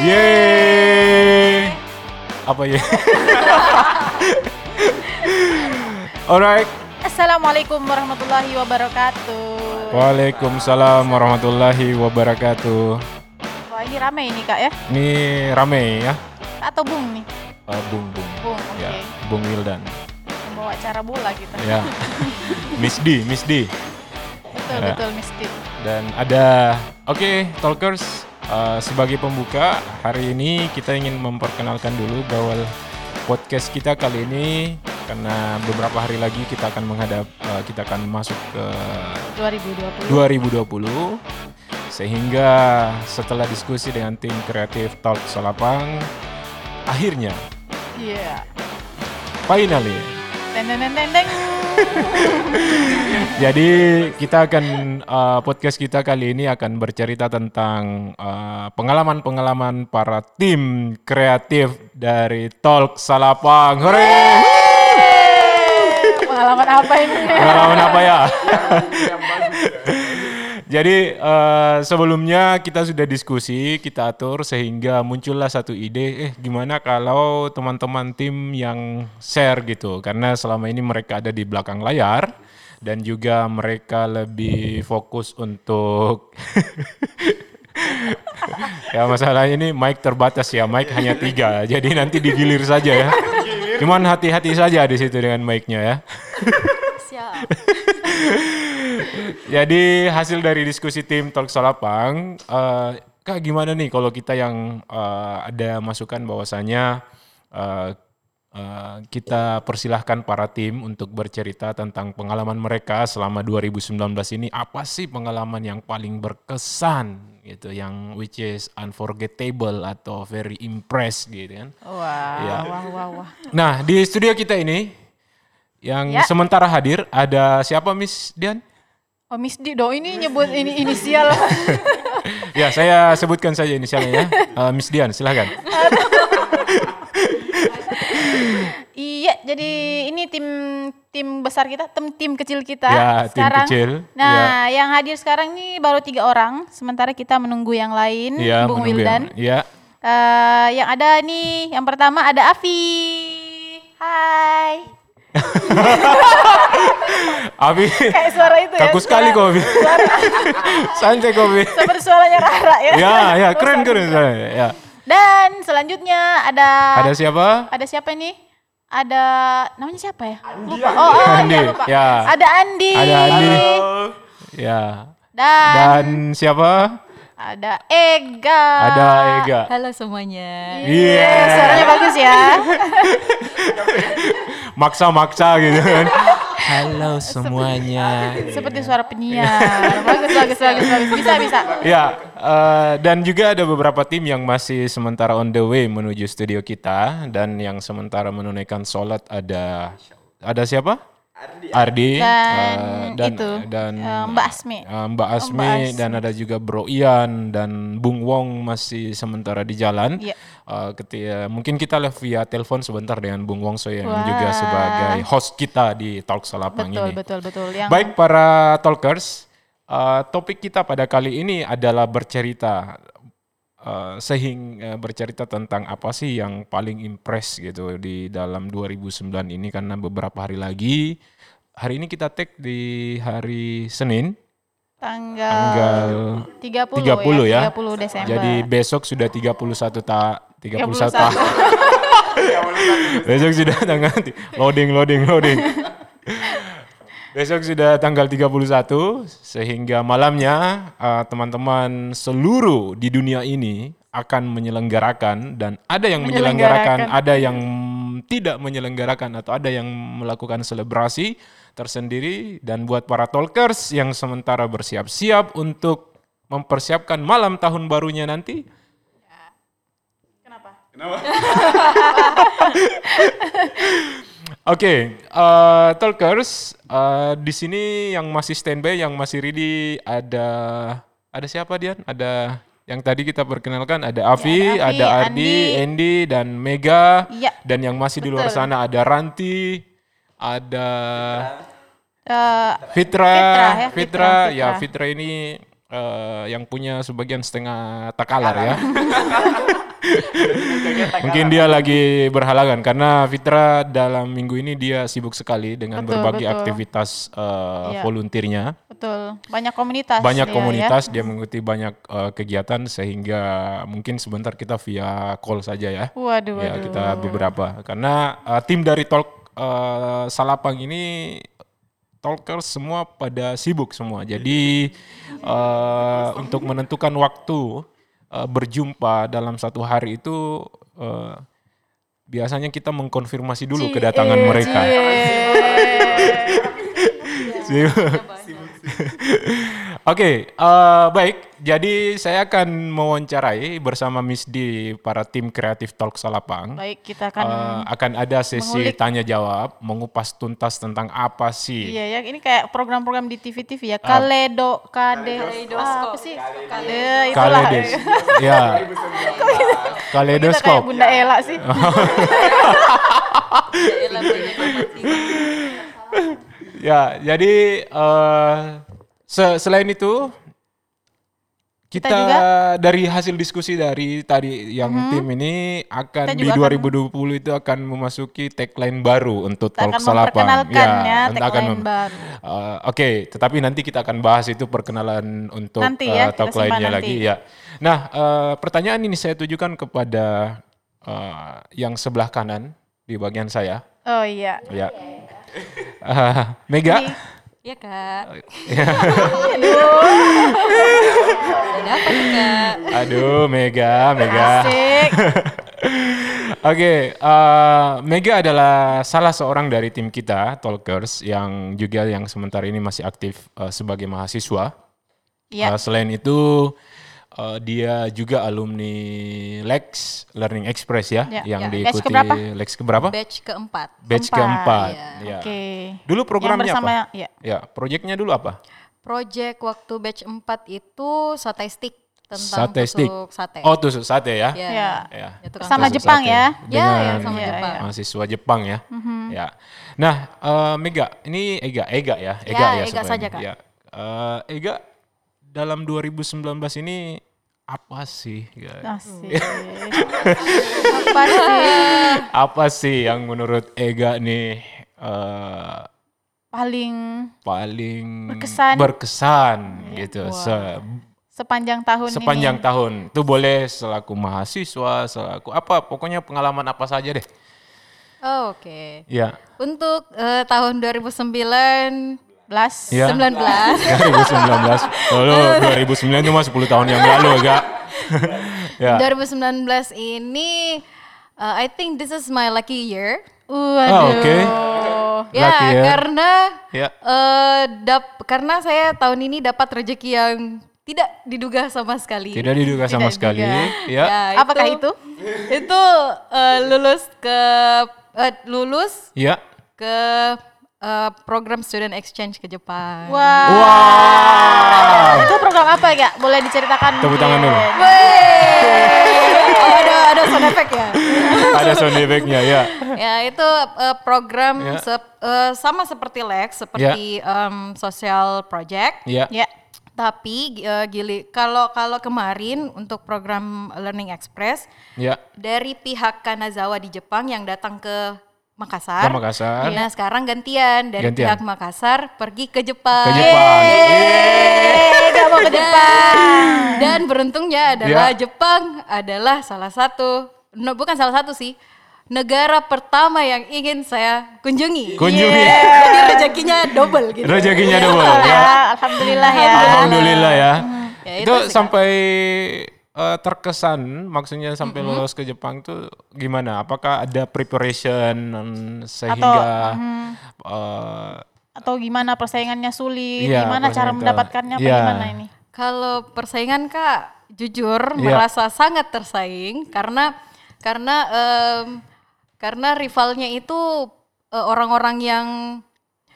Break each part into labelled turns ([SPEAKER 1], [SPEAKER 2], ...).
[SPEAKER 1] Yeay. Apa ya? Alright.
[SPEAKER 2] Assalamualaikum warahmatullahi wabarakatuh.
[SPEAKER 1] Waalaikumsalam warahmatullahi wabarakatuh.
[SPEAKER 2] Wah ini rame ini kak ya?
[SPEAKER 1] Ini rame ya.
[SPEAKER 2] Atau Bung nih?
[SPEAKER 1] Uh, bung Bung.
[SPEAKER 2] Bung, oke.
[SPEAKER 1] Ya, Bung Wildan.
[SPEAKER 2] Membawa acara bola kita.
[SPEAKER 1] Ya. Miss D, Miss D.
[SPEAKER 2] Betul
[SPEAKER 1] Ya.
[SPEAKER 2] betul Misti.
[SPEAKER 1] Dan ada, oke, talkers. Uh, sebagai pembuka hari ini kita ingin memperkenalkan dulu bahwa podcast kita kali ini karena beberapa hari lagi kita akan menghadap, uh, kita akan masuk ke
[SPEAKER 2] 2020.
[SPEAKER 1] 2020 sehingga setelah diskusi dengan tim kreatif Talk Salapang akhirnya
[SPEAKER 2] Iya.
[SPEAKER 1] finally Jadi kita akan uh, podcast kita kali ini akan bercerita tentang uh, pengalaman-pengalaman para tim kreatif dari Talk Salapang. Hore!
[SPEAKER 2] Pengalaman apa ini?
[SPEAKER 1] Pengalaman apa ya? Jadi eh, sebelumnya kita sudah diskusi, kita atur sehingga muncullah satu ide, eh gimana kalau teman-teman tim yang share gitu, karena selama ini mereka ada di belakang layar dan juga mereka lebih fokus untuk ya masalahnya ini mic terbatas ya, mic hanya tiga, jadi nanti digilir saja ya. Cuman hati-hati saja di situ dengan mic-nya ya.
[SPEAKER 2] Siap.
[SPEAKER 1] Jadi hasil dari diskusi tim Talk Salapang, eh, kak gimana nih kalau kita yang eh, ada masukan bahwasanya eh, eh, kita persilahkan para tim untuk bercerita tentang pengalaman mereka selama 2019 ini apa sih pengalaman yang paling berkesan gitu, yang which is unforgettable atau very impressed gitu kan?
[SPEAKER 2] Wah,
[SPEAKER 1] Iya.
[SPEAKER 2] wah, wah, wah.
[SPEAKER 1] Nah di studio kita ini yang
[SPEAKER 2] Ya.
[SPEAKER 1] sementara hadir ada siapa Miss Dian?
[SPEAKER 2] Oh Miss Di, do ini nyebut ini inisial.
[SPEAKER 1] Ya, saya sebutkan saja inisialnya ya. Eh, Miss Dian, silahkan.
[SPEAKER 2] iya, jadi ini tim tim besar kita, tim tim kecil kita.
[SPEAKER 1] Ya, tim
[SPEAKER 2] sekarang.
[SPEAKER 1] kecil.
[SPEAKER 2] Nah, yang hadir sekarang ini baru tiga orang, sementara kita menunggu yang lain,
[SPEAKER 1] Ya,
[SPEAKER 2] Bung Wildan.
[SPEAKER 1] yang- Ya,
[SPEAKER 2] Eh, yang ada nih, yang pertama ada Afi. Hai.
[SPEAKER 1] Abi.
[SPEAKER 2] Kayak suara itu ya.
[SPEAKER 1] Kaku sekali kok, Abi. Santai kok, Abi.
[SPEAKER 2] Seperti suaranya Rara ya.
[SPEAKER 1] Ya, ya, keren, keren. Ya.
[SPEAKER 2] Dan selanjutnya ada
[SPEAKER 1] Ada siapa?
[SPEAKER 2] ada siapa nih? Ada namanya siapa ya? Lupa. Oh, oh
[SPEAKER 1] Andi,
[SPEAKER 2] iya lupa.
[SPEAKER 1] ya.
[SPEAKER 2] Ada Andi.
[SPEAKER 1] Ada Andi. Ya.
[SPEAKER 2] Dan,
[SPEAKER 1] Dan siapa?
[SPEAKER 2] ada Ega.
[SPEAKER 1] Ada Ega.
[SPEAKER 3] Halo semuanya.
[SPEAKER 1] Iya.
[SPEAKER 2] Eh, Suaranya bagus ya.
[SPEAKER 1] Maksa-maksa gitu kan. Halo semuanya.
[SPEAKER 2] Seperti suara penyiar. Bagus, bagus, bagus, bagus. Bisa, bisa.
[SPEAKER 1] Ya, eh, dan juga ada beberapa tim yang masih sementara on the way menuju studio kita dan yang sementara menunaikan sholat ada ada siapa? Ardi,
[SPEAKER 2] Dan
[SPEAKER 1] eh, dan
[SPEAKER 2] itu,
[SPEAKER 1] dan
[SPEAKER 2] eh, Mbak Asmi.
[SPEAKER 1] eh, Mbak Asmi
[SPEAKER 2] Asmi.
[SPEAKER 1] dan ada juga Bro Ian dan Bung Wong masih sementara di jalan.
[SPEAKER 2] Iya.
[SPEAKER 1] Eh, ketika mungkin kita live via telepon sebentar dengan Bung Wong so yang
[SPEAKER 2] Wah.
[SPEAKER 1] juga sebagai host kita di Talk Salapang
[SPEAKER 2] Betul,
[SPEAKER 1] ini.
[SPEAKER 2] betul, betul. Yang
[SPEAKER 1] Baik para talkers, uh, topik kita pada kali ini adalah bercerita uh, sehingga bercerita tentang apa sih yang paling impress gitu di dalam 2009 ini karena beberapa hari lagi hari ini kita tag di hari Senin
[SPEAKER 2] tanggal
[SPEAKER 1] tanggal
[SPEAKER 2] 30,
[SPEAKER 1] 30 ya.
[SPEAKER 2] 30 Desember.
[SPEAKER 1] jadi besok sudah 31 ta 31
[SPEAKER 2] 31.
[SPEAKER 1] ta besok sudah tanggal loading loading loading Besok sudah tanggal 31 sehingga malamnya uh, teman-teman seluruh di dunia ini akan menyelenggarakan dan ada yang menyelenggarakan,
[SPEAKER 2] Menyelenggarakan.
[SPEAKER 1] ada yang tidak menyelenggarakan atau ada yang melakukan selebrasi tersendiri dan buat para talkers yang sementara bersiap-siap untuk mempersiapkan malam tahun barunya nanti
[SPEAKER 2] Kenapa?
[SPEAKER 1] Oke, eh, talkers eh, di sini yang masih standby, yang masih ready ada ada siapa Dian? Ada yang tadi kita perkenalkan ada Avi,
[SPEAKER 2] Ya, ada Avi,
[SPEAKER 1] ada Ardi,
[SPEAKER 2] Andi.
[SPEAKER 1] Andy dan Mega.
[SPEAKER 2] Iya.
[SPEAKER 1] Dan yang masih di luar
[SPEAKER 2] Betul.
[SPEAKER 1] sana ada Ranti, ada
[SPEAKER 2] Eh,
[SPEAKER 1] Fitra,
[SPEAKER 2] Fitra ya,
[SPEAKER 1] Fitra,
[SPEAKER 2] Fitra,
[SPEAKER 1] ya
[SPEAKER 2] Fitra.
[SPEAKER 1] Fitra ini eh, yang punya sebagian setengah takalar ya. Mungkin dia lagi berhalangan karena Fitra dalam minggu ini dia sibuk sekali dengan
[SPEAKER 2] Betul,
[SPEAKER 1] berbagai
[SPEAKER 2] betul.
[SPEAKER 1] aktivitas uh,
[SPEAKER 2] Iya.
[SPEAKER 1] volunteernya.
[SPEAKER 2] Betul. Banyak komunitas.
[SPEAKER 1] Banyak
[SPEAKER 2] dia,
[SPEAKER 1] komunitas, dia mengikuti banyak uh, kegiatan sehingga mungkin sebentar kita via call saja ya.
[SPEAKER 2] Ya. Waduh,
[SPEAKER 1] Ya
[SPEAKER 2] waduh.
[SPEAKER 1] kita beberapa karena uh, tim dari Talk uh, Salapang ini talkers semua pada sibuk semua. Jadi uh, untuk menentukan waktu uh, berjumpa dalam satu hari itu uh, biasanya kita mengkonfirmasi dulu kedatangan
[SPEAKER 2] Eh,
[SPEAKER 1] mereka.
[SPEAKER 2] cie.
[SPEAKER 1] Oke, eh, baik. Jadi saya akan mewawancarai bersama Miss D para tim kreatif Talk Salapang.
[SPEAKER 2] Baik, kita akan
[SPEAKER 1] Eh, akan ada sesi
[SPEAKER 2] mengulik.
[SPEAKER 1] tanya jawab, mengupas tuntas tentang apa sih
[SPEAKER 2] Iya ya, ini kayak program-program di TV-TV ya. Kaledo, kade, apa sih? Itulah.
[SPEAKER 1] Kaledes. ya.
[SPEAKER 2] Kayak
[SPEAKER 1] Kaleidoskop.
[SPEAKER 2] Bunda Ella sih.
[SPEAKER 1] Ya, jadi eh, se- selain itu kita,
[SPEAKER 2] Kita juga-
[SPEAKER 1] dari hasil diskusi dari tadi yang tim ini akan di
[SPEAKER 2] juga
[SPEAKER 1] 2020 itu akan memasuki tagline baru untuk Talk
[SPEAKER 2] akan
[SPEAKER 1] Salapang.
[SPEAKER 2] memperkenalkan ya
[SPEAKER 1] nanti akan
[SPEAKER 2] baru.
[SPEAKER 1] Eh, Oke, tetapi nanti kita akan bahas itu perkenalan untuk
[SPEAKER 2] Nanti
[SPEAKER 1] eh,
[SPEAKER 2] ya, kita
[SPEAKER 1] tagline-nya
[SPEAKER 2] simpan
[SPEAKER 1] lagi ya. Nah, eh, pertanyaan ini saya tujukan kepada eh, yang sebelah kanan di bagian saya.
[SPEAKER 2] Oh iya.
[SPEAKER 1] Ya. Ah, Mega.
[SPEAKER 2] Ini
[SPEAKER 3] Iya kak.
[SPEAKER 1] Ya.
[SPEAKER 3] Ada apa tuh kak?
[SPEAKER 1] Aduh, Mega, Mega.
[SPEAKER 2] asik.
[SPEAKER 1] Oke, eh, Mega adalah salah seorang dari tim kita, Talkers, yang juga yang sementara ini masih aktif eh, sebagai mahasiswa.
[SPEAKER 2] Iya.
[SPEAKER 1] Eh, selain itu, eh, dia juga alumni Lex Learning Express ya,
[SPEAKER 2] Ya,
[SPEAKER 1] yang
[SPEAKER 2] ya.
[SPEAKER 1] Diikuti
[SPEAKER 2] keberapa?
[SPEAKER 1] Lex keberapa?
[SPEAKER 3] Batch keempat.
[SPEAKER 1] Batch
[SPEAKER 2] Keempat,
[SPEAKER 1] keempat.
[SPEAKER 3] iya.
[SPEAKER 1] ya.
[SPEAKER 2] Oke.
[SPEAKER 1] Dulu programnya
[SPEAKER 2] Yang bersama,
[SPEAKER 1] apa?
[SPEAKER 2] ya.
[SPEAKER 1] Ya, proyeknya dulu apa?
[SPEAKER 3] Project waktu batch 4 itu sate stick tentang
[SPEAKER 1] Sate stick.
[SPEAKER 3] tusuk sate.
[SPEAKER 1] Oh, tusuk sate ya.
[SPEAKER 3] Ya.
[SPEAKER 2] Ya.
[SPEAKER 1] Ya.
[SPEAKER 3] Ya,
[SPEAKER 2] Sama
[SPEAKER 1] Tusuk
[SPEAKER 2] Jepang
[SPEAKER 1] sate.
[SPEAKER 2] ya?
[SPEAKER 3] Ya,
[SPEAKER 1] Dengan
[SPEAKER 3] ya, sama
[SPEAKER 2] Iya,
[SPEAKER 3] Jepang.
[SPEAKER 1] mahasiswa Jepang ya.
[SPEAKER 2] Mhm.
[SPEAKER 1] Ya. Nah, eh, Mega, ini Ega, Ega ya, Ega
[SPEAKER 3] Ya,
[SPEAKER 1] ya,
[SPEAKER 3] Ega saja, Kak.
[SPEAKER 1] Ya. Eh, Ega dalam 2019 ini apa sih? Ya,
[SPEAKER 2] Asik. Apa sih
[SPEAKER 1] Apa sih yang menurut Ega nih eh,
[SPEAKER 2] paling
[SPEAKER 1] paling
[SPEAKER 2] Berkesan.
[SPEAKER 1] berkesan gitu se-
[SPEAKER 2] sepanjang tahun
[SPEAKER 1] sepanjang
[SPEAKER 2] ini?
[SPEAKER 1] tahun. Itu boleh selaku mahasiswa, selaku apa, pokoknya pengalaman apa saja deh.
[SPEAKER 3] Oh, Oke.
[SPEAKER 1] Ya.
[SPEAKER 3] Untuk eh, tahun 2009
[SPEAKER 2] Belas.
[SPEAKER 1] Ya.
[SPEAKER 3] 19
[SPEAKER 1] 2019. Lalu 2009 itu mah 10 tahun yang lalu, Kak. ya.
[SPEAKER 3] 2019 ini uh, I think this is my lucky year.
[SPEAKER 2] Waduh.
[SPEAKER 1] Ah, oke.
[SPEAKER 3] Ya,
[SPEAKER 1] Lucky ya.
[SPEAKER 3] karena
[SPEAKER 1] Ya.
[SPEAKER 3] eh, dap karena saya tahun ini dapat rezeki yang tidak diduga sama sekali.
[SPEAKER 1] Tidak diduga sama
[SPEAKER 2] Tidak
[SPEAKER 1] sekali.
[SPEAKER 2] diduga.
[SPEAKER 1] Ya.
[SPEAKER 2] Apakah itu?
[SPEAKER 3] Itu eh, lulus ke eh, lulus
[SPEAKER 1] Ya.
[SPEAKER 3] ke eh, program student exchange ke Jepang.
[SPEAKER 2] Wah.
[SPEAKER 1] Wow.
[SPEAKER 2] Itu program apa ya? Boleh diceritakan?
[SPEAKER 1] Tepuk tangan dulu.
[SPEAKER 3] Oh, ada ada sound effect ya.
[SPEAKER 1] Ada sound effect-nya ya.
[SPEAKER 3] ya itu eh, program
[SPEAKER 1] Ya.
[SPEAKER 3] sep- eh, sama seperti Lex seperti em, social project.
[SPEAKER 1] Ya.
[SPEAKER 2] Ya.
[SPEAKER 3] Tapi eh, gili kalau kalau kemarin untuk program Learning Express
[SPEAKER 1] Ya.
[SPEAKER 3] dari pihak Kanazawa di Jepang yang datang ke Makassar.
[SPEAKER 1] Ke Makassar.
[SPEAKER 3] Nah sekarang gantian dari
[SPEAKER 1] Gantian.
[SPEAKER 3] pihak Makassar pergi ke Jepang.
[SPEAKER 1] Ke Jepang.
[SPEAKER 2] Eh, gak mau ke Jepang.
[SPEAKER 3] Dan beruntungnya adalah
[SPEAKER 1] Ya.
[SPEAKER 3] Jepang adalah salah satu, no, bukan salah satu sih, negara pertama yang ingin saya kunjungi.
[SPEAKER 1] Kunjungi.
[SPEAKER 3] Jadi rezekinya double gitu.
[SPEAKER 1] Rezekinya double
[SPEAKER 2] Ya,
[SPEAKER 1] ya.
[SPEAKER 2] Alhamdulillah ya.
[SPEAKER 1] Alhamdulillah ya.
[SPEAKER 3] Ya,
[SPEAKER 1] itu
[SPEAKER 3] itu
[SPEAKER 1] sampai eh, terkesan maksudnya sampai
[SPEAKER 2] Mm-hmm.
[SPEAKER 1] lulus ke Jepang tuh gimana? Apakah ada preparation mm, sehingga
[SPEAKER 2] mm-hmm.
[SPEAKER 1] eh,
[SPEAKER 2] Atau gimana persaingannya sulit?
[SPEAKER 1] Iya,
[SPEAKER 2] gimana cara mendapatkannya? Apa
[SPEAKER 1] Iya.
[SPEAKER 2] gimana ini?
[SPEAKER 3] Kalau persaingan kak, jujur
[SPEAKER 1] Iya.
[SPEAKER 3] merasa sangat tersaing karena karena em, karena rivalnya itu eh, orang-orang yang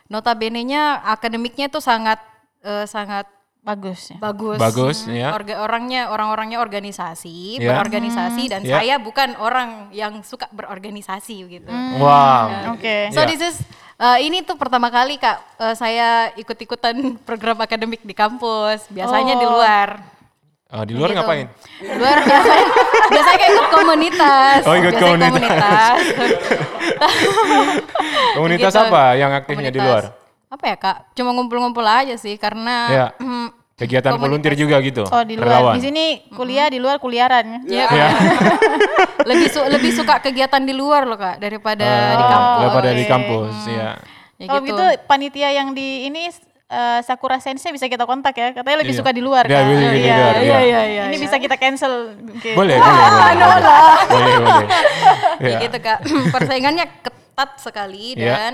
[SPEAKER 3] notabene-nya akademiknya itu sangat eh, sangat
[SPEAKER 2] Bagus ya.
[SPEAKER 3] bagus.
[SPEAKER 1] Bagus,
[SPEAKER 3] Hmm,
[SPEAKER 1] ya.
[SPEAKER 3] orga- orangnya orang-orangnya organisasi,
[SPEAKER 1] Ya.
[SPEAKER 3] berorganisasi dan
[SPEAKER 1] Ya.
[SPEAKER 3] saya bukan orang yang suka berorganisasi gitu.
[SPEAKER 1] wow.
[SPEAKER 2] Oke.
[SPEAKER 3] So
[SPEAKER 1] Ya.
[SPEAKER 3] this is uh, ini tuh pertama kali kak uh, saya ikut-ikutan program akademik di kampus. Biasanya di
[SPEAKER 2] Oh.
[SPEAKER 3] luar.
[SPEAKER 1] Oh, di luar
[SPEAKER 3] Gitu.
[SPEAKER 1] ngapain?
[SPEAKER 3] Luar biasanya, biasanya kayak ikut komunitas.
[SPEAKER 1] Oh, ikut
[SPEAKER 3] Biasanya
[SPEAKER 1] komunitas. Komunitas
[SPEAKER 3] Gitu.
[SPEAKER 1] apa yang aktifnya di luar?
[SPEAKER 3] Apa ya kak? Cuma ngumpul-ngumpul aja sih karena
[SPEAKER 1] Ya. Kegiatan volunteer juga gitu.
[SPEAKER 2] Oh di luar.
[SPEAKER 1] relawan.
[SPEAKER 2] Di sini kuliah di luar kuliaran.
[SPEAKER 3] ya,
[SPEAKER 1] Ya.
[SPEAKER 3] lebih su- lebih suka kegiatan di luar loh kak daripada di
[SPEAKER 1] Ah,
[SPEAKER 3] kampus.
[SPEAKER 1] Daripada di
[SPEAKER 2] Oke.
[SPEAKER 1] kampus, ya.
[SPEAKER 3] Ya
[SPEAKER 2] Kalau
[SPEAKER 3] gitu.
[SPEAKER 2] gitu panitia yang di ini eh, Sakura Sensei bisa kita kontak ya. Katanya lebih
[SPEAKER 1] Iya.
[SPEAKER 2] suka di luar
[SPEAKER 1] Dia
[SPEAKER 2] kan.
[SPEAKER 1] di
[SPEAKER 2] Iya.
[SPEAKER 3] Iya
[SPEAKER 1] iya.
[SPEAKER 3] iya iya.
[SPEAKER 2] Ini
[SPEAKER 3] iya.
[SPEAKER 2] bisa kita cancel. mungkin.
[SPEAKER 1] Boleh, boleh, boleh. boleh. Boleh, boleh.
[SPEAKER 3] Ya
[SPEAKER 1] Ya.
[SPEAKER 3] gitu kak. Persaingannya ketat sekali
[SPEAKER 1] Ya.
[SPEAKER 3] dan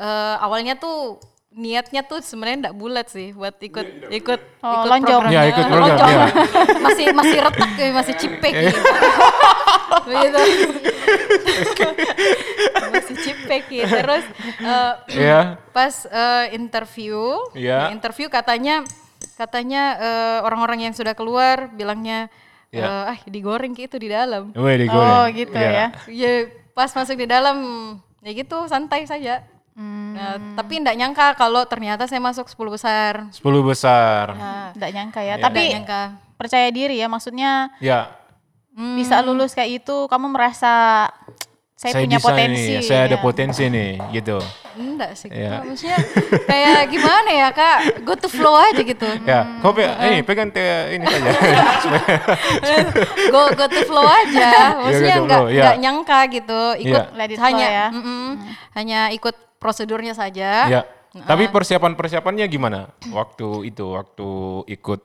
[SPEAKER 3] eh, awalnya tuh niatnya tuh sebenarnya enggak bulat sih buat ikut ikut
[SPEAKER 2] Oh,
[SPEAKER 3] ikut
[SPEAKER 2] lonjong.
[SPEAKER 3] programnya.
[SPEAKER 1] Ya, ikut program,
[SPEAKER 3] Lonjong.
[SPEAKER 1] ya.
[SPEAKER 3] masih masih retak ya, masih cipek gitu. Begitu. masih cipek gitu. Terus eh,
[SPEAKER 1] Iya.
[SPEAKER 3] pas eh, interview,
[SPEAKER 1] Iya.
[SPEAKER 3] di interview katanya katanya eh, orang-orang yang sudah keluar bilangnya
[SPEAKER 1] Iya.
[SPEAKER 3] eh, ah digoreng gitu di dalam.
[SPEAKER 1] Digoreng.
[SPEAKER 2] Oh gitu
[SPEAKER 1] Iya.
[SPEAKER 2] ya.
[SPEAKER 3] Ya pas masuk di dalam ya gitu santai saja. Nah, tapi enggak nyangka kalau ternyata saya masuk 10 besar.
[SPEAKER 1] 10 besar.
[SPEAKER 2] Nggak nyangka ya.
[SPEAKER 1] Iya.
[SPEAKER 2] Tapi
[SPEAKER 3] Nggak nyangka.
[SPEAKER 2] percaya diri ya. Maksudnya
[SPEAKER 1] Ya,
[SPEAKER 2] bisa lulus kayak itu. Kamu merasa saya, punya
[SPEAKER 1] bisa
[SPEAKER 2] potensi.
[SPEAKER 1] nih, saya ada
[SPEAKER 2] ya.
[SPEAKER 1] potensi nih, gitu.
[SPEAKER 3] Enggak sih. Kak. Maksudnya kayak gimana ya, Kak? Go to flow aja gitu.
[SPEAKER 1] Ya, kau pe-
[SPEAKER 3] Hmm.
[SPEAKER 1] ini pegang te- ini saja.
[SPEAKER 3] go go to flow aja. Maksudnya
[SPEAKER 1] to
[SPEAKER 3] enggak
[SPEAKER 1] flow, iya.
[SPEAKER 3] enggak nyangka gitu. Ikut
[SPEAKER 2] flow
[SPEAKER 3] hanya
[SPEAKER 2] ya.
[SPEAKER 3] mm-mm, hanya ikut prosedurnya saja.
[SPEAKER 1] ya. Tapi persiapan-persiapannya gimana waktu itu, waktu ikut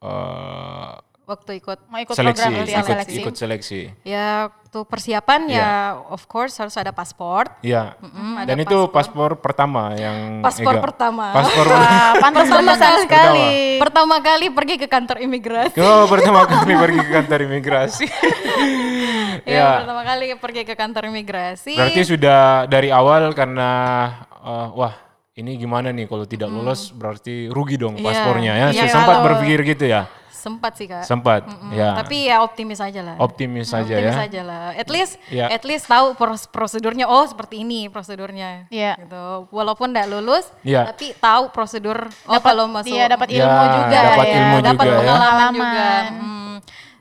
[SPEAKER 1] eh,
[SPEAKER 3] Waktu ikut
[SPEAKER 2] Mau ikut
[SPEAKER 1] seleksi,
[SPEAKER 2] program kuliah
[SPEAKER 1] ikut,
[SPEAKER 2] seleksi.
[SPEAKER 1] ikut seleksi.
[SPEAKER 3] ya waktu persiapan
[SPEAKER 1] Iya.
[SPEAKER 3] ya of course harus ada paspor.
[SPEAKER 1] Ya.
[SPEAKER 3] Mm-mm, ada
[SPEAKER 1] Dan itu paspor pertama yang
[SPEAKER 3] Paspor
[SPEAKER 1] Ega.
[SPEAKER 3] pertama.
[SPEAKER 1] Paspor
[SPEAKER 2] Wah, pantas
[SPEAKER 3] Pertama
[SPEAKER 2] berkesan
[SPEAKER 3] kali.
[SPEAKER 2] sekali.
[SPEAKER 3] Pertama kali pergi ke kantor imigrasi.
[SPEAKER 1] Kau pertama kali pergi ke kantor imigrasi.
[SPEAKER 3] Ya,
[SPEAKER 1] ya.
[SPEAKER 3] pertama kali pergi ke kantor imigrasi.
[SPEAKER 1] Berarti sudah dari awal karena eh, wah ini gimana nih kalau tidak lolos berarti rugi dong
[SPEAKER 3] Iya.
[SPEAKER 1] paspornya ya.
[SPEAKER 3] Iya,
[SPEAKER 1] Sempat
[SPEAKER 3] kalau-
[SPEAKER 1] berpikir gitu ya.
[SPEAKER 3] sempat sih kak.
[SPEAKER 1] Sempat. Ya.
[SPEAKER 3] Tapi ya optimis aja lah.
[SPEAKER 1] Optimis saja
[SPEAKER 3] optimis
[SPEAKER 1] ya.
[SPEAKER 3] aja lah. At least,
[SPEAKER 1] Iya.
[SPEAKER 3] at least tahu pros- prosedurnya. Oh seperti ini prosedurnya.
[SPEAKER 2] Iya.
[SPEAKER 3] Gitu. Walaupun nggak lulus,
[SPEAKER 1] Iya.
[SPEAKER 3] tapi tahu prosedur. Oh
[SPEAKER 2] Dapat-
[SPEAKER 3] kalau masuk.
[SPEAKER 2] iya, dapat
[SPEAKER 1] Ya,
[SPEAKER 2] ilmu juga
[SPEAKER 1] dapat
[SPEAKER 2] ya.
[SPEAKER 1] ilmu
[SPEAKER 3] dapat
[SPEAKER 1] juga ya.
[SPEAKER 3] pengalaman juga.
[SPEAKER 2] Pengalaman.
[SPEAKER 3] Hmm.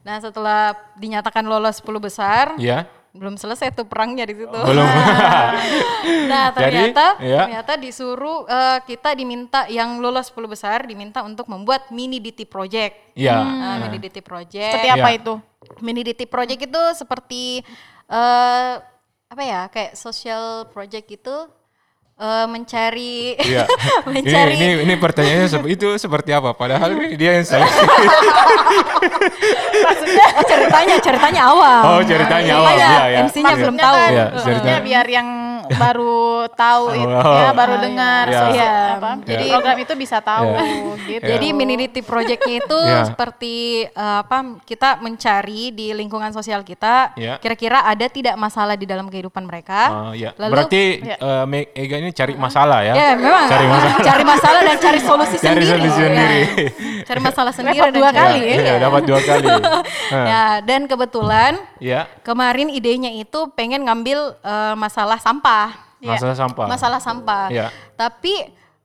[SPEAKER 3] Nah setelah dinyatakan lolos 10 besar,
[SPEAKER 1] Ya.
[SPEAKER 3] belum selesai tuh perangnya di situ.
[SPEAKER 1] Belum.
[SPEAKER 3] Nah
[SPEAKER 1] Jadi,
[SPEAKER 3] ternyata
[SPEAKER 1] ya.
[SPEAKER 3] ternyata disuruh eh, kita diminta yang lulus 10 besar diminta untuk membuat mini DT project.
[SPEAKER 1] Ya.
[SPEAKER 3] Nah, mini DT project.
[SPEAKER 2] Seperti apa
[SPEAKER 1] Iya.
[SPEAKER 2] itu?
[SPEAKER 3] Mini DT project itu seperti eh apa ya kayak social project itu eh, mencari
[SPEAKER 1] Iya. ini,
[SPEAKER 3] mencari
[SPEAKER 1] ini ini pertanyaannya sep- itu seperti apa? Padahal ini dia yang seleksi.
[SPEAKER 3] Oh, ceritanya ceritanya awal.
[SPEAKER 1] Oh, ceritanya awal,
[SPEAKER 3] Makanya
[SPEAKER 1] iya, iya.
[SPEAKER 3] MC-nya belum
[SPEAKER 2] Maksudnya
[SPEAKER 3] tahu.
[SPEAKER 2] kan,
[SPEAKER 1] Iya,
[SPEAKER 2] maksudnya
[SPEAKER 1] ceritanya.
[SPEAKER 2] biar yang baru tahu itu
[SPEAKER 1] Oh.
[SPEAKER 2] ya, baru
[SPEAKER 3] Ah,
[SPEAKER 2] dengar
[SPEAKER 1] iya.
[SPEAKER 2] sosial-
[SPEAKER 3] Iya.
[SPEAKER 2] apa.
[SPEAKER 1] Iya.
[SPEAKER 2] Jadi program itu bisa tahu gitu.
[SPEAKER 3] Jadi mini DT projectnya itu
[SPEAKER 1] Iya.
[SPEAKER 3] seperti eh, apa? Kita mencari di lingkungan sosial kita,
[SPEAKER 1] Iya.
[SPEAKER 3] kira-kira ada tidak masalah di dalam kehidupan mereka.
[SPEAKER 1] Oh, ya.
[SPEAKER 3] Lalu
[SPEAKER 1] Berarti
[SPEAKER 2] Ya.
[SPEAKER 1] eh, Me- Ega ini cari masalah ya?
[SPEAKER 3] Ya memang
[SPEAKER 1] Cari masalah.
[SPEAKER 3] cari masalah dan cari solusi
[SPEAKER 1] Cari
[SPEAKER 3] sendiri.
[SPEAKER 1] solusi
[SPEAKER 3] Ya.
[SPEAKER 1] sendiri.
[SPEAKER 3] Cari masalah sendiri
[SPEAKER 2] Repot
[SPEAKER 3] dan
[SPEAKER 2] dua
[SPEAKER 3] cari-
[SPEAKER 2] kali
[SPEAKER 1] Ya,
[SPEAKER 3] Iya.
[SPEAKER 1] ya, dapat dua kali. Nah,
[SPEAKER 3] Ya, dan kebetulan
[SPEAKER 1] ya,
[SPEAKER 3] kemarin idenya itu pengen ngambil eh, masalah sampah.
[SPEAKER 2] Iya.
[SPEAKER 1] masalah sampah.
[SPEAKER 3] Masalah sampah.
[SPEAKER 1] Ya.
[SPEAKER 3] Tapi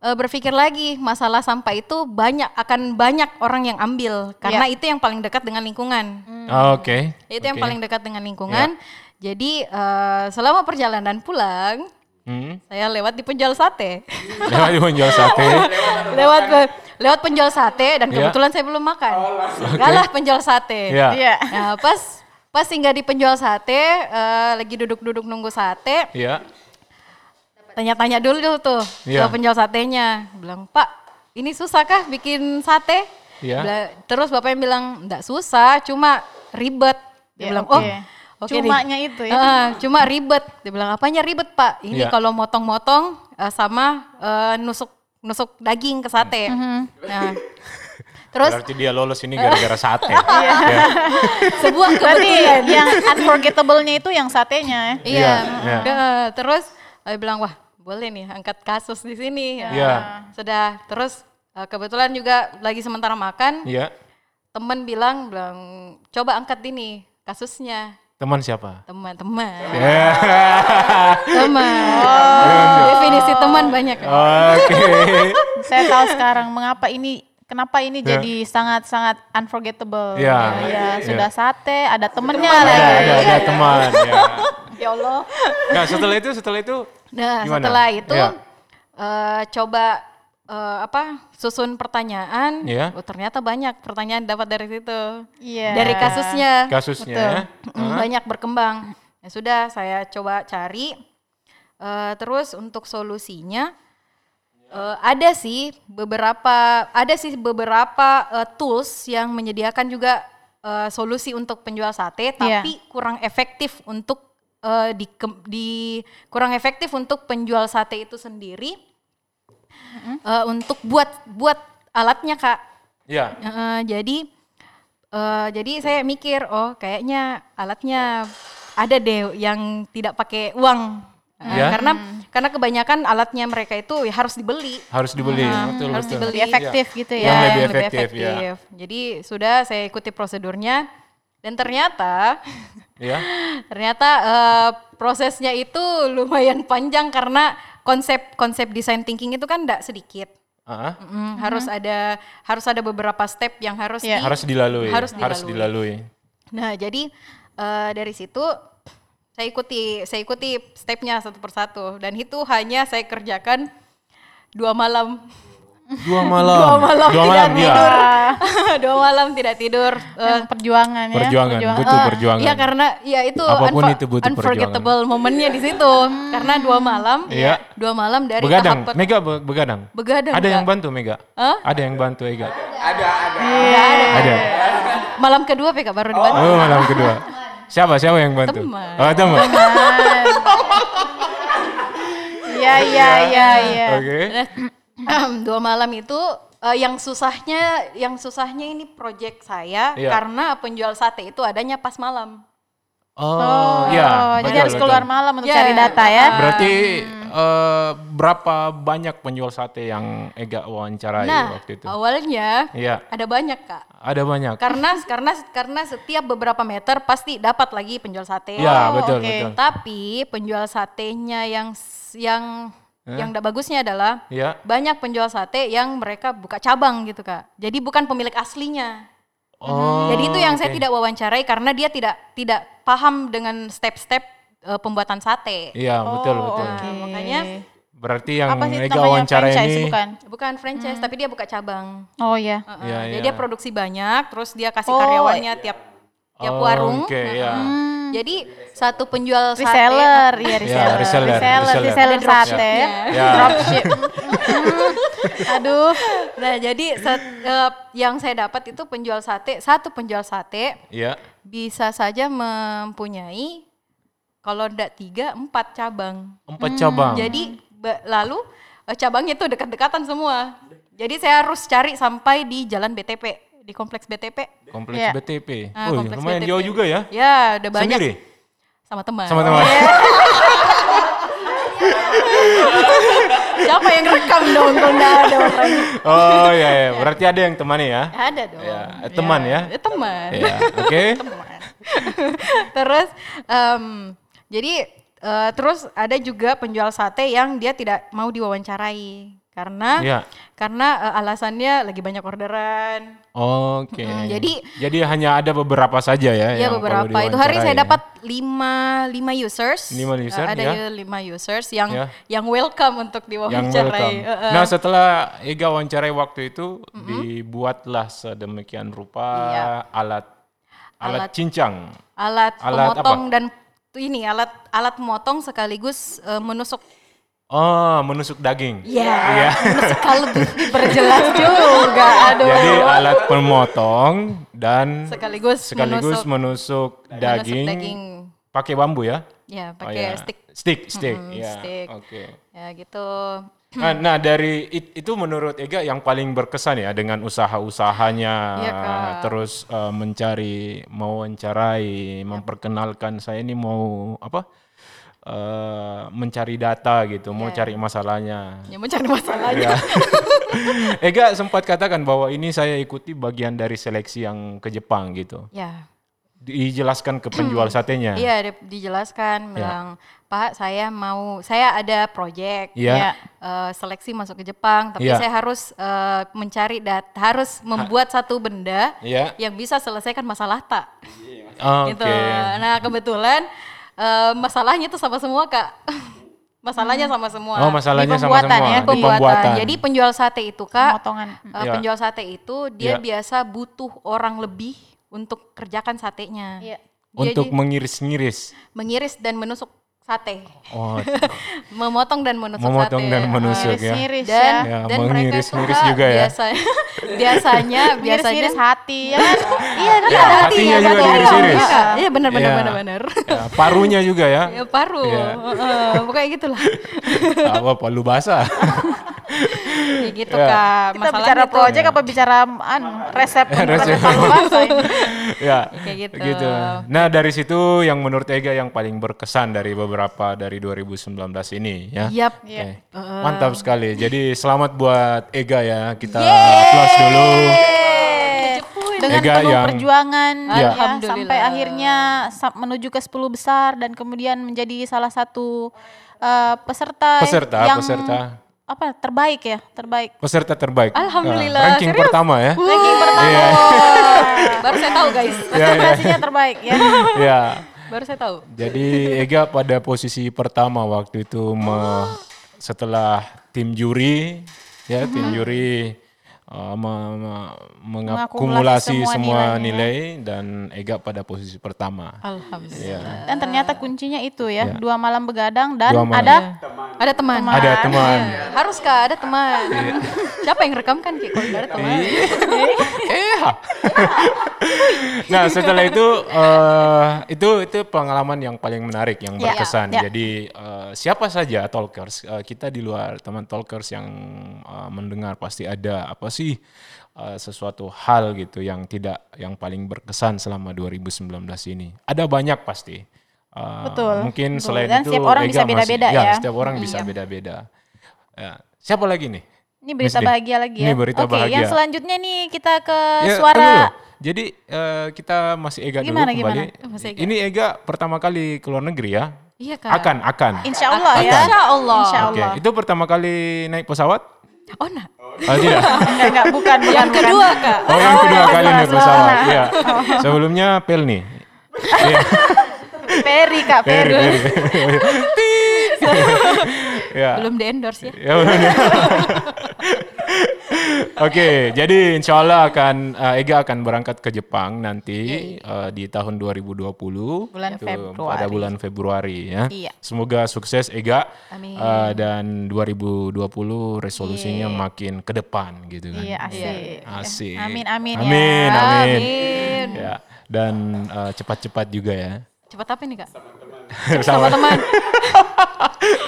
[SPEAKER 3] eh, berpikir lagi masalah sampah itu banyak akan banyak orang yang ambil karena itu yang paling dekat dengan lingkungan.
[SPEAKER 1] Ah, Oke.
[SPEAKER 3] Itu yang
[SPEAKER 1] Oke.
[SPEAKER 3] paling dekat dengan lingkungan. Jadi eh, selama perjalanan pulang
[SPEAKER 1] Hmm.
[SPEAKER 3] saya lewat di penjual sate.
[SPEAKER 1] Lewat di menjual sate.
[SPEAKER 3] lewat lewat penjual sate dan
[SPEAKER 1] Iya.
[SPEAKER 3] kebetulan saya belum makan. Galah penjual sate.
[SPEAKER 1] Iya.
[SPEAKER 2] Iya.
[SPEAKER 3] Nah, pas pas singgah di penjual sate, eh, lagi duduk-duduk nunggu sate,
[SPEAKER 1] Ya.
[SPEAKER 3] tanya-tanya dulu tuh
[SPEAKER 1] Iya.
[SPEAKER 3] ke penjual satenya. Bilang, "Pak, ini susah kah bikin sate?"
[SPEAKER 1] Iya.
[SPEAKER 3] Bila- Terus bapaknya bilang, "Enggak susah, cuma ribet." Dia
[SPEAKER 2] Ya,
[SPEAKER 3] bilang,
[SPEAKER 2] oke.
[SPEAKER 3] "Oh, nih."
[SPEAKER 2] Cumanya itu ya.
[SPEAKER 3] Ah, cuma ribet. Dia bilang, "Apanya ribet, Pak?" Ini
[SPEAKER 1] Iya.
[SPEAKER 3] kalau motong-motong eh, sama eh, nusuk nusuk daging ke sate. Nah, terus
[SPEAKER 1] Berarti dia lolos ini gara-gara sate.
[SPEAKER 3] Iya.
[SPEAKER 1] Ya.
[SPEAKER 3] sebuah kebetulan.
[SPEAKER 2] yang unforgettable-nya itu yang satenya.
[SPEAKER 3] Iya.
[SPEAKER 1] Iya, iya.
[SPEAKER 3] Nah, terus saya bilang, "Wah, boleh nih angkat kasus di sini."
[SPEAKER 1] Iya.
[SPEAKER 3] Sudah. Terus eh, kebetulan juga lagi sementara makan,
[SPEAKER 1] Iya.
[SPEAKER 3] teman bilang, bilang, "Coba angkat ini kasusnya."
[SPEAKER 1] Teman siapa?
[SPEAKER 3] Teman-teman.
[SPEAKER 1] Ya.
[SPEAKER 3] Teman. Definisi teman banyak.
[SPEAKER 1] Oke.
[SPEAKER 2] Saya tahu sekarang mengapa ini kenapa ini jadi sangat-sangat unforgettable.
[SPEAKER 1] Iya.
[SPEAKER 2] Ya, ya,
[SPEAKER 1] Iya.
[SPEAKER 2] sudah sate, ada temennya
[SPEAKER 1] Ada,
[SPEAKER 2] lagi.
[SPEAKER 1] ada, ada teman. Ya.
[SPEAKER 3] Ya Allah.
[SPEAKER 1] Nah setelah itu, setelah itu
[SPEAKER 3] Nah,
[SPEAKER 1] Gimana?
[SPEAKER 3] setelah itu
[SPEAKER 1] Iya.
[SPEAKER 3] eh, coba eh, apa susun pertanyaan.
[SPEAKER 1] Iya.
[SPEAKER 3] Oh, ternyata banyak pertanyaan dapat dari situ.
[SPEAKER 2] Iya.
[SPEAKER 3] Dari kasusnya.
[SPEAKER 1] kasusnya
[SPEAKER 2] Betul.
[SPEAKER 1] ya.
[SPEAKER 3] Mm, banyak berkembang. Ya sudah, saya coba cari. Eh, terus untuk solusinya eh, ada sih beberapa ada sih beberapa eh, tools yang menyediakan juga eh, solusi untuk penjual sate,
[SPEAKER 2] Iya.
[SPEAKER 3] tapi kurang efektif untuk eh, di, di kurang efektif untuk penjual sate itu sendiri. Eh, untuk buat buat alatnya kak.
[SPEAKER 1] Ya.
[SPEAKER 3] Heeh, jadi eh, jadi saya mikir oh kayaknya alatnya ada deh yang tidak pakai uang Eh,
[SPEAKER 1] Ya.
[SPEAKER 3] karena karena kebanyakan alatnya mereka itu ya harus dibeli
[SPEAKER 1] Harus dibeli, betul
[SPEAKER 3] harus
[SPEAKER 1] betul.
[SPEAKER 3] dibeli.
[SPEAKER 2] Lebih efektif gitu ya.
[SPEAKER 1] Yang lebih
[SPEAKER 3] yang
[SPEAKER 1] efektif, ya.
[SPEAKER 3] jadi sudah saya ikuti prosedurnya dan ternyata
[SPEAKER 1] Ya.
[SPEAKER 3] ternyata eh, prosesnya itu lumayan panjang karena konsep konsep design thinking itu kan tidak sedikit
[SPEAKER 1] Ah,
[SPEAKER 3] Mm, harus ada harus ada beberapa step yang harus
[SPEAKER 2] Iya.
[SPEAKER 3] di-
[SPEAKER 1] harus dilalui.
[SPEAKER 3] harus
[SPEAKER 1] Harus dilalui.
[SPEAKER 3] Nah, jadi eh, dari situ saya ikuti saya ikuti stepnya satu persatu dan itu hanya saya kerjakan dua malam
[SPEAKER 1] Dua malam.
[SPEAKER 3] Dua malam
[SPEAKER 1] Dua
[SPEAKER 3] tidak
[SPEAKER 1] malam, ya.
[SPEAKER 3] tidur dua malam tidak tidur Eh,
[SPEAKER 2] Yang perjuangan ya.
[SPEAKER 1] Perjuangan,
[SPEAKER 2] perjuangan.
[SPEAKER 1] butuh
[SPEAKER 3] eh,
[SPEAKER 1] perjuangan.
[SPEAKER 3] Iya karena ya itu
[SPEAKER 1] Apa pun
[SPEAKER 3] unfor-
[SPEAKER 1] itu butuh
[SPEAKER 3] unforgettable momennya di situ karena dua malam
[SPEAKER 1] Iya.
[SPEAKER 3] dua malam dari
[SPEAKER 1] Begadang,
[SPEAKER 3] tahap
[SPEAKER 1] Mega be- begadang.
[SPEAKER 3] begadang
[SPEAKER 1] Ada yang
[SPEAKER 3] Kak.
[SPEAKER 1] bantu Mega?
[SPEAKER 3] Hah?
[SPEAKER 1] Ada yang bantu Ega?
[SPEAKER 3] Nggak ada.
[SPEAKER 1] Ada.
[SPEAKER 3] malam kedua PK baru dibantu
[SPEAKER 1] Oh, malam kedua. Siapa? Siapa yang bantu?
[SPEAKER 3] Teman.
[SPEAKER 1] Oh, teman.
[SPEAKER 2] Iya, iya, iya, iya.
[SPEAKER 1] Oke.
[SPEAKER 3] Dua malam itu eh, yang susahnya yang susahnya ini project saya
[SPEAKER 1] Iya.
[SPEAKER 3] karena penjual sate itu adanya pas malam.
[SPEAKER 1] Oh, iya.
[SPEAKER 2] jadi
[SPEAKER 1] betul,
[SPEAKER 2] harus
[SPEAKER 1] betul.
[SPEAKER 2] keluar malam untuk
[SPEAKER 3] Ya,
[SPEAKER 2] cari data ya.
[SPEAKER 1] Berarti eh, berapa banyak penjual sate yang Ega wawancarai
[SPEAKER 3] Nah,
[SPEAKER 1] waktu itu?
[SPEAKER 3] awalnya
[SPEAKER 1] Iya,
[SPEAKER 3] ada banyak kak.
[SPEAKER 1] ada banyak.
[SPEAKER 3] Karena karena karena setiap beberapa meter pasti dapat lagi penjual sate.
[SPEAKER 1] Iya,
[SPEAKER 2] Oh,
[SPEAKER 1] betul,
[SPEAKER 2] oke.
[SPEAKER 1] betul.
[SPEAKER 3] Tapi penjual satenya yang s- yang
[SPEAKER 1] Eh?
[SPEAKER 3] yang tidak bagusnya adalah
[SPEAKER 1] Iya.
[SPEAKER 3] banyak penjual sate yang mereka buka cabang gitu kak. Jadi bukan pemilik aslinya.
[SPEAKER 1] Oh.
[SPEAKER 3] Jadi itu yang saya
[SPEAKER 1] oke.
[SPEAKER 3] tidak wawancarai karena dia tidak tidak paham dengan step-step eh, pembuatan sate.
[SPEAKER 1] Iya, betul,
[SPEAKER 2] Oh,
[SPEAKER 1] betul.
[SPEAKER 2] oke.
[SPEAKER 3] Nah, makanya
[SPEAKER 1] Berarti yang
[SPEAKER 2] Apa sih
[SPEAKER 1] Ega
[SPEAKER 2] namanya
[SPEAKER 1] wawancara
[SPEAKER 2] franchise
[SPEAKER 1] ini
[SPEAKER 2] bukan?
[SPEAKER 3] bukan franchise tapi dia buka cabang.
[SPEAKER 2] Oh iya.
[SPEAKER 3] Heeh,
[SPEAKER 1] Iya,
[SPEAKER 3] Jadi
[SPEAKER 1] iya.
[SPEAKER 3] dia produksi banyak, terus dia kasih
[SPEAKER 2] Oh,
[SPEAKER 3] karyawannya tiap tiap
[SPEAKER 1] Oh,
[SPEAKER 3] warung.
[SPEAKER 1] Oke,
[SPEAKER 3] Heeh.
[SPEAKER 1] ya.
[SPEAKER 3] Jadi satu penjual sate
[SPEAKER 2] Reseller, iya reseller.
[SPEAKER 1] reseller,
[SPEAKER 2] reseller,
[SPEAKER 1] reseller.
[SPEAKER 2] reseller
[SPEAKER 3] Ada
[SPEAKER 2] sate.
[SPEAKER 1] Ya.
[SPEAKER 2] Dropship. Aduh.
[SPEAKER 3] Nah, jadi sat- eh, yang saya dapat itu penjual sate, satu penjual sate
[SPEAKER 1] Iya.
[SPEAKER 3] bisa saja mempunyai kalau tidak tiga, empat cabang.
[SPEAKER 1] Empat cabang.
[SPEAKER 3] Jadi lalu eh, cabangnya itu dekat-dekatan semua. Jadi saya harus cari sampai di Jalan BTP, di kompleks BTP.
[SPEAKER 1] Kompleks
[SPEAKER 2] Iya.
[SPEAKER 1] BTP.
[SPEAKER 3] Ah,
[SPEAKER 1] Oh,
[SPEAKER 3] kompleks
[SPEAKER 1] lumayan
[SPEAKER 3] BTP.
[SPEAKER 1] jauh juga ya.
[SPEAKER 3] Ya, udah banyak
[SPEAKER 1] Sendiri?
[SPEAKER 3] sama teman.
[SPEAKER 1] Sama teman.
[SPEAKER 3] Siapa yang rekam dong kalau ada orang?
[SPEAKER 1] Oh iya, iya. berarti ada yang temani ya.
[SPEAKER 3] Ada dong.
[SPEAKER 1] Ya, teman ya.
[SPEAKER 3] Eh, teman.
[SPEAKER 1] Iya, oke.
[SPEAKER 3] terus em, jadi eh, terus ada juga penjual sate yang dia tidak mau diwawancarai karena
[SPEAKER 1] Iya.
[SPEAKER 3] karena eh, alasannya lagi banyak orderan.
[SPEAKER 1] Oke.
[SPEAKER 3] Mm, jadi-
[SPEAKER 1] jadi hanya ada beberapa saja ya
[SPEAKER 3] Ya
[SPEAKER 1] yang perlu
[SPEAKER 3] beberapa itu hari saya
[SPEAKER 1] diwawancarai.
[SPEAKER 3] dapat lima lima users.
[SPEAKER 1] Lima
[SPEAKER 3] Eh,
[SPEAKER 1] user,
[SPEAKER 3] ada
[SPEAKER 1] ya.
[SPEAKER 3] ya lima users yang
[SPEAKER 1] Ya.
[SPEAKER 3] yang welcome untuk
[SPEAKER 1] yang
[SPEAKER 3] diwawancarai.
[SPEAKER 1] welcome.
[SPEAKER 3] Eh, eh.
[SPEAKER 1] Nah, setelah Ega wawancarai waktu itu dibuatlah sedemikian rupa
[SPEAKER 3] Iya.
[SPEAKER 1] alat alat
[SPEAKER 3] Alat-
[SPEAKER 1] cincang.
[SPEAKER 3] alat,
[SPEAKER 1] Alat
[SPEAKER 3] pemotong dan ini alat alat memotong sekaligus eh, menusuk
[SPEAKER 1] Oh, menusuk daging.
[SPEAKER 3] ya
[SPEAKER 1] Iya.
[SPEAKER 3] menusuk kalau diperjelas juga aduh
[SPEAKER 1] Jadi alat pemotong dan
[SPEAKER 3] sekaligus,
[SPEAKER 1] sekaligus
[SPEAKER 3] menusuk,
[SPEAKER 1] menusuk,
[SPEAKER 3] menusuk
[SPEAKER 1] daging,
[SPEAKER 3] daging
[SPEAKER 1] pakai bambu ya.
[SPEAKER 3] ya
[SPEAKER 1] Oh,
[SPEAKER 3] pakai
[SPEAKER 1] ya.
[SPEAKER 3] stick
[SPEAKER 1] Stick, stick.
[SPEAKER 3] Mm-mm,
[SPEAKER 1] ya.
[SPEAKER 3] stick.
[SPEAKER 1] Oke.
[SPEAKER 3] ya gitu
[SPEAKER 1] Nah, nah, dari it- itu menurut Ega yang paling berkesan ya dengan usaha-usahanya
[SPEAKER 3] Iya, Kak.
[SPEAKER 1] terus eh, mencari mewawancarai, memperkenalkan saya ini mau apa? Eh, mencari data gitu, mau
[SPEAKER 3] Iya.
[SPEAKER 1] cari masalahnya.
[SPEAKER 3] ya mencari masalahnya
[SPEAKER 1] Ya. Ega sempat katakan bahwa ini saya ikuti bagian dari seleksi yang ke Jepang gitu.
[SPEAKER 3] ya
[SPEAKER 1] dijelaskan ke penjual satenya.
[SPEAKER 3] Iya, dia- dijelaskan bilang, "Pak, saya mau saya ada project
[SPEAKER 1] Iya.
[SPEAKER 2] Ya.
[SPEAKER 3] eh, seleksi masuk ke Jepang, tapi
[SPEAKER 1] Iya.
[SPEAKER 3] saya harus eh, mencari dat harus membuat satu benda
[SPEAKER 1] Iya.
[SPEAKER 3] yang bisa selesaikan masalah tak."
[SPEAKER 1] Oke.
[SPEAKER 3] Gitu. Nah, kebetulan eh, masalahnya tuh sama semua, Kak. Masalahnya sama semua.
[SPEAKER 1] Oh, masalahnya
[SPEAKER 2] Di
[SPEAKER 1] sama
[SPEAKER 2] pembuatan
[SPEAKER 1] semua
[SPEAKER 2] ya,
[SPEAKER 1] di
[SPEAKER 3] pembuatan.
[SPEAKER 1] pembuatan.
[SPEAKER 3] Jadi penjual sate itu kak,
[SPEAKER 2] Pemotongan.
[SPEAKER 3] eh,
[SPEAKER 1] Ya.
[SPEAKER 3] penjual sate itu dia
[SPEAKER 1] Ya.
[SPEAKER 3] biasa butuh orang lebih untuk kerjakan satenya.
[SPEAKER 2] Iya.
[SPEAKER 3] Dia
[SPEAKER 1] untuk mengiris-ngiris.
[SPEAKER 3] mengiris dan menusuk sate,
[SPEAKER 1] Oh,
[SPEAKER 3] memotong dan menusuk
[SPEAKER 1] memotong
[SPEAKER 3] sate.
[SPEAKER 1] dan
[SPEAKER 3] Eh,
[SPEAKER 1] menusuk ya.
[SPEAKER 2] Ngiris-ngiris
[SPEAKER 3] dan
[SPEAKER 2] ya.
[SPEAKER 1] Ya,
[SPEAKER 3] dan mereka
[SPEAKER 1] mengiris-ngiris
[SPEAKER 3] suka
[SPEAKER 1] juga ya.
[SPEAKER 3] biasanya biasanya biasanya
[SPEAKER 2] Ngiris-ngiris hati ya kan? iya kan
[SPEAKER 1] Ya,
[SPEAKER 2] ada
[SPEAKER 1] hatinya
[SPEAKER 2] hatinya
[SPEAKER 1] juga.
[SPEAKER 3] Iya, iya benar benar
[SPEAKER 1] Iya.
[SPEAKER 3] benar benar.
[SPEAKER 1] Ya, parunya juga ya.
[SPEAKER 3] Ya paru,
[SPEAKER 1] Iya.
[SPEAKER 3] Heeh, pokoknya gitulah.
[SPEAKER 1] Apa palu basah.
[SPEAKER 3] Kayak gitu
[SPEAKER 1] Ya.
[SPEAKER 3] kak.
[SPEAKER 2] Kita
[SPEAKER 3] Masalahnya
[SPEAKER 2] bicara
[SPEAKER 3] tuh-
[SPEAKER 2] project apa bicara anu, resep
[SPEAKER 1] Resep.
[SPEAKER 2] ini?
[SPEAKER 1] ya.
[SPEAKER 3] Kayak gitu.
[SPEAKER 1] Nah, dari situ yang menurut Ega yang paling berkesan dari beberapa dari 2019 ini ya.
[SPEAKER 3] Yap.
[SPEAKER 1] Oke. Mantap sekali. Jadi selamat buat Ega ya. Kita
[SPEAKER 2] Yeay.
[SPEAKER 1] aplaus dulu.
[SPEAKER 2] dengan
[SPEAKER 1] Ega
[SPEAKER 2] penuh
[SPEAKER 1] yang-
[SPEAKER 2] perjuangan
[SPEAKER 1] Ya.
[SPEAKER 2] ya, sampai akhirnya menuju ke 10 besar dan kemudian menjadi salah satu uh, peserta,
[SPEAKER 1] Peserta,
[SPEAKER 2] yang
[SPEAKER 1] peserta.
[SPEAKER 2] Apa terbaik ya terbaik
[SPEAKER 1] Peserta terbaik.
[SPEAKER 3] Alhamdulillah.
[SPEAKER 1] Nah, ranking
[SPEAKER 3] Serius?
[SPEAKER 1] pertama ya.
[SPEAKER 2] ranking pertama
[SPEAKER 1] Iya.
[SPEAKER 3] Baru saya tahu guys.
[SPEAKER 1] Ya, ya.
[SPEAKER 2] presentasinya terbaik ya
[SPEAKER 1] ya.
[SPEAKER 3] Baru saya tahu.
[SPEAKER 1] Jadi Ega pada posisi pertama waktu itu me- setelah tim juri ya tim juri uh, me- me- mengakumulasi
[SPEAKER 2] semua
[SPEAKER 1] semua
[SPEAKER 2] nilainya.
[SPEAKER 1] nilai dan Ega pada posisi pertama.
[SPEAKER 3] Alhamdulillah.
[SPEAKER 1] Ya.
[SPEAKER 2] dan ternyata kuncinya itu ya
[SPEAKER 1] Ya.
[SPEAKER 2] dua malam begadang dan
[SPEAKER 1] malam.
[SPEAKER 2] ada
[SPEAKER 3] Ada teman.
[SPEAKER 1] Ada teman.
[SPEAKER 3] Iya. Harus kak, ada teman. Siapa yang rekam kan Ki? Kalau ada teman.
[SPEAKER 1] Eh. nah setelah itu eh, itu itu pengalaman yang paling menarik yang
[SPEAKER 2] Ya,
[SPEAKER 1] berkesan.
[SPEAKER 2] ya.
[SPEAKER 1] Jadi eh, siapa saja talkers eh, kita di luar teman talkers yang eh, mendengar pasti ada apa sih eh, sesuatu hal gitu yang tidak yang paling berkesan selama 2019 ini. Ada banyak pasti. Eh,
[SPEAKER 2] Betul,
[SPEAKER 1] Mungkin
[SPEAKER 2] betul.
[SPEAKER 1] selain
[SPEAKER 2] Dan
[SPEAKER 1] itu
[SPEAKER 2] setiap orang
[SPEAKER 1] Ega
[SPEAKER 2] bisa beda-beda ya.
[SPEAKER 1] Setiap orang bisa beda-beda. Ya, siapa lagi nih?
[SPEAKER 2] ini berita
[SPEAKER 1] Miss D.
[SPEAKER 2] bahagia lagi ya
[SPEAKER 1] Ini berita
[SPEAKER 2] oke
[SPEAKER 1] bahagia.
[SPEAKER 2] yang selanjutnya nih kita ke
[SPEAKER 1] Ya,
[SPEAKER 2] suara.
[SPEAKER 1] Jadi eh, kita masih Ega
[SPEAKER 2] Gimana,
[SPEAKER 1] dulu kembali.
[SPEAKER 2] gimana?
[SPEAKER 3] Masih Ega.
[SPEAKER 1] Ini Ega pertama kali ke luar negeri ya?
[SPEAKER 3] Iya kak.
[SPEAKER 1] Akan, akan.
[SPEAKER 2] Insya Allah ya
[SPEAKER 3] Insya Allah.
[SPEAKER 2] Insya
[SPEAKER 1] Oke,
[SPEAKER 2] Allah
[SPEAKER 1] itu pertama kali naik pesawat?
[SPEAKER 3] Oh nah.
[SPEAKER 1] Oh, tidak.
[SPEAKER 2] enggak enggak bukan bukan
[SPEAKER 3] Yang
[SPEAKER 2] bukan.
[SPEAKER 3] kedua kak.
[SPEAKER 1] Oh, yang kedua
[SPEAKER 2] Oh,
[SPEAKER 1] kali naik
[SPEAKER 2] sebelah
[SPEAKER 1] pesawat.
[SPEAKER 2] sana.
[SPEAKER 1] Iya. Sebelumnya Pelni. Iya,
[SPEAKER 2] Peri kak
[SPEAKER 1] Peri,
[SPEAKER 2] Peri
[SPEAKER 1] Peri. Ya.
[SPEAKER 3] Belum di endorse ya.
[SPEAKER 1] Ya, belum ya. Oke, jadi insya Allah akan eh, Ega akan berangkat ke Jepang nanti eh, di tahun 2020
[SPEAKER 2] Bulan
[SPEAKER 1] Itu
[SPEAKER 2] Februari.
[SPEAKER 1] pada bulan Februari ya.
[SPEAKER 2] Iya.
[SPEAKER 1] Semoga sukses Ega
[SPEAKER 3] Amin.
[SPEAKER 1] eh, dan 2020 resolusinya makin ke depan gitu kan.
[SPEAKER 2] Iya asik.
[SPEAKER 1] Asik.
[SPEAKER 2] Amin amin,
[SPEAKER 1] Amin,
[SPEAKER 2] ya.
[SPEAKER 1] amin.
[SPEAKER 3] Amin.
[SPEAKER 1] Ya, dan eh, cepat-cepat juga ya.
[SPEAKER 3] Cepat apa nih kak?
[SPEAKER 1] Sama
[SPEAKER 3] Teman.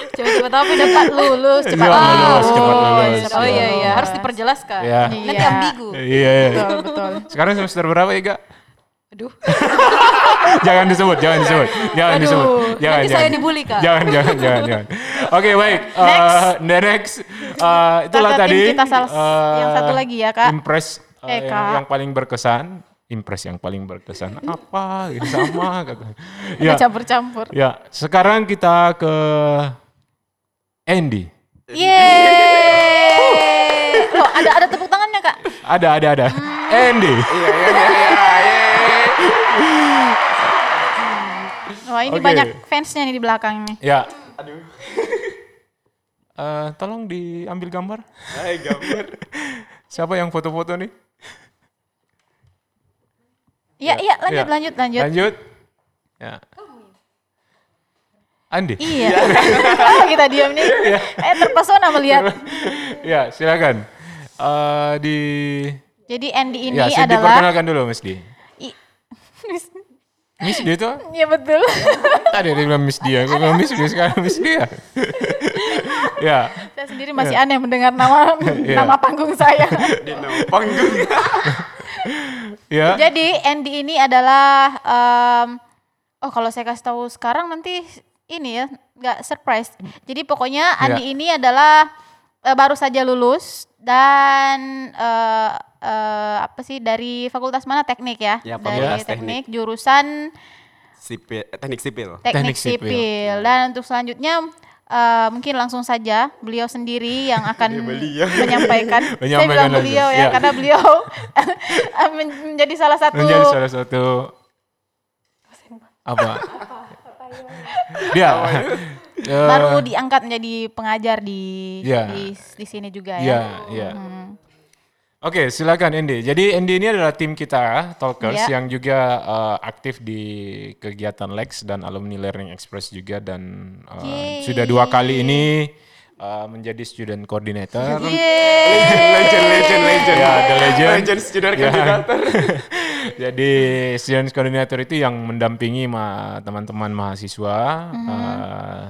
[SPEAKER 3] Cepat-cepat apa nih?
[SPEAKER 2] Cepat lulus, cepat
[SPEAKER 1] Cepat
[SPEAKER 2] lulus.
[SPEAKER 1] cepat lulus.
[SPEAKER 3] Oh iya iya, harus diperjelas kak.
[SPEAKER 1] Ya.
[SPEAKER 3] Nanti
[SPEAKER 2] Iya.
[SPEAKER 3] ambigu.
[SPEAKER 1] Iya, iya.
[SPEAKER 2] Betul betul.
[SPEAKER 1] Sekarang semester berapa Ega?
[SPEAKER 3] Aduh.
[SPEAKER 1] jangan disebut, jangan disebut, jangan
[SPEAKER 3] Aduh,
[SPEAKER 1] disebut, jangan,
[SPEAKER 3] nanti
[SPEAKER 1] jangan.
[SPEAKER 3] saya dibully, Kak.
[SPEAKER 1] Jangan, jangan, jangan, jangan. Oke, baik. Uh, the next, uh, itulah
[SPEAKER 2] tim
[SPEAKER 1] tadi.
[SPEAKER 2] kita salah-
[SPEAKER 1] uh,
[SPEAKER 2] yang satu lagi ya, Kak.
[SPEAKER 1] Impress uh,
[SPEAKER 2] Eh,
[SPEAKER 1] yang,
[SPEAKER 2] Kak.
[SPEAKER 1] yang paling berkesan. Impress yang paling berkesan. Apa? Ini sama. kata. Ya,
[SPEAKER 2] campur-campur.
[SPEAKER 1] ya. Sekarang kita ke Andy.
[SPEAKER 2] Yeay. Loh, ada ada tepuk tangannya kak.
[SPEAKER 1] Ada, ada, ada. Andy.
[SPEAKER 2] Wah ini
[SPEAKER 1] Oke.
[SPEAKER 2] banyak fansnya nih di belakang nih.
[SPEAKER 1] Ya. Aduh. Eh, tolong diambil gambar. gambar. Siapa yang foto-foto nih?
[SPEAKER 2] Iya iya lanjut
[SPEAKER 1] Ya.
[SPEAKER 2] lanjut lanjut.
[SPEAKER 1] Lanjut. Ya. Andi.
[SPEAKER 2] Iya. Ah, kita diam nih. Eh terpesona melihat.
[SPEAKER 1] ya, silakan. Eh, di
[SPEAKER 2] Jadi Andy ini
[SPEAKER 1] ya, saya
[SPEAKER 2] adalah.
[SPEAKER 1] diperkenalkan dulu Miss D.
[SPEAKER 2] I-
[SPEAKER 1] Miss D itu
[SPEAKER 2] Iya betul.
[SPEAKER 1] tadi dia bilang Miss dia, aku bilang Miss D sekarang Miss dia. ya,
[SPEAKER 2] saya sendiri masih aneh mendengar nama nama panggung saya.
[SPEAKER 4] panggung.
[SPEAKER 1] Ya.
[SPEAKER 2] Jadi Andy ini adalah em, oh kalau saya kasih tahu sekarang nanti ini ya nggak surprise. Jadi pokoknya Andi
[SPEAKER 1] Ya.
[SPEAKER 2] ini adalah eh, baru saja lulus dan eh, eh, apa sih dari fakultas mana teknik ya?
[SPEAKER 4] Ya,
[SPEAKER 2] dari
[SPEAKER 4] fakultas
[SPEAKER 2] teknik jurusan
[SPEAKER 4] Sipil, teknik sipil.
[SPEAKER 2] teknik,
[SPEAKER 1] Teknik sipil.
[SPEAKER 2] sipil. Dan untuk selanjutnya eh, mungkin langsung saja beliau sendiri yang akan menyampaikan. Saya
[SPEAKER 1] Menyampaikan
[SPEAKER 2] bilang
[SPEAKER 1] langsung,
[SPEAKER 2] beliau ya
[SPEAKER 1] ya.
[SPEAKER 2] karena beliau men- menjadi salah satu
[SPEAKER 1] menjadi salah satu apa? Dia eh,
[SPEAKER 2] baru diangkat menjadi pengajar di
[SPEAKER 1] Ya.
[SPEAKER 2] di, di sini juga
[SPEAKER 1] Iya,
[SPEAKER 2] ya.
[SPEAKER 1] iya. Oke, silakan Andy. Jadi Andy ini adalah tim kita Talkers
[SPEAKER 2] Iya.
[SPEAKER 1] yang juga eh, aktif di kegiatan Lex dan Alumni Learning Express juga dan
[SPEAKER 2] Yeay.
[SPEAKER 1] sudah dua kali ini eh, menjadi student coordinator.
[SPEAKER 2] Yeay.
[SPEAKER 4] Legend, legend, legend.
[SPEAKER 1] Ya, the legend.
[SPEAKER 4] Legend student
[SPEAKER 1] Ya.
[SPEAKER 4] coordinator.
[SPEAKER 1] Jadi student coordinator itu yang mendampingi ma- teman-teman mahasiswa,
[SPEAKER 2] Mhm.
[SPEAKER 1] eh,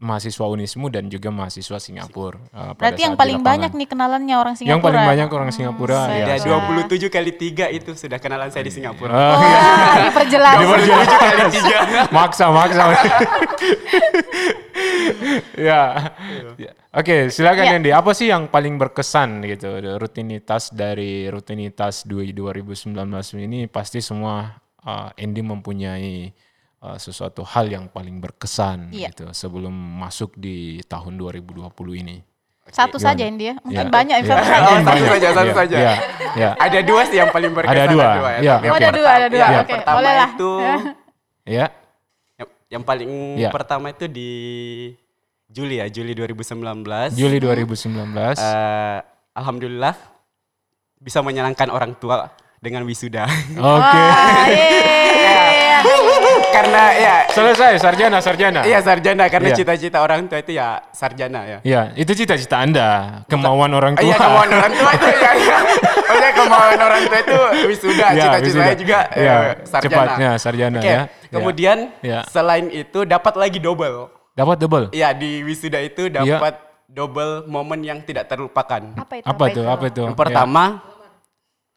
[SPEAKER 1] mahasiswa Unismu dan juga mahasiswa Singapura. pada
[SPEAKER 2] Berarti yang paling
[SPEAKER 1] lapangan.
[SPEAKER 2] banyak nih kenalannya orang Singapura.
[SPEAKER 1] Yang paling banyak orang Singapura.
[SPEAKER 2] Hmm,
[SPEAKER 1] ya.
[SPEAKER 4] Ada
[SPEAKER 2] Baiklah.
[SPEAKER 4] 27 kali 3 itu sudah kenalan saya di Singapura.
[SPEAKER 1] Oh,
[SPEAKER 2] Wah, diperjelas.
[SPEAKER 1] Diperjelas. maksa, maksa. ya. Ya. Oke, silakan
[SPEAKER 2] Ya.
[SPEAKER 1] Andy. Apa sih yang paling berkesan gitu rutinitas dari rutinitas 2 2019 ini pasti semua uh, Andy mempunyai uh, sesuatu hal yang paling berkesan
[SPEAKER 2] Iya.
[SPEAKER 1] gitu sebelum masuk di tahun 2020 ini.
[SPEAKER 2] Satu
[SPEAKER 1] Gimana?
[SPEAKER 2] saja ini ya. Mungkin
[SPEAKER 1] Ya.
[SPEAKER 2] banyak
[SPEAKER 1] Ya.
[SPEAKER 2] saja.
[SPEAKER 4] Oh, satu saja, satu
[SPEAKER 1] Ya,
[SPEAKER 4] saja.
[SPEAKER 1] ya, ya.
[SPEAKER 4] Ada dua sih yang paling berkesan.
[SPEAKER 1] Ada dua,
[SPEAKER 4] ya.
[SPEAKER 1] ya,
[SPEAKER 4] Tapi
[SPEAKER 2] Oh, ada dua, ada dua.
[SPEAKER 4] ya,
[SPEAKER 2] Oke,
[SPEAKER 4] Yang pertama
[SPEAKER 2] boleh lah.
[SPEAKER 4] itu
[SPEAKER 1] Ya.
[SPEAKER 4] yang, yang paling
[SPEAKER 1] Ya.
[SPEAKER 4] pertama itu di Juli ya, Juli 2019.
[SPEAKER 1] Juli 2019.
[SPEAKER 4] Eh, Alhamdulillah bisa menyenangkan orang tua dengan wisuda.
[SPEAKER 1] Oke.
[SPEAKER 2] Yeay.
[SPEAKER 4] karena ya
[SPEAKER 1] Selesai sarjana, sarjana.
[SPEAKER 4] iya sarjana karena
[SPEAKER 1] Iya.
[SPEAKER 4] cita-cita orang tua itu ya sarjana ya.
[SPEAKER 1] Ya, itu cita-cita Anda, kemauan orang tua.
[SPEAKER 4] Iya kemauan orang tua itu ya. ya. Maksudnya kemauan orang tua itu wisuda,
[SPEAKER 1] Ya,
[SPEAKER 4] cita-citanya juga eh,
[SPEAKER 1] Ya,
[SPEAKER 4] sarjana.
[SPEAKER 1] cepatnya sarjana
[SPEAKER 4] Oke,
[SPEAKER 1] ya.
[SPEAKER 4] Kemudian
[SPEAKER 1] Ya.
[SPEAKER 4] selain itu dapat lagi double.
[SPEAKER 1] Dapat double.
[SPEAKER 4] Iya di wisuda itu dapat double momen yang tidak terlupakan.
[SPEAKER 2] Apa itu?
[SPEAKER 1] Apa tuh? Apa itu?
[SPEAKER 4] Yang pertama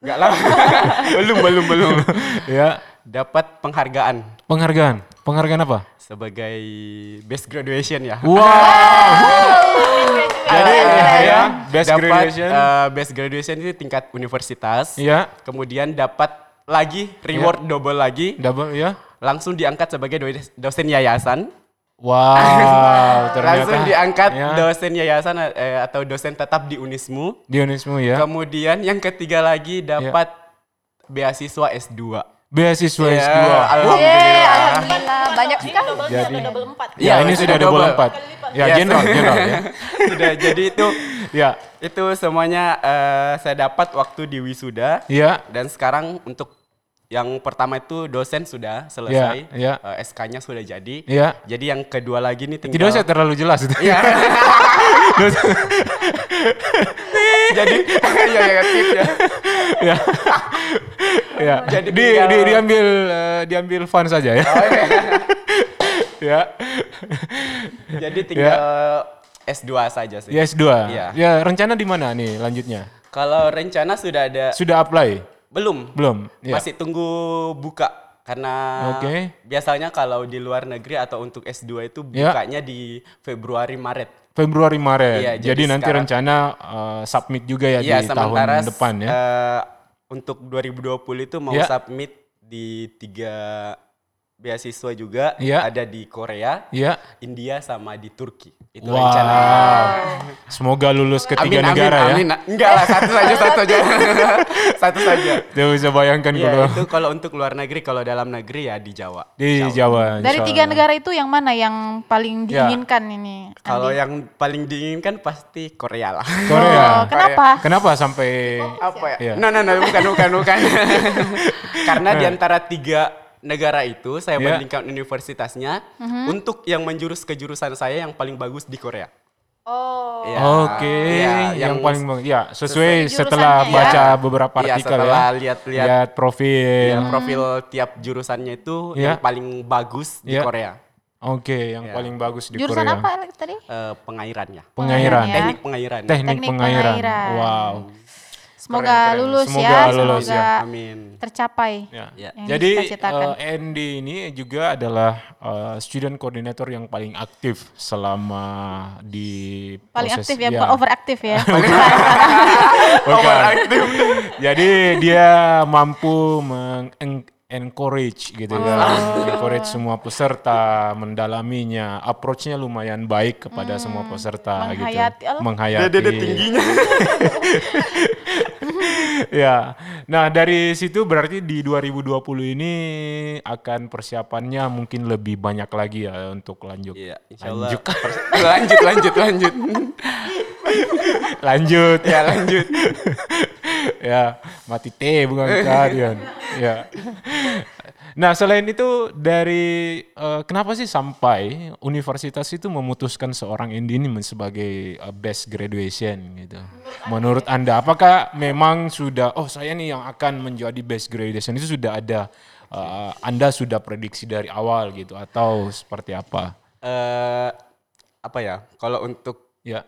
[SPEAKER 4] enggak lah. belum belum belum.
[SPEAKER 1] Ya.
[SPEAKER 4] Dapat penghargaan
[SPEAKER 1] Penghargaan. Penghargaan apa?
[SPEAKER 4] sebagai best graduation ya.
[SPEAKER 1] Wow. Jadi ya, best
[SPEAKER 4] dapat
[SPEAKER 1] graduation.
[SPEAKER 4] eh, best graduation itu tingkat universitas.
[SPEAKER 1] Iya.
[SPEAKER 4] Kemudian dapat lagi reward double lagi,
[SPEAKER 1] Double ya.
[SPEAKER 4] langsung diangkat sebagai do- dosen yayasan.
[SPEAKER 1] Wow, ternyata.
[SPEAKER 4] langsung diangkat
[SPEAKER 1] ya,
[SPEAKER 4] dosen yayasan eh, atau dosen tetap di Unismu.
[SPEAKER 1] Dionismu ya.
[SPEAKER 4] Kemudian yang ketiga lagi dapat beasiswa S2.
[SPEAKER 1] Beasiswa
[SPEAKER 4] Ya,
[SPEAKER 1] S2.
[SPEAKER 2] Yeay,
[SPEAKER 4] Alhamdulillah.
[SPEAKER 2] alhamdulillah. Banyak sekali.
[SPEAKER 1] Jadi
[SPEAKER 4] Iya,
[SPEAKER 1] ya, ini
[SPEAKER 4] itu
[SPEAKER 1] sudah double
[SPEAKER 4] double.
[SPEAKER 1] empat. Ya,
[SPEAKER 4] Iya,
[SPEAKER 1] general,
[SPEAKER 4] sudah.
[SPEAKER 1] general ya.
[SPEAKER 4] Sudah, jadi itu
[SPEAKER 1] Ya.
[SPEAKER 4] itu semuanya eh, saya dapat waktu di wisuda
[SPEAKER 1] Ya.
[SPEAKER 4] dan sekarang untuk yang pertama itu dosen sudah selesai,
[SPEAKER 1] Ya,
[SPEAKER 4] eh, SK-nya sudah jadi.
[SPEAKER 1] Ya.
[SPEAKER 4] Jadi yang kedua lagi nih tinggal
[SPEAKER 1] Tidak usah terlalu jelas itu.
[SPEAKER 4] Iya. jadi ya ya tip ya.
[SPEAKER 1] ya. ya.
[SPEAKER 4] Jadi
[SPEAKER 1] di,
[SPEAKER 4] tinggal-
[SPEAKER 1] di, diambil eh, diambil fun saja ya.
[SPEAKER 4] Oh, iya.
[SPEAKER 1] ya.
[SPEAKER 4] Jadi tinggal S2 saja sih.
[SPEAKER 1] Ya S2.
[SPEAKER 4] Iya.
[SPEAKER 1] Ya, rencana di mana nih lanjutnya?
[SPEAKER 4] Kalau rencana sudah ada
[SPEAKER 1] Sudah apply?
[SPEAKER 4] Belum?
[SPEAKER 1] Belum. Ya.
[SPEAKER 4] Masih tunggu buka karena
[SPEAKER 1] Oke.
[SPEAKER 4] biasanya kalau di luar negeri atau untuk S2 itu
[SPEAKER 1] Ya.
[SPEAKER 4] bukanya di Februari Maret.
[SPEAKER 1] Februari Maret.
[SPEAKER 4] Iya,
[SPEAKER 1] jadi,
[SPEAKER 4] jadi
[SPEAKER 1] nanti
[SPEAKER 4] sekarang-
[SPEAKER 1] rencana eh, submit juga ya
[SPEAKER 4] Iya,
[SPEAKER 1] di tahun depan ya.
[SPEAKER 4] eh, untuk 2020 itu mau
[SPEAKER 1] Ya.
[SPEAKER 4] submit di tiga beasiswa juga
[SPEAKER 1] Ya.
[SPEAKER 4] ada di Korea,
[SPEAKER 1] Iya.
[SPEAKER 4] India sama di Turki. Itu
[SPEAKER 1] Wow.
[SPEAKER 4] rencananya.
[SPEAKER 1] Semoga lulus ke tiga
[SPEAKER 4] Amin, amin,
[SPEAKER 1] negara ya.
[SPEAKER 4] amin. Enggak lah, satu saja, satu saja. satu saja.
[SPEAKER 1] Dia bisa bayangkan
[SPEAKER 4] Ya,
[SPEAKER 1] kalau
[SPEAKER 4] itu kalau untuk luar negeri, kalau dalam negeri ya di Jawa.
[SPEAKER 1] di Jawa.
[SPEAKER 2] Dari
[SPEAKER 1] insya
[SPEAKER 2] tiga
[SPEAKER 1] Allah.
[SPEAKER 2] negara itu yang mana yang paling
[SPEAKER 1] Ya.
[SPEAKER 2] diinginkan ini?
[SPEAKER 4] Kalau
[SPEAKER 2] Andi?
[SPEAKER 4] yang paling diinginkan pasti Korea lah.
[SPEAKER 1] Korea.
[SPEAKER 2] Oh, kenapa?
[SPEAKER 1] Kenapa sampai
[SPEAKER 4] Apa ya?
[SPEAKER 1] Iya.
[SPEAKER 4] No, no, no, bukan, bukan, bukan. Karena di antara tiga negara itu saya
[SPEAKER 1] Iya.
[SPEAKER 4] bandingkan universitasnya untuk yang menjurus ke jurusan saya yang paling bagus di Korea.
[SPEAKER 2] Oh.
[SPEAKER 4] Ya,
[SPEAKER 1] Oke,
[SPEAKER 4] ya,
[SPEAKER 1] yang, paling bagus. Ya, sesuai
[SPEAKER 2] Sesuai
[SPEAKER 1] setelah
[SPEAKER 2] ya.
[SPEAKER 1] baca beberapa
[SPEAKER 4] Iya,
[SPEAKER 1] artikel
[SPEAKER 4] setelah
[SPEAKER 1] ya.
[SPEAKER 4] lihat-lihat
[SPEAKER 1] Lihat profil.
[SPEAKER 4] ya, profil tiap jurusannya itu
[SPEAKER 1] Iya.
[SPEAKER 4] yang paling bagus di
[SPEAKER 1] Iya.
[SPEAKER 4] Korea.
[SPEAKER 1] Oke, yang
[SPEAKER 4] Ya.
[SPEAKER 1] paling bagus di
[SPEAKER 2] Jurusan
[SPEAKER 1] Korea.
[SPEAKER 2] apa tadi?
[SPEAKER 4] Eh, pengairannya.
[SPEAKER 1] Pengairan.
[SPEAKER 2] Ya.
[SPEAKER 4] Teknik pengairan.
[SPEAKER 1] Teknik,
[SPEAKER 2] Teknik
[SPEAKER 1] pengairan.
[SPEAKER 2] pengairan.
[SPEAKER 1] Wow.
[SPEAKER 2] Semoga
[SPEAKER 1] Keren, keren.
[SPEAKER 2] lulus
[SPEAKER 1] Semoga
[SPEAKER 2] ya,
[SPEAKER 1] lulus
[SPEAKER 2] semoga
[SPEAKER 1] ya.
[SPEAKER 4] Amin.
[SPEAKER 2] tercapai.
[SPEAKER 1] Ya.
[SPEAKER 4] Ya.
[SPEAKER 1] Jadi
[SPEAKER 2] dicita-citakan.
[SPEAKER 1] eh, Andy ini juga adalah eh, student coordinator yang paling aktif selama di
[SPEAKER 2] Paling
[SPEAKER 1] proses-
[SPEAKER 2] aktif ya, bukan overaktif ya.
[SPEAKER 1] Bukan. Jadi dia mampu meng encourage gitu
[SPEAKER 2] Oh.
[SPEAKER 1] kan, encourage semua peserta, mendalaminya, approach-nya lumayan baik kepada semua peserta
[SPEAKER 2] Hmm. Menghayati,
[SPEAKER 1] gitu,
[SPEAKER 2] alah.
[SPEAKER 1] menghayati.
[SPEAKER 4] Dia tingginya.
[SPEAKER 1] ya. Nah, dari situ berarti di 2020 ini akan persiapannya mungkin lebih banyak lagi ya untuk lanjut.
[SPEAKER 4] Iya, insya Allah.
[SPEAKER 1] Lanjut.
[SPEAKER 4] lanjut, lanjut, lanjut.
[SPEAKER 1] lanjut.
[SPEAKER 4] ya, lanjut.
[SPEAKER 1] ya, mati T bukan kalian. ya. Nah, selain itu dari eh, kenapa sih sampai universitas itu memutuskan seorang Indi ini sebagai eh, best graduation gitu. Menurut Anda apakah memang sudah oh saya nih yang akan menjadi best graduation itu sudah ada eh, Anda sudah prediksi dari awal gitu atau seperti apa?
[SPEAKER 4] Eh, apa ya? Kalau untuk
[SPEAKER 1] Ya,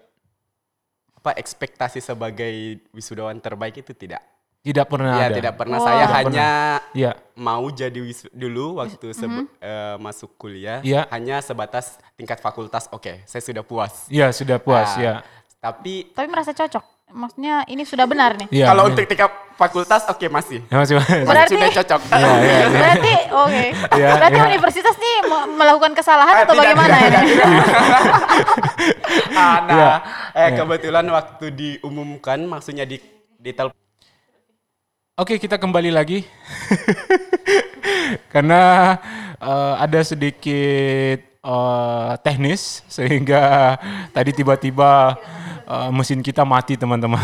[SPEAKER 4] apa ekspektasi sebagai wisudawan terbaik itu tidak.
[SPEAKER 1] tidak pernah
[SPEAKER 4] ya,
[SPEAKER 1] ada.
[SPEAKER 4] tidak pernah.
[SPEAKER 2] Oh.
[SPEAKER 4] Saya
[SPEAKER 1] Tidak
[SPEAKER 4] hanya
[SPEAKER 1] Ya,
[SPEAKER 4] mau jadi wis dulu waktu sebe- eh, masuk kuliah.
[SPEAKER 1] Iya.
[SPEAKER 4] Hanya sebatas tingkat fakultas. Oke, saya sudah puas.
[SPEAKER 1] ya sudah puas
[SPEAKER 4] Nah,
[SPEAKER 1] ya.
[SPEAKER 4] Tapi
[SPEAKER 2] Tapi merasa cocok. Maksudnya ini sudah benar nih.
[SPEAKER 1] Iya,
[SPEAKER 4] kalau
[SPEAKER 1] iya.
[SPEAKER 4] untuk tingkat fakultas, oke masih.
[SPEAKER 1] Ya, masih-
[SPEAKER 2] Berarti-
[SPEAKER 4] sudah cocok.
[SPEAKER 1] Iya, iya, iya.
[SPEAKER 2] Berarti oke. Berarti universitas nih me- melakukan kesalahan
[SPEAKER 4] Ah,
[SPEAKER 2] atau
[SPEAKER 4] tidak,
[SPEAKER 2] bagaimana
[SPEAKER 4] tidak,
[SPEAKER 2] ini?
[SPEAKER 4] Ada.
[SPEAKER 1] Iya.
[SPEAKER 4] Eh kebetulan waktu diumumkan, maksudnya di di tel
[SPEAKER 1] Oke, kita kembali lagi. Karena eh, ada sedikit eh, teknis sehingga tadi tiba-tiba eh, mesin kita mati, teman-teman.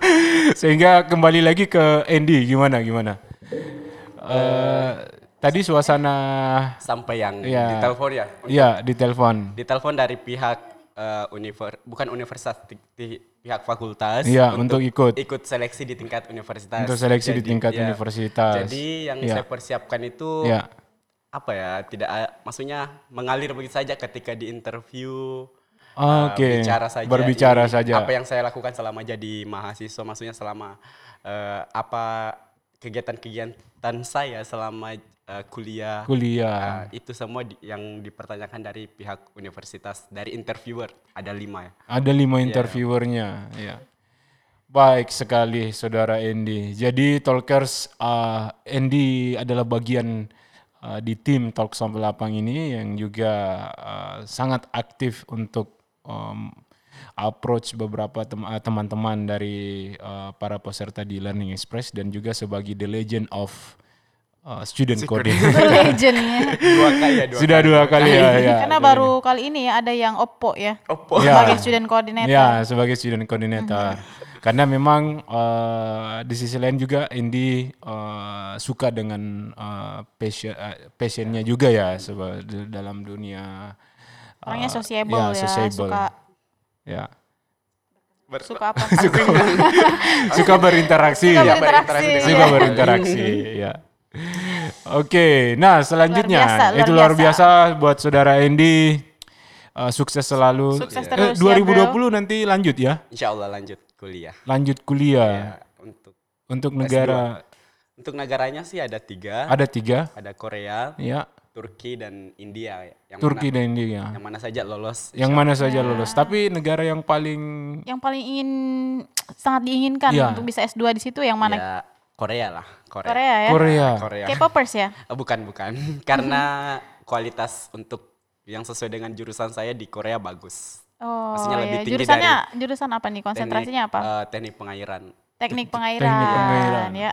[SPEAKER 1] sehingga kembali lagi ke Andy, gimana gimana? Eh, tadi suasana
[SPEAKER 4] sampai yang
[SPEAKER 1] Iya.
[SPEAKER 4] di telepon ya.
[SPEAKER 1] ya di telepon.
[SPEAKER 4] Di telepon dari pihak eh, univer bukan universitas di, di- pihak fakultas
[SPEAKER 1] Iya, untuk ikut.
[SPEAKER 4] ikut seleksi di tingkat universitas.
[SPEAKER 1] Untuk seleksi di
[SPEAKER 4] Jadi,
[SPEAKER 1] tingkat
[SPEAKER 4] ya.
[SPEAKER 1] universitas.
[SPEAKER 4] Jadi yang
[SPEAKER 1] Iya.
[SPEAKER 4] saya persiapkan itu
[SPEAKER 1] Ya.
[SPEAKER 4] apa ya? Tidak a- maksudnya mengalir begitu saja ketika di interview eh,
[SPEAKER 1] Oke.
[SPEAKER 4] bicara saja
[SPEAKER 1] Berbicara
[SPEAKER 4] ini
[SPEAKER 1] saja.
[SPEAKER 4] apa yang saya lakukan selama jadi mahasiswa maksudnya selama eh, apa kegiatan-kegiatan saya selama eh, kuliah
[SPEAKER 1] Kuliah.
[SPEAKER 4] Nah, itu semua di- yang dipertanyakan dari pihak universitas dari interviewer ada lima ya
[SPEAKER 1] Ada lima interviewernya, ya. Baik sekali, saudara Andy. Jadi Talkers, uh, Andy adalah bagian uh, di tim Talk Sampai Lapang ini yang juga uh, sangat aktif untuk um, approach beberapa uh, teman-teman dari uh, para peserta di Learning Express dan juga sebagai the legend of uh, student coordinator.
[SPEAKER 2] Legendnya.
[SPEAKER 4] dua kali ya dua
[SPEAKER 1] Sudah dua kali ya. ya.
[SPEAKER 2] Karena baru kali ini ya ada yang Oppo ya.
[SPEAKER 4] Oppo
[SPEAKER 1] Ya.
[SPEAKER 2] Sebagai student coordinator.
[SPEAKER 1] Ya, sebagai student coordinator. Karena memang eh, di sisi lain juga Indi eh, suka dengan eh, passion eh, passionnya juga ya dalam dunia eh,
[SPEAKER 2] Orangnya sociable ya,
[SPEAKER 1] sociable.
[SPEAKER 2] suka
[SPEAKER 1] ya.
[SPEAKER 4] Ber-
[SPEAKER 2] suka apa?
[SPEAKER 1] Suka berinteraksi.
[SPEAKER 2] Suka
[SPEAKER 1] ya.
[SPEAKER 2] berinteraksi.
[SPEAKER 1] Suka
[SPEAKER 2] ya.
[SPEAKER 1] berinteraksi, ya. Oke, nah selanjutnya
[SPEAKER 2] biasa, luar
[SPEAKER 1] itu luar
[SPEAKER 2] biasa.
[SPEAKER 1] biasa buat saudara Indi. Eh, sukses selalu.
[SPEAKER 2] Sukses
[SPEAKER 1] Eh,
[SPEAKER 2] terus ya,
[SPEAKER 1] 2020 nanti lanjut ya.
[SPEAKER 4] insya Allah lanjut kuliah
[SPEAKER 1] Lanjut kuliah.
[SPEAKER 4] ya, untuk
[SPEAKER 1] Untuk negara
[SPEAKER 4] untuk negaranya sih ada tiga
[SPEAKER 1] ada tiga,
[SPEAKER 4] ada Korea
[SPEAKER 1] ya
[SPEAKER 4] Turki dan India yang
[SPEAKER 1] Turki
[SPEAKER 4] mana,
[SPEAKER 1] dan India.
[SPEAKER 4] yang mana saja lolos
[SPEAKER 1] Yang mana saja lulus. Tapi negara yang paling
[SPEAKER 2] Yang paling ingin sangat diinginkan
[SPEAKER 1] Iya.
[SPEAKER 2] untuk bisa S2 di situ yang mana?
[SPEAKER 4] ya Korea lah Korea
[SPEAKER 2] Korea ya.
[SPEAKER 1] Korea.
[SPEAKER 4] Korea.
[SPEAKER 2] K-popers ya.
[SPEAKER 4] Oh, bukan bukan karena kualitas untuk yang sesuai dengan jurusan saya di Korea bagus
[SPEAKER 2] Oh,
[SPEAKER 4] Maksudnya lebih
[SPEAKER 2] iya.
[SPEAKER 4] tinggi
[SPEAKER 2] Jurusannya jurusan apa nih? Konsentrasinya
[SPEAKER 4] Teknik,
[SPEAKER 2] apa?
[SPEAKER 4] eh, teknik pengairan
[SPEAKER 2] Teknik pengairan.
[SPEAKER 1] teknik pengairan.
[SPEAKER 2] Ya.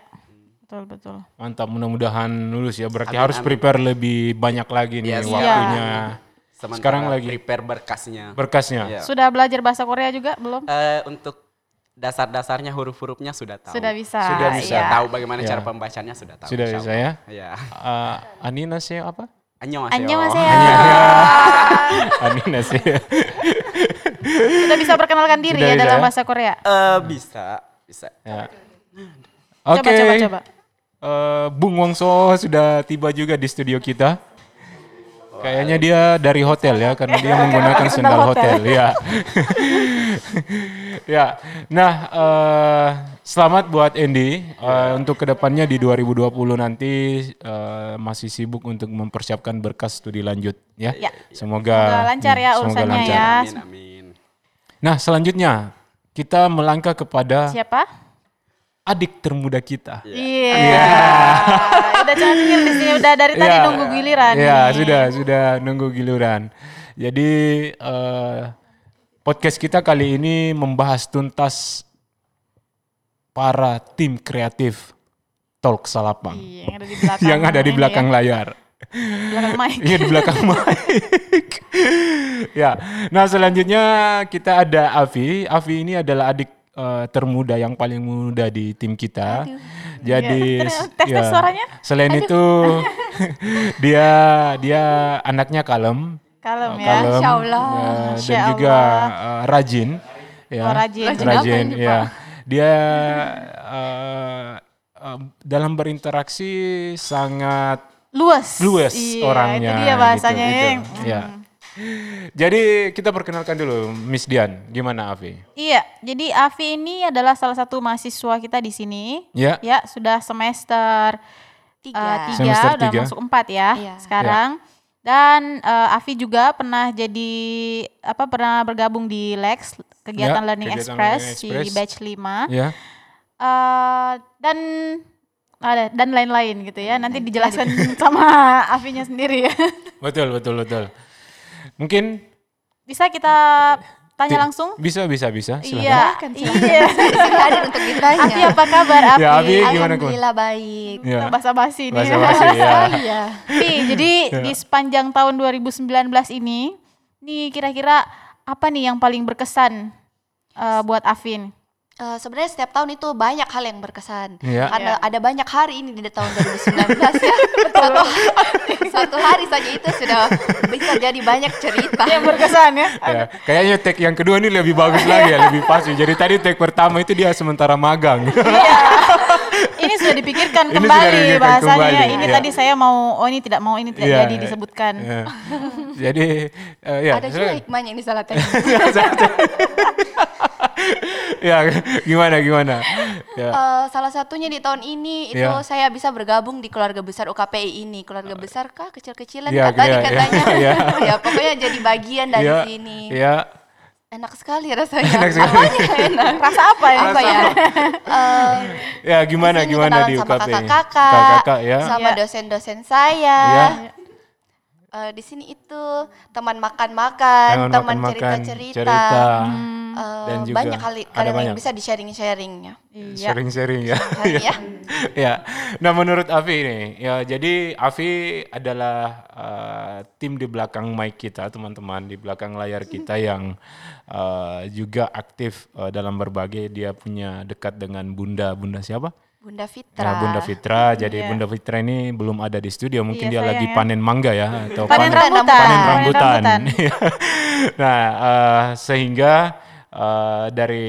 [SPEAKER 2] Betul betul.
[SPEAKER 1] Mantap, mudah-mudahan lulus ya. Berarti
[SPEAKER 4] Amin,
[SPEAKER 1] harus
[SPEAKER 4] amin.
[SPEAKER 1] prepare lebih banyak lagi nih
[SPEAKER 4] Yes.
[SPEAKER 1] waktunya.
[SPEAKER 4] Sementara
[SPEAKER 1] Sekarang lagi.
[SPEAKER 4] prepare berkasnya
[SPEAKER 1] Berkasnya.
[SPEAKER 4] Iya.
[SPEAKER 2] Sudah belajar bahasa Korea juga belum?
[SPEAKER 4] Eh, untuk dasar-dasarnya huruf-hurufnya sudah tahu
[SPEAKER 2] Sudah bisa.
[SPEAKER 1] Sudah bisa.
[SPEAKER 2] iya.
[SPEAKER 4] tahu bagaimana
[SPEAKER 1] Iya.
[SPEAKER 4] cara pembacanya sudah tahu
[SPEAKER 1] Sudah bisa ya.
[SPEAKER 4] ya
[SPEAKER 1] Eh, Anina sih apa?
[SPEAKER 4] Annyeonghaseyo.
[SPEAKER 2] Annyeonghaseyo.
[SPEAKER 1] Anina sih.
[SPEAKER 2] Sudah bisa perkenalkan diri
[SPEAKER 1] Sudah
[SPEAKER 2] ya
[SPEAKER 1] bisa
[SPEAKER 2] dalam
[SPEAKER 1] ya?
[SPEAKER 2] bahasa Korea.
[SPEAKER 4] Eh, bisa bisa
[SPEAKER 1] ya.
[SPEAKER 2] Coba
[SPEAKER 1] Oke.
[SPEAKER 2] coba coba.
[SPEAKER 1] Eh, Bung Wongso sudah tiba juga di studio kita. Kayaknya dia dari hotel ya, karena dia menggunakan sendal hotel. Ya. ya. Nah, eh, selamat buat Andy Eh, untuk ke depannya di 2020 nanti eh, masih sibuk untuk mempersiapkan berkas studi lanjut ya.
[SPEAKER 2] Ya.
[SPEAKER 1] Semoga,
[SPEAKER 2] Semoga lancar ya
[SPEAKER 1] hmm, semoga
[SPEAKER 2] urusannya
[SPEAKER 1] lancar.
[SPEAKER 2] ya.
[SPEAKER 4] Amin, amin.
[SPEAKER 1] Nah, selanjutnya kita melangkah kepada
[SPEAKER 2] Siapa?
[SPEAKER 1] Adik termuda kita.
[SPEAKER 2] Iya. udah cangkir di sini udah dari tadi
[SPEAKER 1] Ya,
[SPEAKER 2] nunggu giliran.
[SPEAKER 1] Ya,
[SPEAKER 2] nih.
[SPEAKER 1] sudah, sudah nunggu giliran. Jadi eh, podcast kita kali ini membahas tuntas para tim kreatif Talk Salapang
[SPEAKER 2] Iya, yang ada di belakang.
[SPEAKER 1] yang ada di belakang
[SPEAKER 2] ya,
[SPEAKER 1] layar.
[SPEAKER 2] belakang mic.
[SPEAKER 1] Iya di belakang mic. ya. Nah, selanjutnya kita ada Avi. Avi ini adalah adik eh, termuda yang paling muda di tim kita. Jadi
[SPEAKER 2] Iya, tes suaranya.
[SPEAKER 1] Selain itu dia dia anaknya kalem,
[SPEAKER 2] Kalem ya.
[SPEAKER 1] kalem,
[SPEAKER 5] Insya Allah.
[SPEAKER 1] eh, dan
[SPEAKER 2] Insya
[SPEAKER 1] juga eh, rajin. Ya,
[SPEAKER 2] Oh, rajin.
[SPEAKER 5] Rajin apa ini,
[SPEAKER 1] ya. Dia eh, eh, dalam berinteraksi sangat
[SPEAKER 2] Luas.
[SPEAKER 1] luas
[SPEAKER 2] Iya,
[SPEAKER 1] orangnya.
[SPEAKER 2] Itu dia bahasanya.
[SPEAKER 1] gitu,
[SPEAKER 2] yang-
[SPEAKER 1] gitu. Ya. Jadi kita perkenalkan dulu Miss Dian, gimana Avi?
[SPEAKER 2] Iya, jadi Avi ini adalah salah satu mahasiswa kita di sini.
[SPEAKER 1] Ya,
[SPEAKER 2] Ya, sudah semester
[SPEAKER 5] Tiga.
[SPEAKER 2] eh, tiga,
[SPEAKER 1] Semester
[SPEAKER 2] udah
[SPEAKER 1] tiga.
[SPEAKER 2] masuk empat ya
[SPEAKER 5] Iya.
[SPEAKER 2] sekarang. Dan eh, Avi juga pernah jadi apa pernah bergabung di Lex kegiatan
[SPEAKER 1] Ya,
[SPEAKER 2] Learning
[SPEAKER 1] kegiatan
[SPEAKER 2] Express,
[SPEAKER 1] Learning
[SPEAKER 2] di
[SPEAKER 1] Express.
[SPEAKER 2] batch 5
[SPEAKER 1] ya.
[SPEAKER 2] Eh, dan ada dan lain-lain gitu ya. Nanti dijelaskan sama Avinya sendiri ya.
[SPEAKER 1] Betul, betul, betul. Mungkin
[SPEAKER 2] Bisa kita tanya langsung?
[SPEAKER 1] Bisa, bisa, bisa. Silakan.
[SPEAKER 2] Iya, iya.
[SPEAKER 5] Sini hadir untuk ditanya.
[SPEAKER 2] Avi apa kabar Avi?
[SPEAKER 1] Ya, Avi gimana?
[SPEAKER 5] Alhamdulillah baik.
[SPEAKER 1] Ya.
[SPEAKER 2] Basa-basi nih.
[SPEAKER 1] Basa-basi ya.
[SPEAKER 5] Iya.
[SPEAKER 2] Pi, jadi di sepanjang tahun 2019 ini, nih kira-kira apa nih yang paling berkesan eh, buat Afin?
[SPEAKER 5] Eh, sebenarnya setiap tahun itu banyak hal yang berkesan
[SPEAKER 1] Iya.
[SPEAKER 5] karena ada banyak hari ini di tahun 2019 ya satu, satu hari saja itu sudah bisa jadi banyak cerita
[SPEAKER 2] Yang berkesan ya?
[SPEAKER 1] Ya, kayaknya tag yang kedua ini lebih bagus lagi ya, lebih pasti. Jadi tadi tag pertama itu dia sementara magang.
[SPEAKER 2] Iya. Ini sudah dipikirkan
[SPEAKER 1] Ini sudah
[SPEAKER 2] kembali
[SPEAKER 1] dipikirkan
[SPEAKER 2] bahasanya.
[SPEAKER 1] kembali,
[SPEAKER 2] Ini
[SPEAKER 1] iya.
[SPEAKER 2] tadi saya mau, oh ini tidak mau, ini tidak
[SPEAKER 1] Iya,
[SPEAKER 2] jadi
[SPEAKER 1] iya.
[SPEAKER 2] disebutkan.
[SPEAKER 1] Ya. Jadi eh, ya,
[SPEAKER 5] ada juga hikmahnya ini salah tadi
[SPEAKER 1] ya gimana gimana. Ya.
[SPEAKER 5] Eh, salah satunya di tahun ini itu
[SPEAKER 1] Iya.
[SPEAKER 5] saya bisa bergabung di keluarga besar UKPI ini keluarga besar kah kecil-kecilan kah tadi
[SPEAKER 1] iya, iya.
[SPEAKER 5] katanya
[SPEAKER 1] Iya.
[SPEAKER 5] ya pokoknya jadi bagian dari
[SPEAKER 1] Ya,
[SPEAKER 5] sini
[SPEAKER 1] Ya.
[SPEAKER 5] enak sekali rasanya
[SPEAKER 1] Enak sekali.
[SPEAKER 5] Apanya enak
[SPEAKER 2] Rasa apa ya?
[SPEAKER 5] apa ya Eh,
[SPEAKER 1] Ya gimana
[SPEAKER 5] di sini
[SPEAKER 1] gimana
[SPEAKER 5] kenalan
[SPEAKER 1] di
[SPEAKER 5] sama
[SPEAKER 1] UKP ini?
[SPEAKER 5] kakak-kakak,
[SPEAKER 1] Kakak-kakak ya.
[SPEAKER 5] sama
[SPEAKER 2] Iya.
[SPEAKER 5] dosen-dosen saya.
[SPEAKER 1] Ya.
[SPEAKER 5] Eh, di sini itu teman makan-makan,
[SPEAKER 1] Teman
[SPEAKER 5] cerita-cerita.
[SPEAKER 1] cerita.
[SPEAKER 5] Eh,
[SPEAKER 1] Dan juga
[SPEAKER 5] banyak kali
[SPEAKER 1] ada
[SPEAKER 5] kadang
[SPEAKER 1] banyak.
[SPEAKER 5] yang bisa di sharing-sharingnya.
[SPEAKER 2] Iya.
[SPEAKER 1] Sharing-sharing ya.
[SPEAKER 5] Hari ya.
[SPEAKER 1] ya. Nah, menurut Avi ini, ya jadi Avi adalah uh, tim di belakang mic kita, teman-teman di belakang layar kita yang uh, juga aktif uh, dalam berbagai. Dia punya dekat dengan Bunda, Bunda siapa?
[SPEAKER 5] Bunda
[SPEAKER 1] Ya,
[SPEAKER 5] Fitra.
[SPEAKER 1] Bunda Fitra. Jadi
[SPEAKER 2] Iya.
[SPEAKER 1] Bunda Fitra ini belum ada di studio, mungkin
[SPEAKER 2] Iya,
[SPEAKER 1] dia lagi
[SPEAKER 2] ya.
[SPEAKER 1] panen mangga ya atau
[SPEAKER 2] Panen
[SPEAKER 5] Panen
[SPEAKER 2] rambutan.
[SPEAKER 5] rambutan.
[SPEAKER 1] panen rambutan.
[SPEAKER 2] rambutan.
[SPEAKER 1] nah, eh, sehingga eh, dari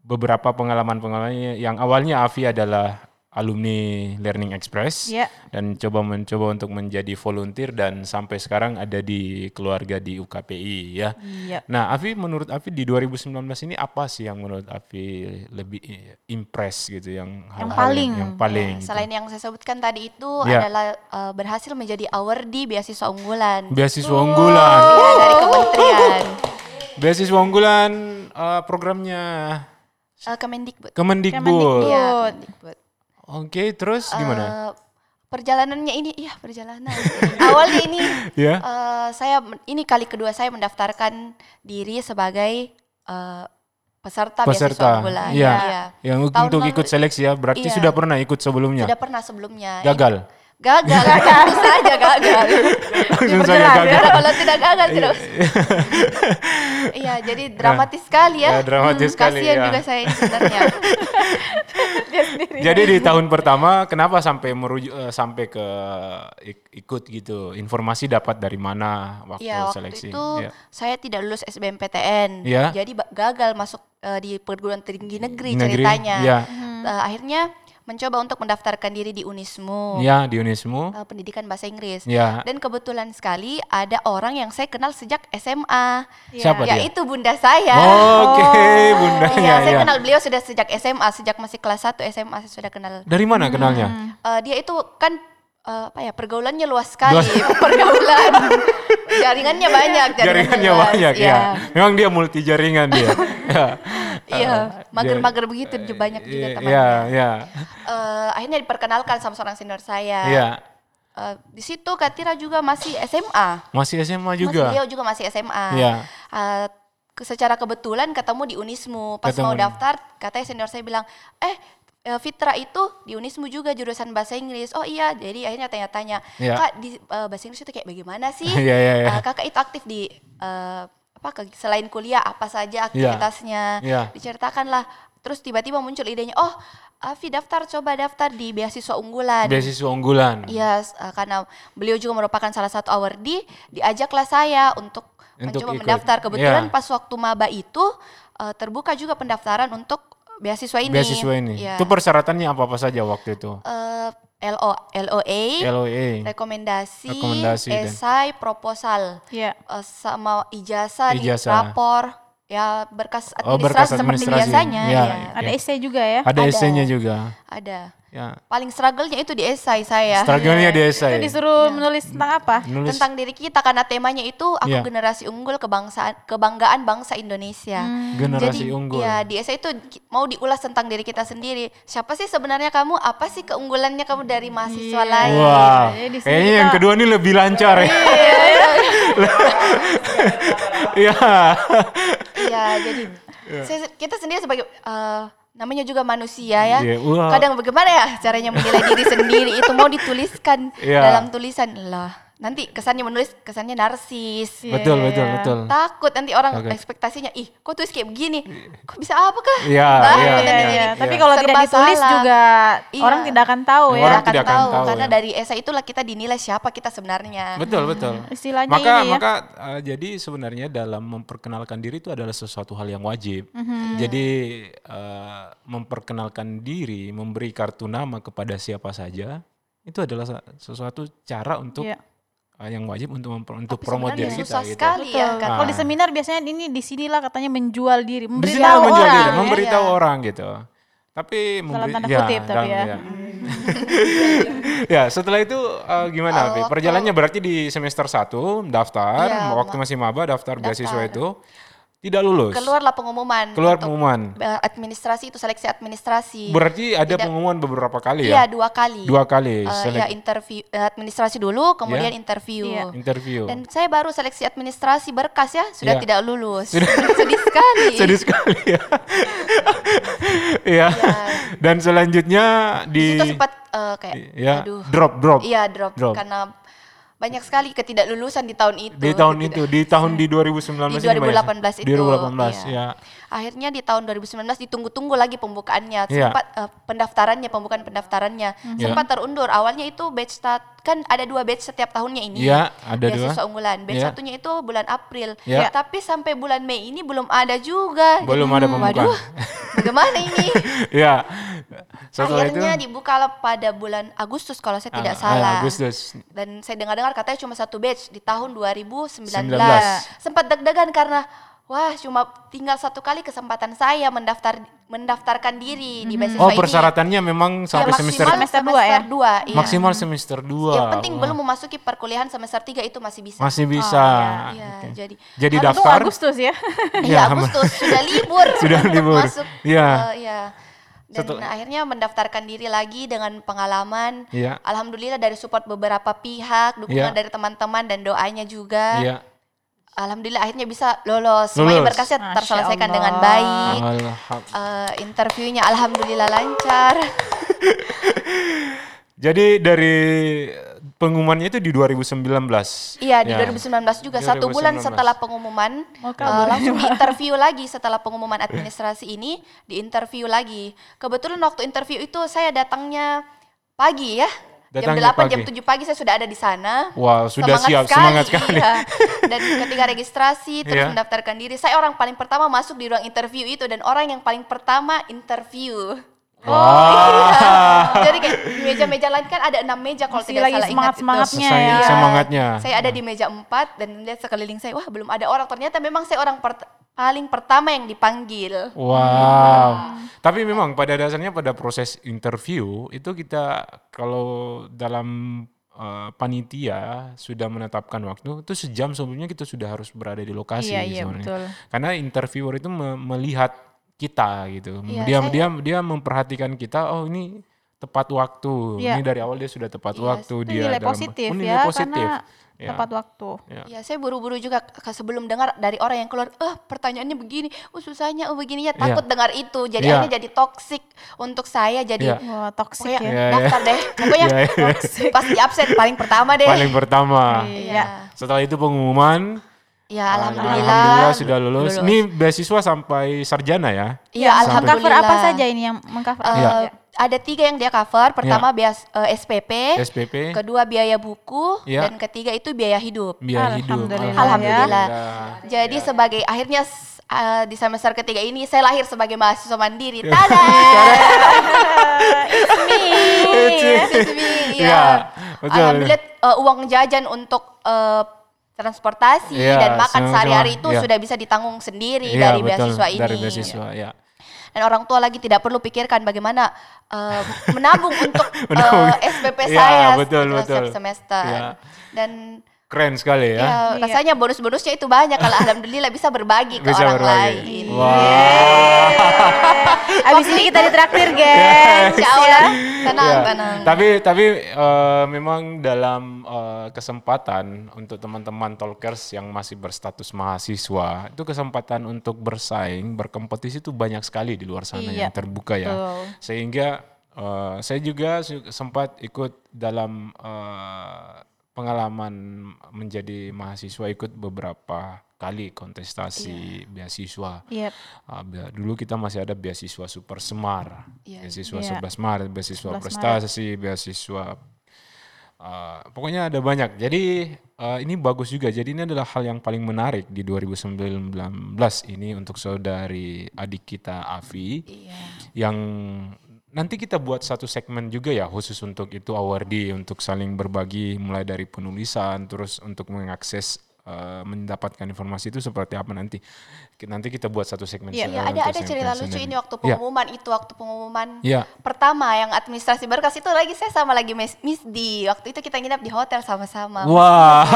[SPEAKER 1] beberapa pengalaman-pengalaman yang awalnya Avi adalah alumni Learning Express
[SPEAKER 2] Iya.
[SPEAKER 1] dan coba mencoba untuk menjadi volunteer dan sampai sekarang ada di keluarga di UKPI ya.
[SPEAKER 2] Iya.
[SPEAKER 1] Nah, Avi menurut Avi di 2019 ini apa sih yang menurut Avi lebih eh, impress gitu yang hal-hal
[SPEAKER 2] paling.
[SPEAKER 1] yang, yang paling
[SPEAKER 5] Ya,
[SPEAKER 1] gitu?
[SPEAKER 5] selain yang saya sebutkan tadi itu
[SPEAKER 1] Ya.
[SPEAKER 5] adalah eh, berhasil menjadi awardee beasiswa unggulan.
[SPEAKER 1] beasiswa unggulan.
[SPEAKER 5] Ya, dari kementerian
[SPEAKER 1] Beasiswa unggulan eh, programnya
[SPEAKER 5] Eh, Kemendikbud.
[SPEAKER 1] Kemendikbud.
[SPEAKER 2] Kemendikbud.
[SPEAKER 5] Iya,
[SPEAKER 2] Good.
[SPEAKER 5] Kemendikbud.
[SPEAKER 1] Oke, terus gimana?
[SPEAKER 5] Eh, perjalanannya ini iya perjalanan awalnya ini
[SPEAKER 1] Ya.
[SPEAKER 5] eh, saya ini kali kedua saya mendaftarkan diri sebagai eh, peserta, beasiswa
[SPEAKER 1] Peserta.
[SPEAKER 5] unggulan
[SPEAKER 1] Iya.
[SPEAKER 5] Iya.
[SPEAKER 1] Yang
[SPEAKER 5] Tahun
[SPEAKER 1] untuk
[SPEAKER 5] lalu-
[SPEAKER 1] ikut seleksi ya, berarti
[SPEAKER 5] Iya.
[SPEAKER 1] sudah pernah ikut sebelumnya.
[SPEAKER 5] sudah pernah sebelumnya
[SPEAKER 1] Gagal.
[SPEAKER 5] Gagal saja gagal
[SPEAKER 1] Langsung saja gagal.
[SPEAKER 5] Kalau tidak gagal tidak iya jadi dramatis sekali ya
[SPEAKER 1] Ya, dramatis sekali,
[SPEAKER 5] kasihan
[SPEAKER 1] ya.
[SPEAKER 5] juga saya sebenarnya
[SPEAKER 1] Jadi di tahun pertama kenapa sampai merujuk eh, sampai ke ik- ikut gitu? Informasi dapat dari mana waktu
[SPEAKER 5] Iya waktu
[SPEAKER 1] seleksi?
[SPEAKER 5] itu
[SPEAKER 1] Iya.
[SPEAKER 5] saya tidak lulus SBMPTN,
[SPEAKER 1] Iya.
[SPEAKER 5] jadi gagal masuk eh, di perguruan tinggi negeri,
[SPEAKER 1] Negeri,
[SPEAKER 5] ceritanya.
[SPEAKER 1] iya.
[SPEAKER 5] Eh, akhirnya mencoba untuk mendaftarkan diri di Unismu.
[SPEAKER 1] Ya, di Unismu.
[SPEAKER 5] eh, pendidikan bahasa Inggris.
[SPEAKER 1] Ya.
[SPEAKER 5] Dan kebetulan sekali ada orang yang saya kenal sejak SMA.
[SPEAKER 1] Siapa dia?
[SPEAKER 5] Yaitu bunda saya.
[SPEAKER 1] Oke, bundanya
[SPEAKER 5] Iya, saya
[SPEAKER 1] ya.
[SPEAKER 5] kenal beliau sudah sejak SMA, sejak masih kelas 1 SMA saya sudah kenal.
[SPEAKER 1] Dari mana kenalnya?
[SPEAKER 5] Eh, dia itu kan eh, apa ya pergaulannya luas sekali, pergaulan. Jaringannya banyak,
[SPEAKER 1] Jaringannya
[SPEAKER 5] luas,
[SPEAKER 1] banyak
[SPEAKER 5] iya.
[SPEAKER 1] ya. Memang dia multi jaringan dia. ya.
[SPEAKER 5] Iya,
[SPEAKER 1] Eh,
[SPEAKER 5] mager-mager begitu juga banyak juga
[SPEAKER 1] Iya,
[SPEAKER 5] temannya.
[SPEAKER 1] Iya, iya.
[SPEAKER 5] Eh, akhirnya diperkenalkan sama seorang senior saya.
[SPEAKER 1] Iya.
[SPEAKER 5] Eh, di situ Katira juga masih SMA.
[SPEAKER 1] Masih SMA
[SPEAKER 5] Masih
[SPEAKER 1] juga.
[SPEAKER 5] beliau juga masih SMA.
[SPEAKER 1] Iya.
[SPEAKER 5] Eh, ke- secara kebetulan ketemu di Unismu. Pas
[SPEAKER 1] Ketemu.
[SPEAKER 5] mau daftar, katanya senior saya bilang, eh eh, Fitra itu di Unismu juga jurusan bahasa Inggris. Oh iya, jadi akhirnya tanya-tanya,
[SPEAKER 1] Iya.
[SPEAKER 5] kak di eh, bahasa Inggris itu kayak bagaimana sih?
[SPEAKER 1] Iya, iya, iya.
[SPEAKER 5] Eh, kakak itu aktif di eh, apa? Selain kuliah apa saja aktivitasnya?
[SPEAKER 1] Iya.
[SPEAKER 5] Diceritakan lah. Terus tiba-tiba muncul idenya, oh Afi daftar, coba daftar di beasiswa unggulan.
[SPEAKER 1] Beasiswa unggulan.
[SPEAKER 5] Iya, s- uh, karena beliau juga merupakan salah satu awardee, diajaklah saya untuk,
[SPEAKER 1] Untuk
[SPEAKER 5] mencoba
[SPEAKER 1] ikut.
[SPEAKER 5] mendaftar. Kebetulan
[SPEAKER 1] Iya.
[SPEAKER 5] pas waktu maba itu uh, terbuka juga pendaftaran untuk beasiswa ini.
[SPEAKER 1] Beasiswa ini.
[SPEAKER 5] Iya.
[SPEAKER 1] Itu persyaratannya apa-apa saja waktu itu?
[SPEAKER 5] Uh, LO, LOA,
[SPEAKER 1] LOA.
[SPEAKER 5] rekomendasi,
[SPEAKER 1] Rekomendasi dan-
[SPEAKER 5] esai, proposal,
[SPEAKER 2] Iya.
[SPEAKER 5] uh, sama ijazah,
[SPEAKER 1] Ijazah.
[SPEAKER 5] rapor, ya berkas
[SPEAKER 1] Oh,
[SPEAKER 5] administrasi
[SPEAKER 1] berkas
[SPEAKER 5] seperti
[SPEAKER 1] administrasi.
[SPEAKER 5] biasanya.
[SPEAKER 1] Iya.
[SPEAKER 5] ya.
[SPEAKER 2] Ada essay juga ya.
[SPEAKER 1] Ada
[SPEAKER 5] Ada.
[SPEAKER 1] esainya juga.
[SPEAKER 5] Ada.
[SPEAKER 1] Ya.
[SPEAKER 5] Paling struggle-nya itu di esai saya.
[SPEAKER 1] Struggle-nya di
[SPEAKER 2] Itu
[SPEAKER 1] esai.
[SPEAKER 2] disuruh menulis tentang apa?
[SPEAKER 1] Nulis
[SPEAKER 5] tentang diri kita karena temanya itu aku
[SPEAKER 1] Iya.
[SPEAKER 5] generasi unggul kebangsaan kebanggaan bangsa Indonesia.
[SPEAKER 1] generasi
[SPEAKER 5] Jadi
[SPEAKER 1] unggul.
[SPEAKER 5] ya di essay itu mau diulas tentang diri kita sendiri. Siapa sih sebenarnya kamu? Apa sih keunggulannya kamu dari mahasiswa
[SPEAKER 2] Iya.
[SPEAKER 5] lain?
[SPEAKER 1] Wah,
[SPEAKER 2] sini
[SPEAKER 1] kayaknya
[SPEAKER 2] kita-
[SPEAKER 1] yang kedua ini lebih lancar ya. Iya.
[SPEAKER 5] Iya, jadi saya- kita sendiri sebagai eh, namanya juga manusia ya.
[SPEAKER 1] Iya, wah.
[SPEAKER 5] Kadang bagaimana ya caranya menilai diri sendiri itu mau dituliskan
[SPEAKER 1] Iya.
[SPEAKER 5] dalam tulisan lah. Nanti kesannya menulis kesannya narsis.
[SPEAKER 2] Iya,
[SPEAKER 1] betul,
[SPEAKER 2] iya,
[SPEAKER 1] betul, betul.
[SPEAKER 5] Takut nanti orang
[SPEAKER 1] Oke.
[SPEAKER 5] ekspektasinya, ih kok tulis kayak begini? Kok bisa apa kah?
[SPEAKER 1] Iya,
[SPEAKER 5] Takut
[SPEAKER 1] iya,
[SPEAKER 5] nanti
[SPEAKER 2] Iya,
[SPEAKER 1] iya,
[SPEAKER 5] jadi
[SPEAKER 2] iya.
[SPEAKER 1] iya.
[SPEAKER 2] Tapi kalau
[SPEAKER 5] serba
[SPEAKER 2] tidak ditulis
[SPEAKER 5] salah.
[SPEAKER 2] juga
[SPEAKER 5] Iya.
[SPEAKER 2] orang tidak akan tahu
[SPEAKER 1] Orang
[SPEAKER 2] ya.
[SPEAKER 5] Orang akan
[SPEAKER 1] tidak akan
[SPEAKER 5] tahu,
[SPEAKER 1] tahu,
[SPEAKER 5] karena
[SPEAKER 1] ya.
[SPEAKER 5] dari esai itulah kita dinilai siapa kita sebenarnya.
[SPEAKER 1] Betul, betul.
[SPEAKER 2] Istilahnya
[SPEAKER 1] maka
[SPEAKER 2] ini ya.
[SPEAKER 1] maka uh, jadi sebenarnya dalam memperkenalkan diri itu adalah sesuatu hal yang wajib. Jadi uh, memperkenalkan diri, memberi kartu nama kepada siapa saja itu adalah sesuatu cara untuk
[SPEAKER 2] Iya.
[SPEAKER 1] Uh, yang wajib untuk memper- untuk
[SPEAKER 5] Tapi
[SPEAKER 1] promote diri kita
[SPEAKER 5] susah
[SPEAKER 1] gitu.
[SPEAKER 5] sekali ya
[SPEAKER 2] Betul.
[SPEAKER 5] kan.
[SPEAKER 2] Kalau di seminar biasanya ini di sinilah katanya menjual diri,
[SPEAKER 1] Di
[SPEAKER 2] memberitahu
[SPEAKER 1] menjual
[SPEAKER 2] orang.
[SPEAKER 1] diri,
[SPEAKER 2] ya.
[SPEAKER 1] memberitahu
[SPEAKER 5] Iya.
[SPEAKER 1] orang gitu. Tapi memberi
[SPEAKER 2] tanda
[SPEAKER 1] ya,
[SPEAKER 2] kutip tapi
[SPEAKER 1] dalam-
[SPEAKER 2] ya.
[SPEAKER 1] ya, setelah itu uh, gimana,
[SPEAKER 5] waktu-
[SPEAKER 1] Perjalanannya berarti di semester 1 daftar,
[SPEAKER 5] Iya,
[SPEAKER 1] waktu
[SPEAKER 5] ma-
[SPEAKER 1] masih maba daftar, beasiswa
[SPEAKER 5] daftar.
[SPEAKER 1] itu tidak lulus.
[SPEAKER 5] Keluarlah pengumuman.
[SPEAKER 1] Keluar pengumuman.
[SPEAKER 5] eh, administrasi itu seleksi administrasi.
[SPEAKER 1] Berarti ada
[SPEAKER 5] Tidak-
[SPEAKER 1] pengumuman beberapa kali
[SPEAKER 5] Iya
[SPEAKER 1] ya?
[SPEAKER 5] dua kali.
[SPEAKER 1] Dua kali. Selek-
[SPEAKER 5] ya interview eh, administrasi dulu, kemudian
[SPEAKER 1] Iya.
[SPEAKER 5] interview.
[SPEAKER 2] Iya.
[SPEAKER 1] interview.
[SPEAKER 5] Dan saya baru seleksi administrasi berkas ya, sudah
[SPEAKER 1] Iya.
[SPEAKER 5] tidak lulus. Sedih sekali.
[SPEAKER 1] Sedih sekali ya. Iya. Dan selanjutnya
[SPEAKER 5] Di
[SPEAKER 1] di
[SPEAKER 5] situ sempat eh, kayak,
[SPEAKER 1] ya
[SPEAKER 5] aduh.
[SPEAKER 1] drop drop
[SPEAKER 5] Iya drop,
[SPEAKER 1] Drop.
[SPEAKER 5] karena banyak sekali ketidaklulusan di tahun itu.
[SPEAKER 1] di tahun
[SPEAKER 5] gitu.
[SPEAKER 1] itu di tahun di 2019
[SPEAKER 5] Di
[SPEAKER 1] ini banyak-
[SPEAKER 5] 2018 itu,
[SPEAKER 1] 2018
[SPEAKER 5] iya.
[SPEAKER 1] ya.
[SPEAKER 5] Akhirnya di tahun 2019 ditunggu-tunggu lagi pembukaannya,
[SPEAKER 1] Iya.
[SPEAKER 5] sempat eh, pendaftarannya, pembukaan pendaftarannya
[SPEAKER 1] Iya.
[SPEAKER 5] sempat terundur. Awalnya itu batch start kan ada dua batch setiap tahunnya ini.
[SPEAKER 1] Iya, ada dua.
[SPEAKER 5] Beasiswa unggulan. Batch
[SPEAKER 1] Iya.
[SPEAKER 5] satunya itu bulan April.
[SPEAKER 1] Iya.
[SPEAKER 5] Tapi sampai bulan Mei ini belum ada juga.
[SPEAKER 1] Belum
[SPEAKER 5] Jadi,
[SPEAKER 1] ada
[SPEAKER 5] hmm,
[SPEAKER 1] pembukaan.
[SPEAKER 5] Waduh, bagaimana ini?
[SPEAKER 1] ya. Setelah itu
[SPEAKER 5] Akhirnya dibuka pada bulan Agustus kalau saya tidak
[SPEAKER 1] ah,
[SPEAKER 5] salah.
[SPEAKER 1] Agustus.
[SPEAKER 5] Dan saya dengar-dengar katanya cuma satu batch di tahun 2019.
[SPEAKER 1] 19.
[SPEAKER 5] Sempat deg-degan karena wah cuma tinggal satu kali kesempatan saya mendaftar mendaftarkan diri di beasiswa
[SPEAKER 1] Oh,
[SPEAKER 5] ini.
[SPEAKER 1] persyaratannya memang
[SPEAKER 5] Ya,
[SPEAKER 1] sampai
[SPEAKER 5] maksimal
[SPEAKER 1] semester
[SPEAKER 2] Semester dua ya?
[SPEAKER 5] dua, iya.
[SPEAKER 1] maksimal semester 2.
[SPEAKER 5] Yang penting belum memasuki perkuliahan semester 3 itu masih bisa.
[SPEAKER 1] masih bisa.
[SPEAKER 5] Iya,
[SPEAKER 1] Oke.
[SPEAKER 5] jadi
[SPEAKER 1] Jadi
[SPEAKER 2] Untung
[SPEAKER 1] daftar
[SPEAKER 2] Agustus ya.
[SPEAKER 5] Iya,
[SPEAKER 1] Ya,
[SPEAKER 5] Agustus sudah libur.
[SPEAKER 1] Sudah libur.
[SPEAKER 5] Masuk,
[SPEAKER 1] Iya.
[SPEAKER 5] iya. Dan
[SPEAKER 1] Setel-
[SPEAKER 5] akhirnya mendaftarkan diri lagi dengan pengalaman.
[SPEAKER 1] Iya.
[SPEAKER 5] Alhamdulillah dari support beberapa pihak, dukungan
[SPEAKER 1] Iya.
[SPEAKER 5] dari teman-teman dan doanya juga.
[SPEAKER 1] Iya.
[SPEAKER 5] Alhamdulillah akhirnya bisa lolos. Semuanya berkasnya
[SPEAKER 2] Masya
[SPEAKER 5] terselesaikan
[SPEAKER 2] Allah.
[SPEAKER 5] dengan baik. Eh, interviewnya alhamdulillah lancar.
[SPEAKER 1] Jadi dari pengumumannya itu di 2019.
[SPEAKER 5] Iya di
[SPEAKER 1] Ya.
[SPEAKER 5] 2019 juga satu
[SPEAKER 1] 2019.
[SPEAKER 5] bulan setelah pengumuman
[SPEAKER 2] Oh, kabur.
[SPEAKER 5] langsung interview lagi setelah pengumuman administrasi ini di interview lagi. Kebetulan waktu interview itu saya datangnya pagi ya.
[SPEAKER 1] Datangnya
[SPEAKER 5] jam 8 jam
[SPEAKER 1] pagi.
[SPEAKER 5] 7 pagi saya sudah ada di sana.
[SPEAKER 1] Wah, sudah siap, semangat sekali.
[SPEAKER 5] Iya. Dan ketika registrasi terus
[SPEAKER 1] Iya.
[SPEAKER 5] mendaftarkan diri, saya orang paling pertama masuk di ruang interview itu dan orang yang paling pertama interview. Jadi kayak di meja-meja lain kan ada enam meja kalau
[SPEAKER 2] Masih
[SPEAKER 5] tidak
[SPEAKER 2] lagi
[SPEAKER 5] salah ingat
[SPEAKER 2] semangat-semangatnya
[SPEAKER 5] itu.
[SPEAKER 1] Saya-
[SPEAKER 2] ya.
[SPEAKER 1] semangatnya.
[SPEAKER 5] Saya ada di meja empat dan lihat sekeliling saya, wah belum ada orang. Ternyata memang saya orang paling pertama yang dipanggil.
[SPEAKER 1] Wow. Tapi memang pada dasarnya pada proses interview itu kita kalau dalam uh, panitia sudah menetapkan waktu itu sejam sebelumnya kita sudah harus berada di lokasi
[SPEAKER 2] Iya, iya,
[SPEAKER 1] sebenarnya.
[SPEAKER 2] betul.
[SPEAKER 1] Karena interviewer itu me- melihat kita gitu.
[SPEAKER 5] Iya,
[SPEAKER 1] dia
[SPEAKER 5] saya-
[SPEAKER 1] dia dia memperhatikan kita oh ini tepat waktu.
[SPEAKER 2] Iya.
[SPEAKER 1] Ini dari awal dia sudah tepat
[SPEAKER 5] Iya,
[SPEAKER 1] waktu dia
[SPEAKER 2] nilai
[SPEAKER 1] dalam-
[SPEAKER 2] positif
[SPEAKER 1] Oh,
[SPEAKER 2] ya,
[SPEAKER 1] positif.
[SPEAKER 2] karena
[SPEAKER 1] Ya.
[SPEAKER 2] tepat waktu.
[SPEAKER 5] Ya saya buru-buru juga ke- sebelum dengar dari orang yang keluar, eh pertanyaannya begini, oh susahnya, oh begini ya, takut dengar itu. Jadi
[SPEAKER 1] Iya.
[SPEAKER 5] akhirnya jadi toksik untuk saya, jadi
[SPEAKER 1] Iya.
[SPEAKER 2] Wah, toxic
[SPEAKER 5] pokoknya
[SPEAKER 2] ya.
[SPEAKER 1] Iya, iya.
[SPEAKER 5] daftar deh. Pokoknya
[SPEAKER 1] Iya, iya.
[SPEAKER 5] pas di absen paling pertama deh.
[SPEAKER 1] Paling pertama.
[SPEAKER 2] Iya.
[SPEAKER 1] Setelah itu pengumuman
[SPEAKER 5] Ya alhamdulillah.
[SPEAKER 1] Alhamdulillah sudah lulus.
[SPEAKER 5] Lulus.
[SPEAKER 1] Ini beasiswa sampai sarjana ya?
[SPEAKER 5] Iya
[SPEAKER 1] Sampai-
[SPEAKER 2] Mengcover
[SPEAKER 5] alhamdulillah.
[SPEAKER 2] apa saja ini yang mengcover?
[SPEAKER 5] Eh,
[SPEAKER 1] Iya.
[SPEAKER 5] Ada tiga yang dia cover. Pertama bias eh, SPP,
[SPEAKER 1] SPP,
[SPEAKER 5] kedua biaya buku,
[SPEAKER 1] Iya.
[SPEAKER 5] dan ketiga itu biaya hidup.
[SPEAKER 1] biaya hidup.
[SPEAKER 2] Alhamdulillah.
[SPEAKER 5] Alhamdulillah. Jadi
[SPEAKER 1] Ya.
[SPEAKER 5] sebagai akhirnya eh, di semester ketiga ini saya lahir sebagai mahasiswa mandiri. Tada! Excuse me,
[SPEAKER 1] Iya,
[SPEAKER 5] ya.
[SPEAKER 1] betul.
[SPEAKER 5] Alhamdulillah eh, uang jajan untuk eh, transportasi
[SPEAKER 1] Iya,
[SPEAKER 5] dan makan sehari-hari itu
[SPEAKER 1] iya.
[SPEAKER 5] sudah bisa ditanggung sendiri
[SPEAKER 1] Iya,
[SPEAKER 5] dari
[SPEAKER 1] betul,
[SPEAKER 5] beasiswa ini.
[SPEAKER 1] Dari beasiswa, ya.
[SPEAKER 5] Dan orang tua lagi tidak perlu pikirkan bagaimana eh, menabung untuk
[SPEAKER 1] Menabung.
[SPEAKER 5] eh, SPP
[SPEAKER 1] Iya,
[SPEAKER 5] saya
[SPEAKER 1] betul,
[SPEAKER 5] setelah
[SPEAKER 1] betul.
[SPEAKER 5] setiap semester.
[SPEAKER 1] Iya.
[SPEAKER 5] Dan
[SPEAKER 1] Keren sekali ya.
[SPEAKER 5] ya,
[SPEAKER 2] Iya.
[SPEAKER 5] rasanya bonus-bonusnya itu banyak kalau alhamdulillah bisa berbagi ke
[SPEAKER 1] Bisa
[SPEAKER 5] orang
[SPEAKER 1] berbagi.
[SPEAKER 5] lain.
[SPEAKER 1] Wah.
[SPEAKER 2] Abis ini kita ditraktir, gengs.
[SPEAKER 5] Insya Allah
[SPEAKER 2] ya.
[SPEAKER 5] tenang
[SPEAKER 1] Ya,
[SPEAKER 5] tenang.
[SPEAKER 1] Tapi tapi eh, memang dalam eh, kesempatan untuk teman-teman talkers yang masih berstatus mahasiswa itu kesempatan untuk bersaing, berkompetisi itu banyak sekali di luar sana
[SPEAKER 2] Iya,
[SPEAKER 1] yang terbuka ya.
[SPEAKER 2] betul.
[SPEAKER 1] Sehingga eh, saya juga sempat ikut dalam eh, pengalaman menjadi mahasiswa ikut beberapa kali kontestasi beasiswa.
[SPEAKER 2] Yep.
[SPEAKER 1] Ah, bea- dulu kita masih ada beasiswa Super Semar,
[SPEAKER 5] Iya.
[SPEAKER 1] beasiswa
[SPEAKER 2] Iya.
[SPEAKER 1] 11 Maret, beasiswa
[SPEAKER 2] 11
[SPEAKER 1] prestasi, beasiswa ah, pokoknya ada banyak. Jadi ah, ini bagus juga. Jadi ini adalah hal yang paling menarik di 2019 ini untuk saudari adik kita Avi
[SPEAKER 5] Iya.
[SPEAKER 1] yang nanti kita buat satu segmen juga ya khusus untuk itu awardee untuk saling berbagi mulai dari penulisan terus untuk mengakses eh, mendapatkan informasi itu seperti apa nanti nanti kita buat satu segmen
[SPEAKER 2] Iya,
[SPEAKER 5] Ya, ada ada
[SPEAKER 1] segmen
[SPEAKER 5] cerita lucu
[SPEAKER 1] sendiri.
[SPEAKER 5] ini waktu
[SPEAKER 1] Iya.
[SPEAKER 5] pengumuman itu waktu pengumuman
[SPEAKER 1] Iya.
[SPEAKER 5] pertama yang administrasi berkas itu lagi saya sama lagi Miss, Miss D waktu itu kita nginap di hotel sama-sama
[SPEAKER 1] Wah.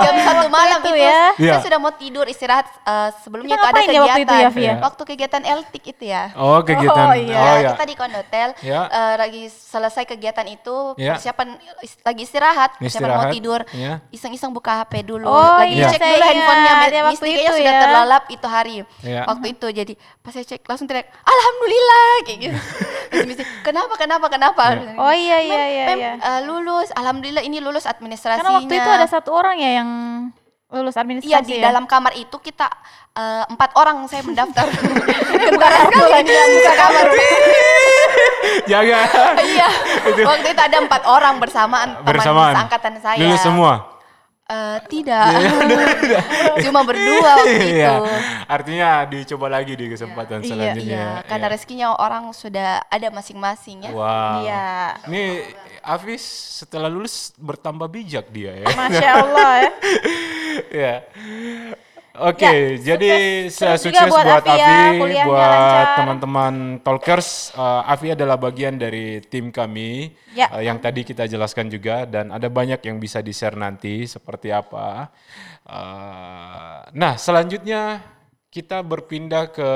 [SPEAKER 5] jam satu malam
[SPEAKER 2] itu
[SPEAKER 5] itu,
[SPEAKER 2] ya.
[SPEAKER 1] Iya.
[SPEAKER 5] saya sudah mau tidur istirahat eh, sebelumnya
[SPEAKER 2] Kita
[SPEAKER 5] itu ada
[SPEAKER 2] ngapain ya waktu
[SPEAKER 5] kegiatan
[SPEAKER 2] itu ya, Via?
[SPEAKER 5] waktu kegiatan LTIK itu ya
[SPEAKER 1] Oh kegiatan.
[SPEAKER 2] Oh, iya.
[SPEAKER 1] Oh,
[SPEAKER 5] Ya,
[SPEAKER 1] ya.
[SPEAKER 5] kita di kondotel
[SPEAKER 1] Ya.
[SPEAKER 5] eh, lagi selesai kegiatan itu
[SPEAKER 1] Ya.
[SPEAKER 5] persiapan is- lagi istirahat, persiapan mau tidur
[SPEAKER 1] ya.
[SPEAKER 5] iseng-iseng buka HP dulu
[SPEAKER 2] Oh,
[SPEAKER 5] lagi
[SPEAKER 2] iya,
[SPEAKER 5] cek
[SPEAKER 2] saya
[SPEAKER 5] dulu handphonenya
[SPEAKER 2] Ya,
[SPEAKER 5] Miss
[SPEAKER 2] waktu
[SPEAKER 5] D kayaknya sudah
[SPEAKER 2] ya.
[SPEAKER 5] terlalap itu hari
[SPEAKER 1] Ya.
[SPEAKER 5] waktu itu jadi pas saya cek langsung teriak alhamdulillah kayak gitu D, kenapa kenapa kenapa
[SPEAKER 2] Oh iya iya
[SPEAKER 5] Mem,
[SPEAKER 2] iya.
[SPEAKER 5] mem,
[SPEAKER 2] iya.
[SPEAKER 5] eh, lulus alhamdulillah ini lulus administrasinya
[SPEAKER 2] Karena waktu itu ada satu orang ya yang lulus administrasi
[SPEAKER 5] Iya di
[SPEAKER 2] ya?
[SPEAKER 5] dalam kamar itu kita eh, empat orang saya mendaftar. Kentara sekali dalam buka kamar.
[SPEAKER 1] Jaga.
[SPEAKER 5] Iya. Waktu itu ada empat orang bersamaan teman
[SPEAKER 1] Bersamaan.
[SPEAKER 5] angkatan saya.
[SPEAKER 1] Lulus semua.
[SPEAKER 5] Eh, tidak. Cuma berdua waktu
[SPEAKER 1] Iya.
[SPEAKER 5] itu.
[SPEAKER 1] Artinya dicoba lagi di kesempatan
[SPEAKER 2] Iya,
[SPEAKER 1] selanjutnya.
[SPEAKER 5] Iya, karena
[SPEAKER 1] Iya.
[SPEAKER 5] rezekinya orang sudah ada masing-masing ya.
[SPEAKER 1] Wow.
[SPEAKER 2] Iya.
[SPEAKER 1] Ini Afis setelah lulus bertambah bijak dia ya.
[SPEAKER 2] Masya Allah ya.
[SPEAKER 1] ya. Oke,
[SPEAKER 2] Ya,
[SPEAKER 1] jadi
[SPEAKER 2] sukses-
[SPEAKER 1] sukses,
[SPEAKER 2] sukses
[SPEAKER 1] buat,
[SPEAKER 2] buat ya,
[SPEAKER 1] Afi,
[SPEAKER 2] kuliahnya
[SPEAKER 1] buat teman-teman talkers. Uh, Afi adalah bagian dari tim kami
[SPEAKER 2] Ya.
[SPEAKER 1] uh, yang tadi kita jelaskan juga dan ada banyak yang bisa di-share nanti seperti apa. Uh, nah, selanjutnya kita berpindah ke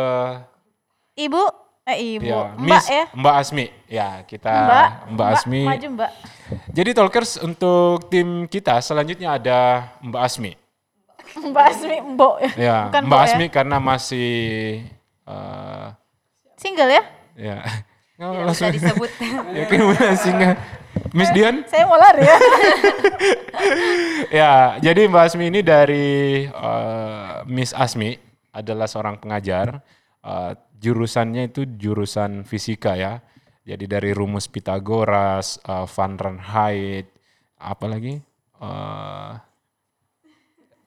[SPEAKER 2] Ibu, eh ibu,
[SPEAKER 1] ya,
[SPEAKER 2] mbak
[SPEAKER 1] Miss
[SPEAKER 2] ya.
[SPEAKER 1] Mbak Asmi. Ya, kita
[SPEAKER 2] Mbak,
[SPEAKER 1] Mbak, Asmi.
[SPEAKER 2] Maju mbak.
[SPEAKER 1] Jadi talkers untuk tim kita selanjutnya ada Mbak Asmi.
[SPEAKER 2] Mbak Asmi, mbok ya.
[SPEAKER 1] Ya,
[SPEAKER 2] Bukan
[SPEAKER 1] Mbak
[SPEAKER 2] mbok ya.
[SPEAKER 1] Asmi karena masih uh,
[SPEAKER 2] Single ya?
[SPEAKER 1] ya. Nggak
[SPEAKER 3] Tidak
[SPEAKER 1] langsung
[SPEAKER 3] disebut.
[SPEAKER 1] ya kan nggak. Miss Dian?
[SPEAKER 2] Saya mau lari ya.
[SPEAKER 1] ya, jadi Mbak Asmi ini dari uh, Miss Asmi adalah seorang pengajar. Uh, jurusannya itu jurusan fisika ya. Jadi dari rumus Pitagoras, uh, Fahrenheit, apa lagi? Uh,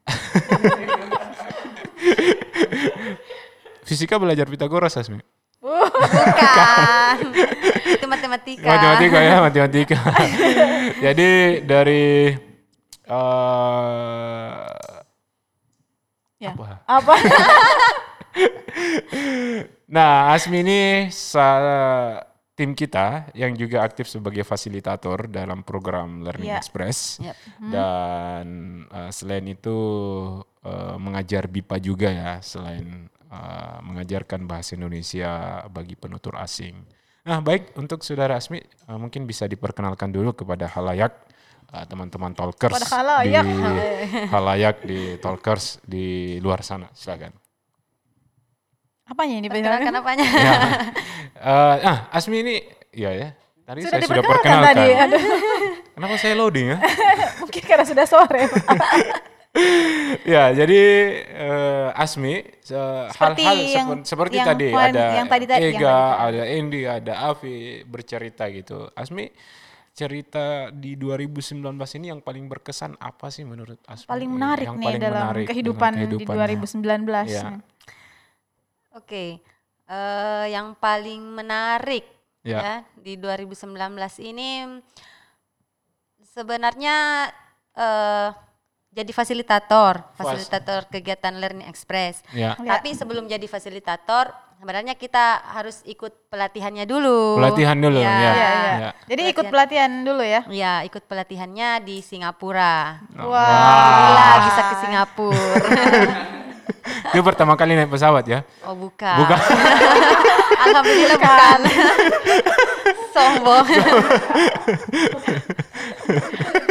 [SPEAKER 1] fisika belajar Pitagoras Asmi.
[SPEAKER 6] Bukan. Itu matematika.
[SPEAKER 1] Matematika ya, matematika. Jadi dari eh
[SPEAKER 2] Ya.
[SPEAKER 1] apa?
[SPEAKER 2] Apa?
[SPEAKER 1] Nah, Asmi ini sa- tim kita yang juga aktif sebagai fasilitator dalam program Learning
[SPEAKER 2] Ya.
[SPEAKER 1] Express.
[SPEAKER 6] Yap.
[SPEAKER 1] Dan eh, selain itu eh, mengajar BIPA juga ya, selain eh, mengajarkan bahasa Indonesia bagi penutur asing. Nah, baik untuk Saudara Asmi eh, mungkin bisa diperkenalkan dulu kepada halayak teman-teman talkers
[SPEAKER 2] Kepada halayak.
[SPEAKER 1] di halayak di talkers di luar sana. Silakan.
[SPEAKER 2] Apanya ini
[SPEAKER 6] Perkenalkan
[SPEAKER 2] Pak?
[SPEAKER 6] apanya?
[SPEAKER 1] Ya. Eh, ah, Asmi ini, ya ya. Tadi
[SPEAKER 2] Sudah
[SPEAKER 1] saya sudah perkenalkan.
[SPEAKER 2] tadi. Aduh,
[SPEAKER 1] Kenapa saya loading ya?
[SPEAKER 2] mungkin karena sudah sore.
[SPEAKER 1] Ya, jadi eh, Asmi se-
[SPEAKER 2] Seperti
[SPEAKER 1] hal-hal
[SPEAKER 2] yang-
[SPEAKER 1] seper- seperti
[SPEAKER 2] yang
[SPEAKER 1] tadi ada
[SPEAKER 2] yang tadi- tadi- yang
[SPEAKER 1] Ega,
[SPEAKER 2] tadi.
[SPEAKER 1] ada Endi, ada Avi bercerita gitu. Asmi cerita di 2019 ini yang paling berkesan apa sih menurut Asmi?
[SPEAKER 2] Paling menarik
[SPEAKER 1] Yang
[SPEAKER 2] nih
[SPEAKER 1] paling
[SPEAKER 2] dalam
[SPEAKER 1] menarik dengan
[SPEAKER 2] kehidupan, di
[SPEAKER 1] kehidupannya.
[SPEAKER 2] 2019.
[SPEAKER 1] Ya.
[SPEAKER 6] Oke. Eh, yang paling menarik
[SPEAKER 1] Ya.
[SPEAKER 6] ya. di 2019 ini sebenarnya eh jadi fasilitator,
[SPEAKER 1] Fas-
[SPEAKER 6] fasilitator kegiatan Learning Express.
[SPEAKER 1] Ya.
[SPEAKER 2] Ya.
[SPEAKER 6] Tapi sebelum jadi fasilitator, sebenarnya kita harus ikut pelatihannya dulu.
[SPEAKER 1] Pelatihan dulu,
[SPEAKER 6] Ya.
[SPEAKER 1] ya.
[SPEAKER 2] Iya, iya.
[SPEAKER 1] Ya.
[SPEAKER 2] Jadi ikut pelatihan dulu ya.
[SPEAKER 6] Ya, ikut pelatihannya di Singapura.
[SPEAKER 2] Wah.
[SPEAKER 6] Alhamdulillah bisa ke Singapura.
[SPEAKER 1] Itu pertama kali naik pesawat ya?
[SPEAKER 6] Oh bukan.
[SPEAKER 1] Bukan.
[SPEAKER 6] Alhamdulillah bukan. Sombong.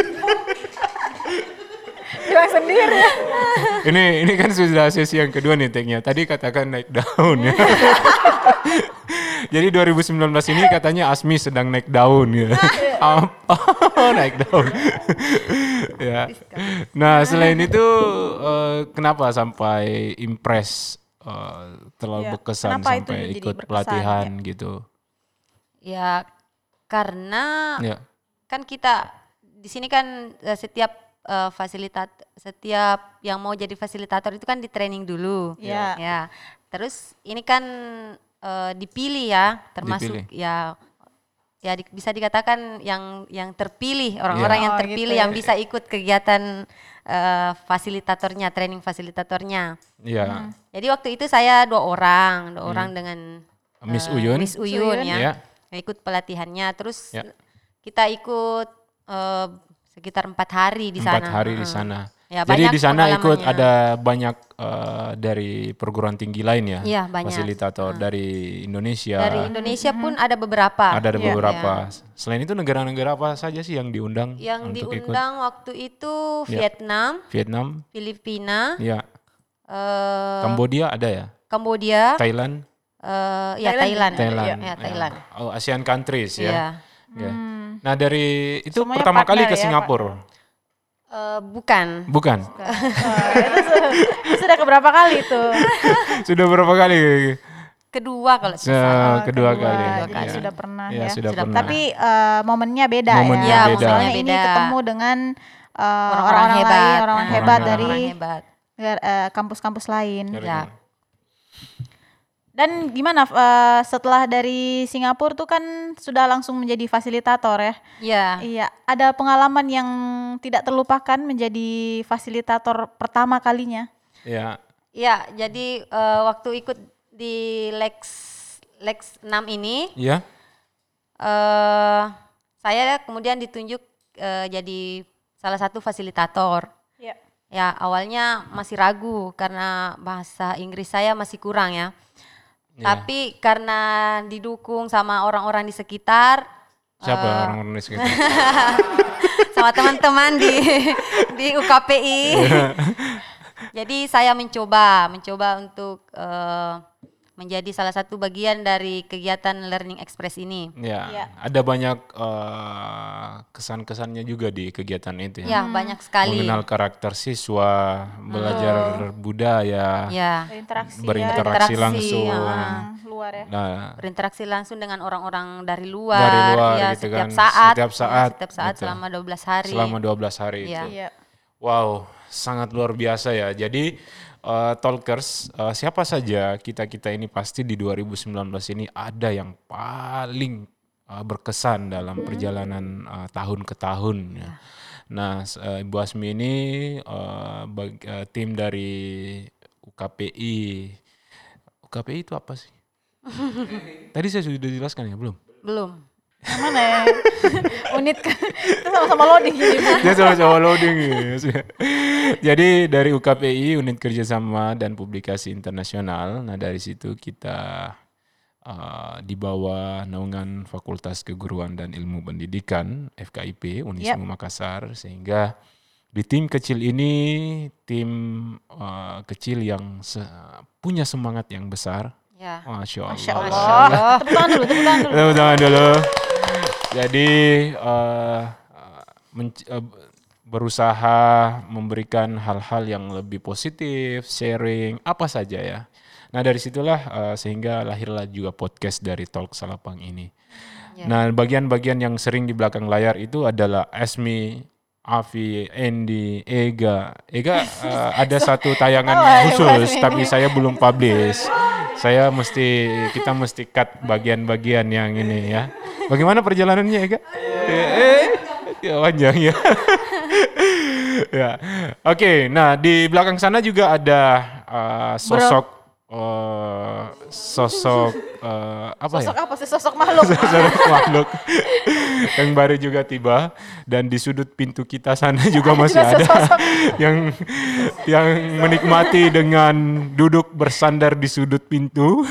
[SPEAKER 2] Bilang sendiri ya.
[SPEAKER 1] ini ini kan sudah sesi yang kedua nih take-nya. Tadi katakan naik daun ya. Jadi 2019 ini katanya Asmi sedang naik daun ya. Apa naik daun? ya. Nah, selain itu eh, kenapa sampai impress eh, terlalu
[SPEAKER 2] Ya,
[SPEAKER 1] berkesan sampai ikut
[SPEAKER 2] berkesan,
[SPEAKER 1] pelatihan gitu?
[SPEAKER 6] ya karena
[SPEAKER 1] Ya.
[SPEAKER 6] kan kita di sini kan eh, setiap eh, fasilitat setiap yang mau jadi fasilitator itu kan di training dulu.
[SPEAKER 2] Iya.
[SPEAKER 6] Ya. Terus ini kan eh, dipilih ya, termasuk
[SPEAKER 1] Dipilih.
[SPEAKER 6] ya ya di- bisa dikatakan yang yang terpilih orang-orang
[SPEAKER 2] Iya.
[SPEAKER 6] yang
[SPEAKER 2] Oh,
[SPEAKER 6] terpilih
[SPEAKER 2] gitu ya.
[SPEAKER 6] yang bisa ikut kegiatan eh, fasilitatornya, training fasilitatornya.
[SPEAKER 1] Ya.
[SPEAKER 6] Jadi waktu itu saya dua orang, dua orang dengan
[SPEAKER 1] Miss Uyun.
[SPEAKER 6] Miss Uyun ya,
[SPEAKER 1] Ya.
[SPEAKER 6] yang ikut pelatihannya. Terus
[SPEAKER 1] Ya.
[SPEAKER 6] kita ikut eh, sekitar empat hari di sana.
[SPEAKER 1] Empat hari di
[SPEAKER 6] Heeh.
[SPEAKER 1] sana.
[SPEAKER 6] Ya,
[SPEAKER 1] Jadi di sana ikut ada banyak eh, dari perguruan tinggi lain ya,
[SPEAKER 6] Iya, banyak.
[SPEAKER 1] fasilitator dari Indonesia.
[SPEAKER 6] Dari Indonesia pun ada beberapa.
[SPEAKER 1] ada
[SPEAKER 2] Iya.
[SPEAKER 1] beberapa. Selain itu negara-negara apa saja sih yang diundang
[SPEAKER 6] Yang
[SPEAKER 1] untuk ikut?
[SPEAKER 6] diundang waktu itu
[SPEAKER 1] Ya.
[SPEAKER 6] Vietnam,
[SPEAKER 1] Vietnam,
[SPEAKER 6] Filipina,
[SPEAKER 1] ya,
[SPEAKER 6] eh,
[SPEAKER 1] Kambodia ada ya,
[SPEAKER 6] Kambodia,
[SPEAKER 1] Thailand,
[SPEAKER 6] eh, ya
[SPEAKER 2] Thailand.
[SPEAKER 6] Thailand.
[SPEAKER 1] Thailand,
[SPEAKER 6] Ya, ya, Thailand.
[SPEAKER 1] Oh, ASEAN countries ya.
[SPEAKER 6] Iya.
[SPEAKER 1] Ya. Nah dari itu
[SPEAKER 2] Semuanya
[SPEAKER 1] pertama kali ke
[SPEAKER 2] ya,
[SPEAKER 1] Singapura,
[SPEAKER 6] Eh, bukan.
[SPEAKER 1] bukan?
[SPEAKER 2] Oh, itu, su- itu sudah keberapa kali tuh?
[SPEAKER 1] Sudah berapa kali?
[SPEAKER 6] Kedua kalau
[SPEAKER 1] Se-
[SPEAKER 6] tidak salah.
[SPEAKER 2] Oh,
[SPEAKER 1] kedua, kali.
[SPEAKER 2] Jadi
[SPEAKER 1] Ya.
[SPEAKER 2] sudah pernah
[SPEAKER 1] Ya,
[SPEAKER 2] ya.
[SPEAKER 1] sudah
[SPEAKER 6] Sudah
[SPEAKER 1] pernah.
[SPEAKER 2] Tapi eh, momennya beda
[SPEAKER 1] Momennya
[SPEAKER 2] ya.
[SPEAKER 6] beda. Momennya
[SPEAKER 2] ini
[SPEAKER 6] beda.
[SPEAKER 2] ketemu dengan eh,
[SPEAKER 6] Orang-orang
[SPEAKER 2] orang-orang
[SPEAKER 6] hebat.
[SPEAKER 2] lain, orang-orang hebat dari
[SPEAKER 6] orang hebat.
[SPEAKER 2] negara- kampus-kampus lain.
[SPEAKER 6] Ya.
[SPEAKER 2] Dan gimana eh, setelah dari Singapura tuh kan sudah langsung menjadi fasilitator ya?
[SPEAKER 6] Iya.
[SPEAKER 2] Iya, ada pengalaman yang tidak terlupakan menjadi fasilitator pertama kalinya.
[SPEAKER 1] Ya,
[SPEAKER 6] Iya, jadi eh, waktu ikut di Lex Lex 6 ini
[SPEAKER 1] ya,
[SPEAKER 6] eh saya kemudian ditunjuk eh, jadi salah satu fasilitator.
[SPEAKER 2] Iya.
[SPEAKER 6] Ya, awalnya masih ragu karena bahasa Inggris saya masih kurang ya.
[SPEAKER 1] Ya.
[SPEAKER 6] Tapi karena didukung sama orang-orang di sekitar,
[SPEAKER 1] siapa
[SPEAKER 6] Eh.
[SPEAKER 1] orang-orang di sekitar?
[SPEAKER 6] sama teman-teman di di UKPI. Jadi saya mencoba, mencoba untuk eh, menjadi salah satu bagian dari kegiatan Learning Express ini.
[SPEAKER 1] Ya,
[SPEAKER 2] Ya.
[SPEAKER 1] ada banyak eh, kesan-kesannya juga di kegiatan itu ya.
[SPEAKER 6] Ya, banyak sekali.
[SPEAKER 1] Mengenal karakter siswa, belajar budaya,
[SPEAKER 6] Ya,
[SPEAKER 2] Berinteraksi,
[SPEAKER 1] berinteraksi
[SPEAKER 6] Berinteraksi,
[SPEAKER 1] langsung.
[SPEAKER 6] ya.
[SPEAKER 2] ya. luar ya.
[SPEAKER 1] Nah,
[SPEAKER 6] berinteraksi langsung dengan orang-orang dari luar,
[SPEAKER 1] Dari luar
[SPEAKER 6] ya
[SPEAKER 1] gitu
[SPEAKER 6] setiap
[SPEAKER 1] kan,
[SPEAKER 6] saat,
[SPEAKER 1] setiap
[SPEAKER 6] ya,
[SPEAKER 1] saat,
[SPEAKER 6] setiap saat
[SPEAKER 1] gitu.
[SPEAKER 6] selama 12 hari.
[SPEAKER 1] selama 12 hari
[SPEAKER 6] Iya.
[SPEAKER 1] itu.
[SPEAKER 2] Iya.
[SPEAKER 1] Wow, sangat luar biasa ya. Jadi eh, talkers, eh, siapa saja kita-kita ini pasti di 2019 ini ada yang paling eh, berkesan dalam perjalanan eh, tahun ke tahun ya. Nah, s- eh, Ibu Asmi ini eh, bag- eh, tim dari UKPI. UKPI itu apa sih? Tadi saya sudah jelaskan ya, belum?
[SPEAKER 3] Belum.
[SPEAKER 2] Mana ya? Unit ke, itu sama-sama loading gini. Bu.
[SPEAKER 1] Dia sama-sama loading ya. Jadi dari UKPI Unit Kerjasama dan Publikasi Internasional. Nah dari situ kita uh, di bawah naungan Fakultas Keguruan dan Ilmu Pendidikan FKIP Unismu Makassar sehingga di tim kecil ini tim uh, kecil yang se- punya semangat yang besar.
[SPEAKER 3] Ya.
[SPEAKER 1] Masya Allah.
[SPEAKER 2] Masya Allah. Tepuk tangan dulu, tepuk tangan dulu.
[SPEAKER 1] Tepuk tangan dulu. Jadi eh, berusaha memberikan hal-hal yang lebih positif, sharing apa saja ya. Nah dari situlah eh, sehingga lahirlah juga podcast dari Talk Salapang ini. Nah bagian-bagian yang sering di belakang layar itu adalah Esmi, Avi, Andy, Ega. Ega eh, ada satu tayangan
[SPEAKER 2] Oh,
[SPEAKER 1] khusus tapi saya belum publish. Saya mesti kita mesti cut bagian-bagian yang ini ya. Bagaimana perjalanannya Ega? Eh, eh, ya panjang ya. ya. Oke, nah di belakang sana juga ada uh, sosok uh, sosok uh, apa ya?
[SPEAKER 2] Sosok apa sih? Sosok makhluk.
[SPEAKER 1] Sosok makhluk yang baru juga tiba dan di sudut pintu kita sana juga masih ada yang yang menikmati dengan duduk bersandar di sudut pintu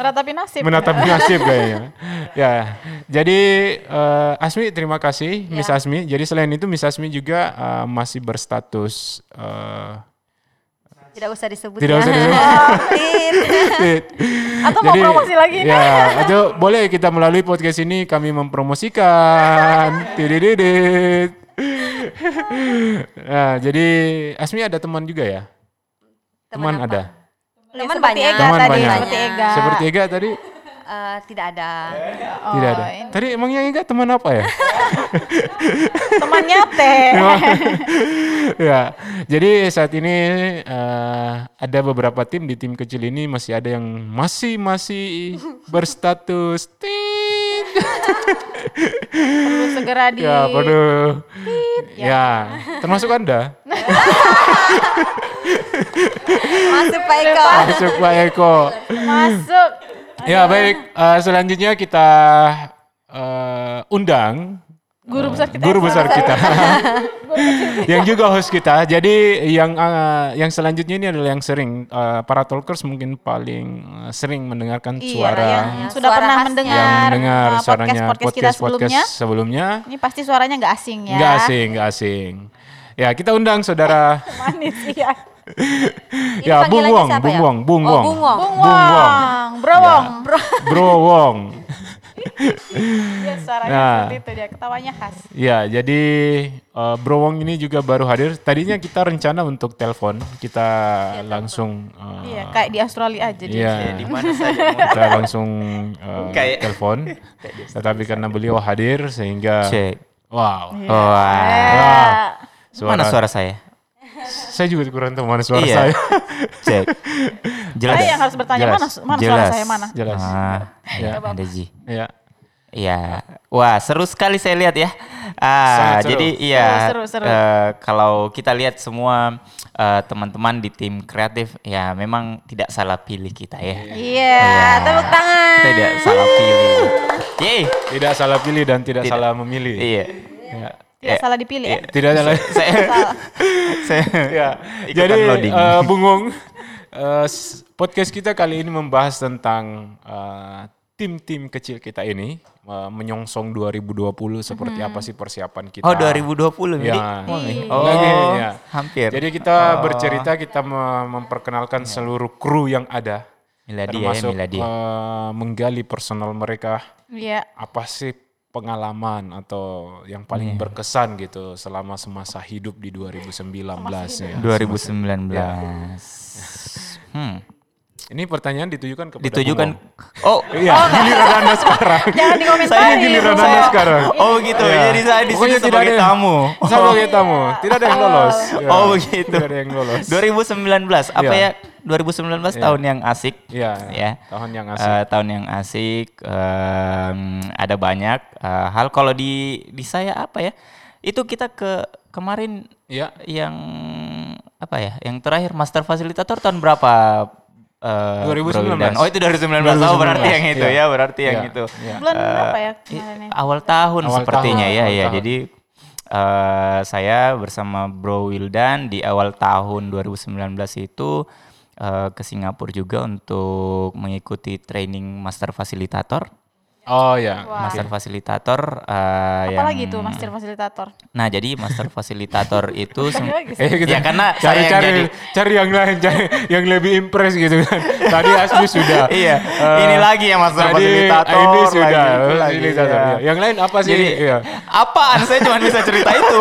[SPEAKER 2] Meratapi nasib.
[SPEAKER 1] menatap nasib kayaknya. Ya, jadi eh, Asmi terima kasih Miss Asmi. Jadi selain itu Miss Asmi juga eh, masih berstatus eh,
[SPEAKER 3] Tidak usah disebut
[SPEAKER 1] tidak
[SPEAKER 3] ya.
[SPEAKER 1] usah disebut. Tit.
[SPEAKER 2] Atau mau promosi lagi?
[SPEAKER 1] Ya, atau boleh kita melalui podcast ini kami mempromosikan. Tidididit. Nah, jadi Asmi ada teman juga ya? Teman,
[SPEAKER 3] apa?
[SPEAKER 1] ada.
[SPEAKER 3] Teman
[SPEAKER 2] seperti
[SPEAKER 3] banyak.
[SPEAKER 2] Ega
[SPEAKER 1] Teman
[SPEAKER 2] tadi,
[SPEAKER 1] banyak.
[SPEAKER 2] seperti Ega.
[SPEAKER 1] Seperti Ega tadi
[SPEAKER 3] Eh, tidak ada.
[SPEAKER 2] Oh,
[SPEAKER 1] tidak ada.
[SPEAKER 2] ini
[SPEAKER 1] Tadi emangnya Ega teman apa ya?
[SPEAKER 2] Temannya teh.
[SPEAKER 1] ya, jadi saat ini eh, ada beberapa tim di tim kecil ini masih ada yang masih masih berstatus tit.
[SPEAKER 2] Perlu segera di
[SPEAKER 1] ya, perlu. Ya, termasuk Anda.
[SPEAKER 3] Masuk Pak Eko.
[SPEAKER 1] Masuk Pak Eko.
[SPEAKER 2] masuk.
[SPEAKER 1] Ya, baik. Eh, selanjutnya kita eh, undang
[SPEAKER 2] Guru besar kita.
[SPEAKER 1] guru besar kita. yang juga host kita. Jadi yang eh, yang selanjutnya ini adalah yang sering eh, para talkers mungkin paling sering mendengarkan
[SPEAKER 2] Iya,
[SPEAKER 1] suara
[SPEAKER 2] yang
[SPEAKER 3] Ya,
[SPEAKER 2] sudah
[SPEAKER 3] suara
[SPEAKER 2] pernah
[SPEAKER 3] khasnya.
[SPEAKER 2] mendengar,
[SPEAKER 1] yang mendengar
[SPEAKER 2] uh,
[SPEAKER 1] suaranya
[SPEAKER 2] kita
[SPEAKER 1] podcast podcast
[SPEAKER 2] sebelumnya.
[SPEAKER 1] sebelumnya.
[SPEAKER 2] Ini pasti suaranya nggak asing ya.
[SPEAKER 1] Nggak asing, nggak asing. Ya, kita undang saudara
[SPEAKER 2] Manis ya.
[SPEAKER 3] Ini
[SPEAKER 1] ya Bung
[SPEAKER 3] panggilannya
[SPEAKER 1] Wong,
[SPEAKER 3] siapa
[SPEAKER 1] Bung
[SPEAKER 3] ya?
[SPEAKER 1] Wong, Bung
[SPEAKER 3] Oh,
[SPEAKER 1] Wong.
[SPEAKER 3] Bung Wong.
[SPEAKER 2] Bung
[SPEAKER 1] Wong.
[SPEAKER 2] Wong, Bro Wong.
[SPEAKER 1] Bro Wong.
[SPEAKER 2] Ya, suaranya
[SPEAKER 1] Nah.
[SPEAKER 2] seperti itu dia, ketawanya khas.
[SPEAKER 1] Ya, jadi eh, Bro Wong ini juga baru hadir. Tadinya kita rencana untuk telepon, kita langsung eh,
[SPEAKER 2] Iya, kayak di Australia aja.
[SPEAKER 1] Iya,
[SPEAKER 4] di mana saja
[SPEAKER 1] kita langsung eh,
[SPEAKER 4] Kayak-
[SPEAKER 1] telepon. Tetapi karena beliau hadir sehingga
[SPEAKER 7] Cek.
[SPEAKER 1] wow.
[SPEAKER 2] Iya. Eh,
[SPEAKER 1] Suara,
[SPEAKER 7] Mana suara saya?
[SPEAKER 1] Saya juga kurang tahu mana suara
[SPEAKER 7] Iya.
[SPEAKER 1] saya.
[SPEAKER 7] Cek. Jelas.
[SPEAKER 2] saya yang harus bertanya
[SPEAKER 1] Jelas.
[SPEAKER 2] mana mana suara saya mana?
[SPEAKER 1] Jelas.
[SPEAKER 7] Ah,
[SPEAKER 1] Ya.
[SPEAKER 7] ada Ji.
[SPEAKER 1] Ya.
[SPEAKER 7] Iya. Wah, seru sekali saya lihat ya. Ah,
[SPEAKER 1] seru.
[SPEAKER 7] jadi iya
[SPEAKER 2] Seru, seru, seru.
[SPEAKER 7] eh, kalau kita lihat semua eh, teman-teman di tim kreatif ya memang tidak salah pilih kita ya.
[SPEAKER 2] Iya, tepuk tangan.
[SPEAKER 7] Kita tidak salah pilih. Yeay.
[SPEAKER 1] Tidak salah pilih dan tidak,
[SPEAKER 7] Tidak.
[SPEAKER 1] salah memilih.
[SPEAKER 7] Iya.
[SPEAKER 1] Ya.
[SPEAKER 2] Tidak
[SPEAKER 7] Eh,
[SPEAKER 2] salah dipilih ya.
[SPEAKER 1] Tidak salah.
[SPEAKER 7] Saya saya
[SPEAKER 1] ya. Jadi
[SPEAKER 7] loading.
[SPEAKER 1] eh, Bung Wong, eh, s- podcast kita kali ini membahas tentang eh, tim-tim kecil kita ini eh, menyongsong 2020 seperti apa sih persiapan kita.
[SPEAKER 7] Oh 2020 Midi?
[SPEAKER 1] Ya.
[SPEAKER 7] Oh,
[SPEAKER 1] Lagi, ya.
[SPEAKER 7] hampir.
[SPEAKER 1] Jadi kita bercerita kita me- memperkenalkan seluruh kru yang ada.
[SPEAKER 7] Miladi ya,
[SPEAKER 1] termasuk
[SPEAKER 7] Miladi.
[SPEAKER 1] eh, menggali personal mereka
[SPEAKER 2] Iya.
[SPEAKER 1] apa sih pengalaman atau yang paling berkesan gitu selama semasa hidup di 2019 ya.
[SPEAKER 7] 2019.
[SPEAKER 1] Ya.
[SPEAKER 7] Hmm.
[SPEAKER 1] Ini pertanyaan ditujukan kepada
[SPEAKER 7] Ditujukan
[SPEAKER 1] Bung
[SPEAKER 7] Oh.
[SPEAKER 1] Iya, giliran Anda sekarang.
[SPEAKER 2] Jangan dikomentari.
[SPEAKER 1] Saya giliran. Anda sekarang.
[SPEAKER 7] oh begitu.
[SPEAKER 1] Iya.
[SPEAKER 7] Jadi saya di sini sebagai
[SPEAKER 1] ada-
[SPEAKER 7] tamu.
[SPEAKER 1] Sebagai tamu. Tidak ada yang lolos. Ya.
[SPEAKER 7] Oh begitu.
[SPEAKER 1] Tidak ada yang lolos.
[SPEAKER 7] 2019 apa
[SPEAKER 1] Iya.
[SPEAKER 7] ya? 2019 tahun yang asik.
[SPEAKER 1] Iya.
[SPEAKER 7] Ya.
[SPEAKER 1] Tahun yang asik.
[SPEAKER 7] Eh, tahun yang asik. em, ada banyak eh, hal. Kalau di di saya apa ya? Itu kita ke kemarin
[SPEAKER 1] Iya.
[SPEAKER 7] yang apa ya? Yang terakhir master fasilitator tahun berapa? Eh,
[SPEAKER 1] 2019.
[SPEAKER 7] Bro Wildan? Oh itu 2019. Oh
[SPEAKER 1] 2019,
[SPEAKER 7] berarti yang itu
[SPEAKER 1] iya.
[SPEAKER 7] ya, berarti yang
[SPEAKER 1] Iya,
[SPEAKER 7] itu.
[SPEAKER 1] iya.
[SPEAKER 2] Bulan
[SPEAKER 7] Eh,
[SPEAKER 2] berapa ya
[SPEAKER 7] i-
[SPEAKER 2] kemarin?
[SPEAKER 7] Awal tahun
[SPEAKER 1] Awal
[SPEAKER 7] sepertinya
[SPEAKER 1] tahun,
[SPEAKER 7] ya,
[SPEAKER 1] awal
[SPEAKER 7] ya.
[SPEAKER 1] tahun.
[SPEAKER 7] Jadi eh, saya bersama Bro Wildan di awal tahun 2019 itu eh, ke Singapura juga untuk mengikuti training master fasilitator.
[SPEAKER 1] Oh ya.
[SPEAKER 7] Master fasilitator eh, yang
[SPEAKER 2] Apalagi tuh master fasilitator.
[SPEAKER 7] Nah, jadi master fasilitator itu sem-
[SPEAKER 2] lagi
[SPEAKER 1] Eh, kita
[SPEAKER 7] ya karena saya
[SPEAKER 1] cari
[SPEAKER 7] yang
[SPEAKER 1] cari
[SPEAKER 7] jadi
[SPEAKER 1] cari yang lain, cari yang lebih impress gitu kan. Tadi Asmi sudah.
[SPEAKER 7] Iya,
[SPEAKER 1] Eh,
[SPEAKER 7] ini lagi ya master
[SPEAKER 1] tadi
[SPEAKER 7] fasilitator.
[SPEAKER 1] Ini sudah
[SPEAKER 7] lagi, itu lagi,
[SPEAKER 1] fasilitator.
[SPEAKER 7] ya.
[SPEAKER 1] iya. Yang lain apa sih?
[SPEAKER 7] Jadi
[SPEAKER 1] Iya.
[SPEAKER 7] apaan? Saya cuma bisa cerita itu.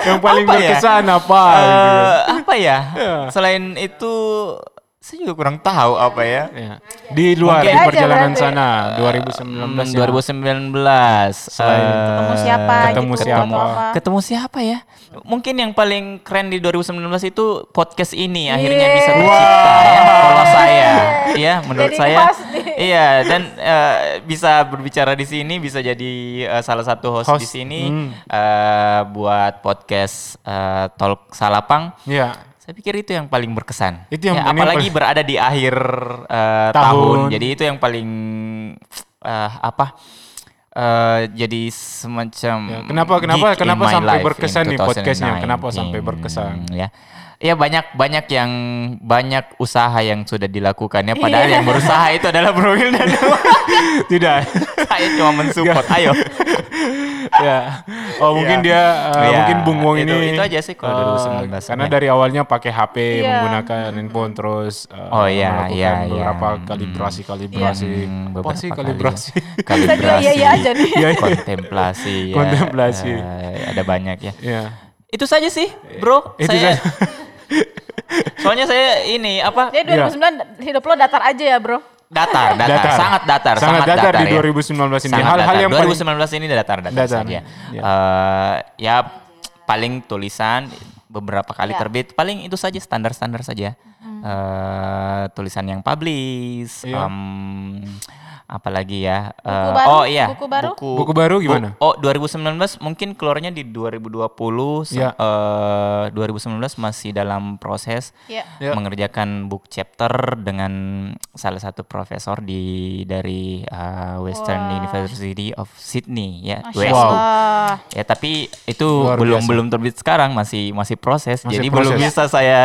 [SPEAKER 1] Yang paling
[SPEAKER 7] apa ya?
[SPEAKER 1] berkesan apa?
[SPEAKER 7] Eh,
[SPEAKER 1] gitu kan.
[SPEAKER 7] apa ya?
[SPEAKER 1] Iya.
[SPEAKER 7] Selain itu saya juga kurang tahu apa ya.
[SPEAKER 1] Iya. Di luar
[SPEAKER 7] Mungkin
[SPEAKER 1] di
[SPEAKER 2] aja
[SPEAKER 1] perjalanan
[SPEAKER 2] berarti.
[SPEAKER 1] sana 2019
[SPEAKER 7] Hmm,
[SPEAKER 1] ya.
[SPEAKER 7] 2019
[SPEAKER 1] Selain
[SPEAKER 7] eh,
[SPEAKER 2] Ketemu siapa
[SPEAKER 1] ketemu
[SPEAKER 2] gitu
[SPEAKER 1] siapa.
[SPEAKER 7] ketemu siapa ya? Mungkin yang paling keren di 2019 itu podcast ini akhirnya bisa tercipta ya kalau saya. Iya, menurut
[SPEAKER 2] Jadi
[SPEAKER 7] saya. Iya, dan eh, bisa berbicara di sini bisa jadi eh, salah satu host, di
[SPEAKER 1] Host,
[SPEAKER 7] sini
[SPEAKER 1] hmm.
[SPEAKER 7] eh, buat podcast eh, Talk Salapang.
[SPEAKER 1] Iya.
[SPEAKER 7] Saya pikir itu yang paling berkesan.
[SPEAKER 1] Itu yang-
[SPEAKER 7] Ya,
[SPEAKER 1] yang
[SPEAKER 7] apalagi
[SPEAKER 1] paling-
[SPEAKER 7] berada di akhir eh,
[SPEAKER 1] Tahun.
[SPEAKER 7] tahun. Jadi itu yang paling eh, apa? eh, jadi semacam
[SPEAKER 1] Ya, kenapa- kenapa- kenapa sampai berkesan nih podcastnya? Kenapa
[SPEAKER 7] 2019,
[SPEAKER 1] sampai berkesan?
[SPEAKER 7] Ya. Ya banyak banyak yang banyak usaha yang sudah dilakukan ya padahal yang berusaha itu adalah Bro Wildan.
[SPEAKER 1] Tidak.
[SPEAKER 7] Saya cuma mensupport. Ayo.
[SPEAKER 1] ya. Oh, mungkin
[SPEAKER 7] Iya.
[SPEAKER 1] dia uh,
[SPEAKER 7] Iya,
[SPEAKER 1] mungkin Bung Wong
[SPEAKER 7] itu-
[SPEAKER 1] ini
[SPEAKER 7] itu aja sih kalau
[SPEAKER 1] uh,
[SPEAKER 7] 2019.
[SPEAKER 1] Karena
[SPEAKER 7] Ya.
[SPEAKER 1] dari awalnya pakai HP
[SPEAKER 2] Iya.
[SPEAKER 1] menggunakan handphone terus uh,
[SPEAKER 7] Oh, iya,
[SPEAKER 1] melakukan
[SPEAKER 7] iya, iya.
[SPEAKER 1] beberapa
[SPEAKER 7] Hmm.
[SPEAKER 1] kalibrasi-kalibrasi.
[SPEAKER 7] Hmm,
[SPEAKER 1] Apa sih
[SPEAKER 7] kali.
[SPEAKER 1] kalibrasi?
[SPEAKER 2] Kita juga iya iya aja nih.
[SPEAKER 1] Iya, iya.
[SPEAKER 7] kontemplasi ya.
[SPEAKER 1] Kontemplasi.
[SPEAKER 7] Eh, ada banyak ya.
[SPEAKER 1] Iya.
[SPEAKER 7] Itu saja sih, Bro.
[SPEAKER 1] Itu
[SPEAKER 7] saya
[SPEAKER 1] saja.
[SPEAKER 7] Soalnya saya ini apa?
[SPEAKER 2] Jadi 2009 hidup lo datar aja ya bro.
[SPEAKER 7] Datar, datar,
[SPEAKER 1] Datar.
[SPEAKER 7] sangat datar,
[SPEAKER 1] Sangat datar di
[SPEAKER 7] ya.
[SPEAKER 1] 2019 ini.
[SPEAKER 7] Sangat
[SPEAKER 1] Hal-hal
[SPEAKER 7] datar.
[SPEAKER 1] yang paling
[SPEAKER 7] 2019 ini datar datar,
[SPEAKER 1] Datar,
[SPEAKER 7] saja.
[SPEAKER 1] ya.
[SPEAKER 7] Eh, ya paling tulisan beberapa kali
[SPEAKER 2] Ya.
[SPEAKER 7] terbit, paling itu saja standar-standar saja. Eh, tulisan yang publish,
[SPEAKER 1] Iya.
[SPEAKER 7] em, apalagi ya?
[SPEAKER 2] Buku
[SPEAKER 7] eh,
[SPEAKER 2] baru?
[SPEAKER 7] Oh iya,
[SPEAKER 2] Buku baru?
[SPEAKER 1] Buku baru gimana?
[SPEAKER 7] Bu- oh 2019 mungkin keluarnya di 2020, se-
[SPEAKER 1] Ya.
[SPEAKER 7] eh, 2019 masih dalam proses
[SPEAKER 2] Iya.
[SPEAKER 1] Ya.
[SPEAKER 7] mengerjakan book chapter dengan salah satu profesor di dari uh, Western
[SPEAKER 2] Wah.
[SPEAKER 7] University of Sydney ya
[SPEAKER 2] Masya
[SPEAKER 7] WSU.
[SPEAKER 2] Allah.
[SPEAKER 7] Ya tapi itu
[SPEAKER 1] Luar
[SPEAKER 7] belum
[SPEAKER 1] biasa.
[SPEAKER 7] belum terbit sekarang masih masih proses.
[SPEAKER 1] Masih
[SPEAKER 7] Jadi
[SPEAKER 1] proses.
[SPEAKER 7] belum bisa saya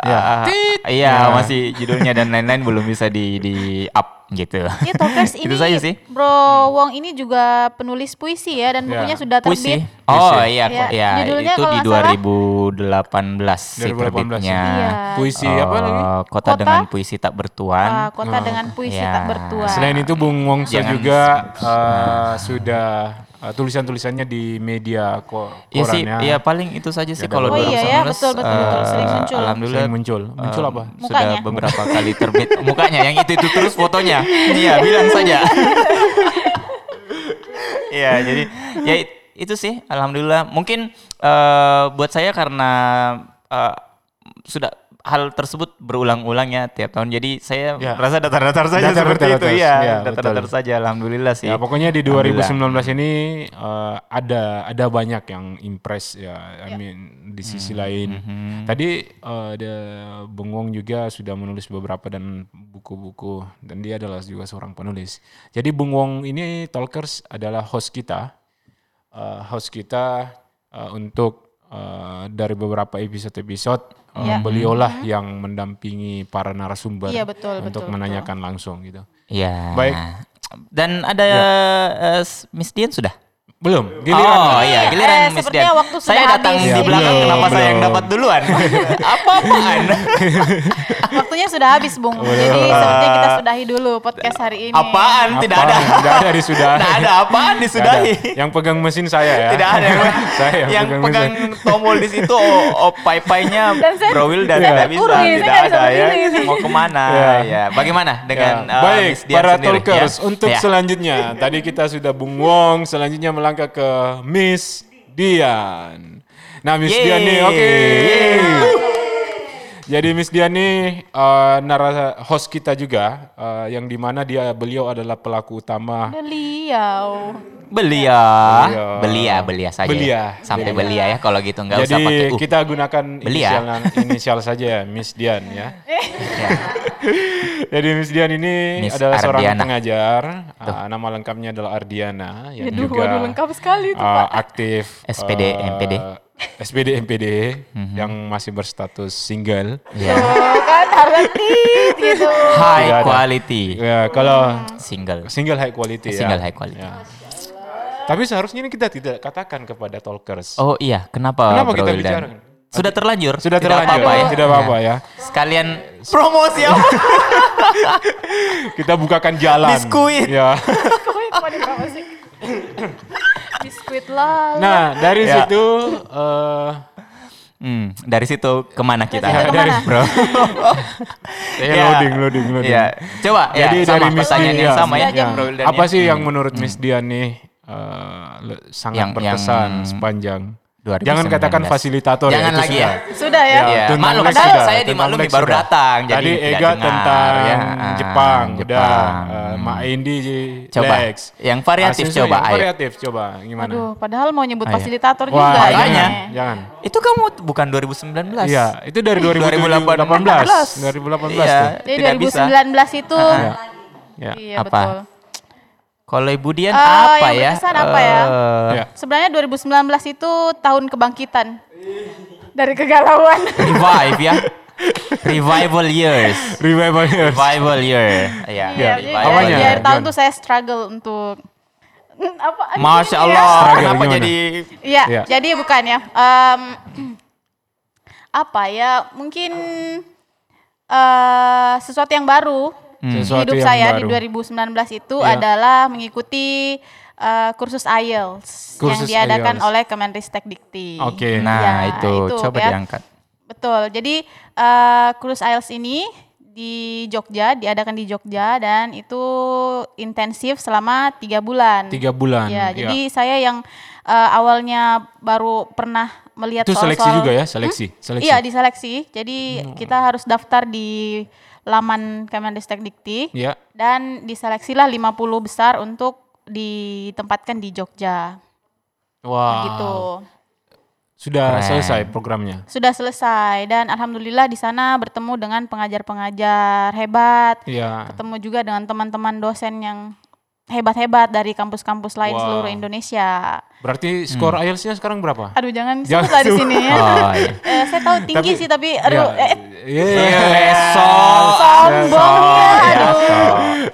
[SPEAKER 1] Ya.
[SPEAKER 7] uh,
[SPEAKER 1] Tit.
[SPEAKER 7] iya
[SPEAKER 1] Ya.
[SPEAKER 7] masih judulnya dan lain-lain belum bisa di di up gitu.
[SPEAKER 2] Iya Talkers ini
[SPEAKER 7] Itu saja sih.
[SPEAKER 2] Bro Wong ini juga penulis puisi ya dan
[SPEAKER 1] Ya.
[SPEAKER 2] bukunya sudah
[SPEAKER 7] Puisi.
[SPEAKER 2] terbit.
[SPEAKER 7] Oh
[SPEAKER 1] Puisi.
[SPEAKER 7] iya,
[SPEAKER 2] Ya,
[SPEAKER 7] ya,
[SPEAKER 2] judulnya
[SPEAKER 7] itu di
[SPEAKER 2] nggak salah-
[SPEAKER 7] 2018 sih
[SPEAKER 1] 2018.
[SPEAKER 7] terbitnya.
[SPEAKER 2] Iya.
[SPEAKER 1] puisi
[SPEAKER 7] Eh,
[SPEAKER 1] apa lagi?
[SPEAKER 7] Kota,
[SPEAKER 2] Kota?
[SPEAKER 7] dengan puisi tak bertuan.
[SPEAKER 2] Ah, kota dengan puisi
[SPEAKER 7] Ya.
[SPEAKER 2] tak bertuan.
[SPEAKER 1] Selain itu Bung Wongso
[SPEAKER 7] Jangan-
[SPEAKER 1] juga uh, sudah uh, tulisan-tulisannya di media ko
[SPEAKER 7] Iya sih,
[SPEAKER 1] korannya.
[SPEAKER 7] iya paling itu saja sih
[SPEAKER 1] Ya,
[SPEAKER 7] kalau
[SPEAKER 2] Oh iya ya,
[SPEAKER 7] 2019,
[SPEAKER 2] betul, betul, betul. Sering
[SPEAKER 7] eh,
[SPEAKER 2] muncul.
[SPEAKER 7] Alhamdulillah
[SPEAKER 1] Sering muncul. Muncul
[SPEAKER 7] eh,
[SPEAKER 1] apa?
[SPEAKER 7] Sudah
[SPEAKER 2] Mukanya.
[SPEAKER 7] beberapa kali terbit mukanya yang itu itu terus fotonya. Iya, bilang saja. Iya, jadi ya it- itu sih alhamdulillah. Mungkin eh, buat saya karena eh, sudah hal tersebut berulang-ulang ya tiap tahun. Jadi saya
[SPEAKER 1] Ya.
[SPEAKER 7] merasa datar-datar saja
[SPEAKER 1] Datar,
[SPEAKER 7] seperti
[SPEAKER 1] datar,
[SPEAKER 7] itu.
[SPEAKER 1] datar.
[SPEAKER 7] Iya,
[SPEAKER 1] Ya,
[SPEAKER 7] datar-datar saja alhamdulillah sih.
[SPEAKER 1] Ya pokoknya di
[SPEAKER 7] Alhamdulillah.
[SPEAKER 1] 2019 ini uh, ada ada banyak yang impress ya. I mean di sisi
[SPEAKER 7] Hmm,
[SPEAKER 1] lain. Tadi uh, ada Bung Wong juga sudah menulis beberapa dan buku-buku dan dia adalah juga seorang penulis. Jadi Bung Wong ini Talkers adalah host kita. Uh, host kita uh, untuk uh, dari beberapa episode-episode
[SPEAKER 2] Ya.
[SPEAKER 1] beliaulah yang mendampingi para narasumber
[SPEAKER 2] Iya, betul,
[SPEAKER 1] untuk
[SPEAKER 2] betul,
[SPEAKER 1] menanyakan langsung gitu.
[SPEAKER 7] Iya.
[SPEAKER 1] Baik.
[SPEAKER 7] Dan ada
[SPEAKER 1] Ya.
[SPEAKER 7] eh, Miss Dian sudah?
[SPEAKER 1] Belum, giliran.
[SPEAKER 7] oh iya, giliran
[SPEAKER 2] Eh,
[SPEAKER 7] Miss
[SPEAKER 2] sepertinya
[SPEAKER 7] Dian.
[SPEAKER 2] waktu
[SPEAKER 7] Saya
[SPEAKER 2] sudah
[SPEAKER 7] datang
[SPEAKER 2] habis.
[SPEAKER 7] di belakang,
[SPEAKER 1] belum,
[SPEAKER 7] kenapa saya yang
[SPEAKER 1] belum.
[SPEAKER 7] dapat duluan? Apa-apaan?
[SPEAKER 2] Waktunya sudah habis, Bung. Jadi sepertinya kita sudahi dulu podcast hari ini.
[SPEAKER 7] Apaan? Tidak
[SPEAKER 1] Apa?
[SPEAKER 7] ada.
[SPEAKER 1] Tidak ada disudahi.
[SPEAKER 7] Tidak ada apaan
[SPEAKER 1] Nggak ada.
[SPEAKER 7] disudahi.
[SPEAKER 1] Yang pegang mesin saya ya.
[SPEAKER 7] Tidak ada yang,
[SPEAKER 1] saya yang,
[SPEAKER 7] yang
[SPEAKER 1] pegang,
[SPEAKER 7] pegang tombol di situ oh, oh pai-painya Bro Will dan
[SPEAKER 2] saya
[SPEAKER 7] tidak bisa, tidak ada ya. Mau ke mana?
[SPEAKER 1] Ya.
[SPEAKER 7] Ya. Bagaimana dengan
[SPEAKER 1] Ya,
[SPEAKER 7] uh,
[SPEAKER 1] Baik,
[SPEAKER 7] Miss Dian
[SPEAKER 1] para
[SPEAKER 7] sendiri,
[SPEAKER 1] talkers,
[SPEAKER 7] ya?
[SPEAKER 1] untuk
[SPEAKER 7] Ya.
[SPEAKER 1] selanjutnya, tadi kita sudah Bung Wong, selanjutnya melangkah ke Miss Dian. Nah, Miss
[SPEAKER 7] Yeay.
[SPEAKER 1] Dian nih, oke. yeay. Jadi Miss Dian nih uh, narasi host kita juga, uh, yang di mana dia beliau adalah pelaku utama.
[SPEAKER 2] Beliau.
[SPEAKER 7] Belia,
[SPEAKER 1] Belia.
[SPEAKER 7] belia, belia saja.
[SPEAKER 1] Belia.
[SPEAKER 7] ya. Sampai belia ya kalau gitu nggak usah
[SPEAKER 1] Jadi
[SPEAKER 7] pakai uh.
[SPEAKER 1] kita gunakan
[SPEAKER 7] Belia.
[SPEAKER 1] inisial, inisial saja ya, Miss Dian ya.
[SPEAKER 7] Ya.
[SPEAKER 1] Jadi Miss Dian ini
[SPEAKER 7] Miss
[SPEAKER 1] adalah seorang
[SPEAKER 7] Ardiana.
[SPEAKER 1] pengajar. Uh, nama lengkapnya adalah Ardiana yang
[SPEAKER 2] Aduh,
[SPEAKER 1] juga
[SPEAKER 2] waduh, lengkap sekali itu,
[SPEAKER 1] uh,
[SPEAKER 2] Pak.
[SPEAKER 1] aktif
[SPEAKER 7] SPD,
[SPEAKER 1] uh,
[SPEAKER 7] MPD.
[SPEAKER 1] SPD MPD yang masih berstatus single.
[SPEAKER 7] Ya.
[SPEAKER 2] Tuh kan harga tit gitu.
[SPEAKER 7] High quality
[SPEAKER 1] Ya, kalau
[SPEAKER 7] single.
[SPEAKER 1] single high quality ya.
[SPEAKER 7] Single high quality.
[SPEAKER 1] Ya. Tapi seharusnya ini kita tidak katakan kepada talkers.
[SPEAKER 7] Oh iya, kenapa,
[SPEAKER 1] Kenapa
[SPEAKER 7] Bro
[SPEAKER 1] kita
[SPEAKER 7] Wildan?
[SPEAKER 1] bicara?
[SPEAKER 7] Sudah terlanjur.
[SPEAKER 1] Sudah
[SPEAKER 7] Tidak
[SPEAKER 1] terlanjur,
[SPEAKER 7] apa-apa ya.
[SPEAKER 1] tidak apa-apa ya.
[SPEAKER 7] Sekalian promosi apa?
[SPEAKER 1] Kita bukakan jalan.
[SPEAKER 7] Biskuit.
[SPEAKER 1] Ya.
[SPEAKER 2] Biskuit, apa nih Bapak sih? Biskuit lah.
[SPEAKER 1] Nah, dari
[SPEAKER 7] Ya.
[SPEAKER 1] situ eh
[SPEAKER 7] Hmm, dari situ ke mana kita?
[SPEAKER 2] Dari situ ke mana?
[SPEAKER 7] Bro.
[SPEAKER 1] ya,
[SPEAKER 7] Ya.
[SPEAKER 1] loading, loading, loading.
[SPEAKER 7] Iya. Coba
[SPEAKER 1] Jadi
[SPEAKER 7] ya, sama
[SPEAKER 1] dari
[SPEAKER 7] pertanyaan
[SPEAKER 1] Dian,
[SPEAKER 7] yang
[SPEAKER 1] ya.
[SPEAKER 7] sama ya,
[SPEAKER 2] Ya,
[SPEAKER 7] Bro
[SPEAKER 1] Apa
[SPEAKER 7] ya.
[SPEAKER 1] sih yang menurut Miss Dian nih eh, le- sangat
[SPEAKER 7] Yang-
[SPEAKER 1] berkesan
[SPEAKER 7] yang
[SPEAKER 1] sepanjang
[SPEAKER 7] 2019.
[SPEAKER 1] Jangan katakan fasilitator
[SPEAKER 7] Jangan
[SPEAKER 1] itu
[SPEAKER 7] lagi
[SPEAKER 1] sudah.
[SPEAKER 7] ya.
[SPEAKER 2] Sudah ya.
[SPEAKER 7] Iya,
[SPEAKER 1] Tentang
[SPEAKER 7] maklum padahal
[SPEAKER 1] sudah,
[SPEAKER 7] saya
[SPEAKER 1] tentang
[SPEAKER 7] dimaklumi baru
[SPEAKER 1] sudah.
[SPEAKER 7] datang jadi
[SPEAKER 1] Tadi Ega
[SPEAKER 7] dengar,
[SPEAKER 1] tentang
[SPEAKER 7] ya.
[SPEAKER 1] Jepang,
[SPEAKER 7] Ah,
[SPEAKER 1] udah
[SPEAKER 7] Jepang.
[SPEAKER 1] eh, Mak Indi
[SPEAKER 7] Coba,
[SPEAKER 1] Lex.
[SPEAKER 7] yang variatif
[SPEAKER 1] Asenso
[SPEAKER 7] coba,
[SPEAKER 1] yang
[SPEAKER 7] ayo.
[SPEAKER 1] variatif coba gimana?
[SPEAKER 2] Aduh, padahal mau nyebut
[SPEAKER 7] Ayo.
[SPEAKER 2] fasilitator
[SPEAKER 1] Wah,
[SPEAKER 2] juga.
[SPEAKER 1] jangan,
[SPEAKER 2] ini.
[SPEAKER 1] jangan.
[SPEAKER 7] Itu kamu bukan 2019.
[SPEAKER 1] Iya, itu dari 2018. 2018
[SPEAKER 7] Iya,
[SPEAKER 1] tuh.
[SPEAKER 2] Jadi
[SPEAKER 7] tidak bisa.
[SPEAKER 2] 2019 itu
[SPEAKER 1] Ya. Ya.
[SPEAKER 2] Iya
[SPEAKER 7] Apa?
[SPEAKER 2] betul.
[SPEAKER 7] Kalau Ibu Dian
[SPEAKER 2] Eh,
[SPEAKER 7] apa
[SPEAKER 2] yang
[SPEAKER 7] ya?
[SPEAKER 2] berkesan apa ya?
[SPEAKER 7] Eh,
[SPEAKER 1] Ya.
[SPEAKER 2] Sebenarnya 2019 itu tahun kebangkitan dari kegalauan.
[SPEAKER 7] Revive ya. Revival years.
[SPEAKER 1] Revival years.
[SPEAKER 7] Revival year. Iya,
[SPEAKER 2] Iya, jadi
[SPEAKER 7] revival
[SPEAKER 1] Apanya?
[SPEAKER 2] di akhir tahun tuh saya struggle untuk apa?
[SPEAKER 7] Masya
[SPEAKER 2] ini ya.
[SPEAKER 7] Allah,
[SPEAKER 1] Struggle
[SPEAKER 7] kenapa
[SPEAKER 1] gimana?
[SPEAKER 7] jadi
[SPEAKER 2] Iya,
[SPEAKER 1] Iya.
[SPEAKER 2] jadi bukan ya. Em, apa ya? Mungkin eh sesuatu yang baru di
[SPEAKER 1] Sesuatu
[SPEAKER 2] hidup
[SPEAKER 1] yang
[SPEAKER 2] saya
[SPEAKER 1] baru.
[SPEAKER 2] di 2019 itu
[SPEAKER 1] Iya.
[SPEAKER 2] adalah mengikuti eh, kursus IELTS yang
[SPEAKER 1] Kursus
[SPEAKER 2] diadakan
[SPEAKER 1] IELTS.
[SPEAKER 2] oleh Kemenristek Dikti.
[SPEAKER 1] Oke.
[SPEAKER 7] Nah,
[SPEAKER 2] Ya,
[SPEAKER 7] itu,
[SPEAKER 2] itu
[SPEAKER 7] coba
[SPEAKER 2] ya.
[SPEAKER 7] diangkat.
[SPEAKER 2] Betul. Jadi eh kursus IELTS ini di Jogja diadakan di Jogja dan itu intensif selama tiga bulan.
[SPEAKER 1] Tiga bulan.
[SPEAKER 2] Ya, jadi saya yang eh, awalnya baru pernah melihat
[SPEAKER 1] Itu seleksi
[SPEAKER 2] soal-soal-
[SPEAKER 1] juga ya, seleksi. Seleksi.
[SPEAKER 2] Iya, diseleksi. Jadi kita harus daftar di laman Kemenristek Dikti
[SPEAKER 1] Iya.
[SPEAKER 2] dan diseleksilah 50 besar untuk ditempatkan di Jogja.
[SPEAKER 1] Wah.
[SPEAKER 2] Gitu.
[SPEAKER 1] Sudah
[SPEAKER 7] Keren.
[SPEAKER 1] selesai programnya.
[SPEAKER 2] Sudah selesai dan alhamdulillah di sana bertemu dengan pengajar-pengajar hebat,
[SPEAKER 1] Iya.
[SPEAKER 2] ketemu juga dengan teman-teman dosen yang hebat-hebat dari kampus-kampus lain
[SPEAKER 1] Wow.
[SPEAKER 2] seluruh Indonesia.
[SPEAKER 1] Berarti skor IELTS-nya sekarang berapa?
[SPEAKER 2] Aduh jangan
[SPEAKER 1] Jangan
[SPEAKER 2] sebut lah di sini ya.
[SPEAKER 7] Oh, iya.
[SPEAKER 2] Eh, saya tahu tinggi
[SPEAKER 1] Tapi-
[SPEAKER 2] sih tapi aduh
[SPEAKER 1] Ya.
[SPEAKER 2] eh,
[SPEAKER 1] Iya.
[SPEAKER 7] Besok.
[SPEAKER 2] sombongnya aduh.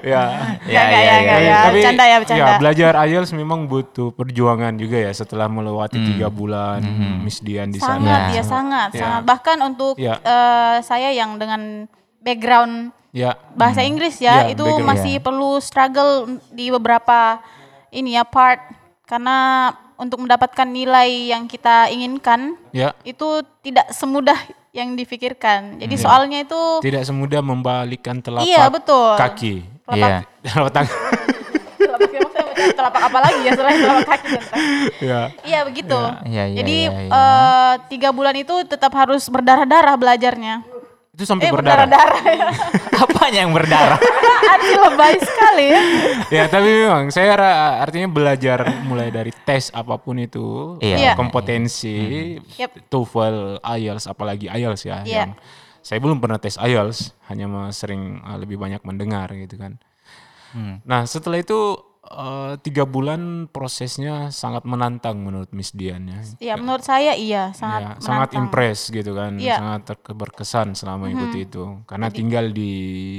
[SPEAKER 1] Ya.
[SPEAKER 2] Ya, ya, ya, ya, ya.
[SPEAKER 1] Tapi
[SPEAKER 2] Bercanda ya, bercanda.
[SPEAKER 1] belajar IELTS memang butuh perjuangan juga ya setelah melewati tiga bulan Miss Dian di sana.
[SPEAKER 2] sangat
[SPEAKER 7] Ya.
[SPEAKER 2] ya sangat
[SPEAKER 1] Ya.
[SPEAKER 2] sangat bahkan untuk
[SPEAKER 1] Ya.
[SPEAKER 2] eh, saya yang dengan background
[SPEAKER 1] Ya.
[SPEAKER 2] bahasa Inggris ya
[SPEAKER 1] Ya,
[SPEAKER 2] itu
[SPEAKER 1] background.
[SPEAKER 2] masih perlu struggle di beberapa ini ya part karena untuk mendapatkan nilai yang kita inginkan
[SPEAKER 1] Ya.
[SPEAKER 2] itu tidak semudah yang difikirkan. Jadi
[SPEAKER 1] Ya.
[SPEAKER 2] soalnya itu
[SPEAKER 1] Tidak semudah membalikkan telapak
[SPEAKER 2] Iya, betul.
[SPEAKER 1] kaki.
[SPEAKER 7] Iya.
[SPEAKER 1] Telapak tangan.
[SPEAKER 2] telapak maksudnya telapak apa lagi ya selain telapak kaki dan
[SPEAKER 1] ya.
[SPEAKER 2] Iya begitu.
[SPEAKER 7] Iya, iya,
[SPEAKER 2] Jadi
[SPEAKER 7] iya, iya.
[SPEAKER 2] eh, tiga bulan itu tetap harus berdarah-darah belajarnya.
[SPEAKER 1] Itu sampai
[SPEAKER 2] Eh
[SPEAKER 1] berdarah.
[SPEAKER 2] berdarah-darah ya.
[SPEAKER 7] Apanya yang berdarah?
[SPEAKER 2] Arti lebay sekali ya.
[SPEAKER 1] ya tapi memang saya ra- artinya belajar mulai dari tes apa pun itu
[SPEAKER 7] Iya.
[SPEAKER 1] eh, kompetensi
[SPEAKER 2] Yep.
[SPEAKER 1] TOEFL IELTS apalagi IELTS ya
[SPEAKER 2] Iya.
[SPEAKER 1] yang saya belum pernah tes IELTS hanya sering eh, lebih banyak mendengar gitu kan nah setelah itu eh, tiga bulan prosesnya sangat menantang menurut Miss Dian ya
[SPEAKER 2] Ya menurut saya iya
[SPEAKER 1] Ya,
[SPEAKER 2] sangat
[SPEAKER 1] sangat
[SPEAKER 2] menantang.
[SPEAKER 1] impress gitu kan
[SPEAKER 2] Iya.
[SPEAKER 1] sangat berkesan selama ikuti itu karena tinggal di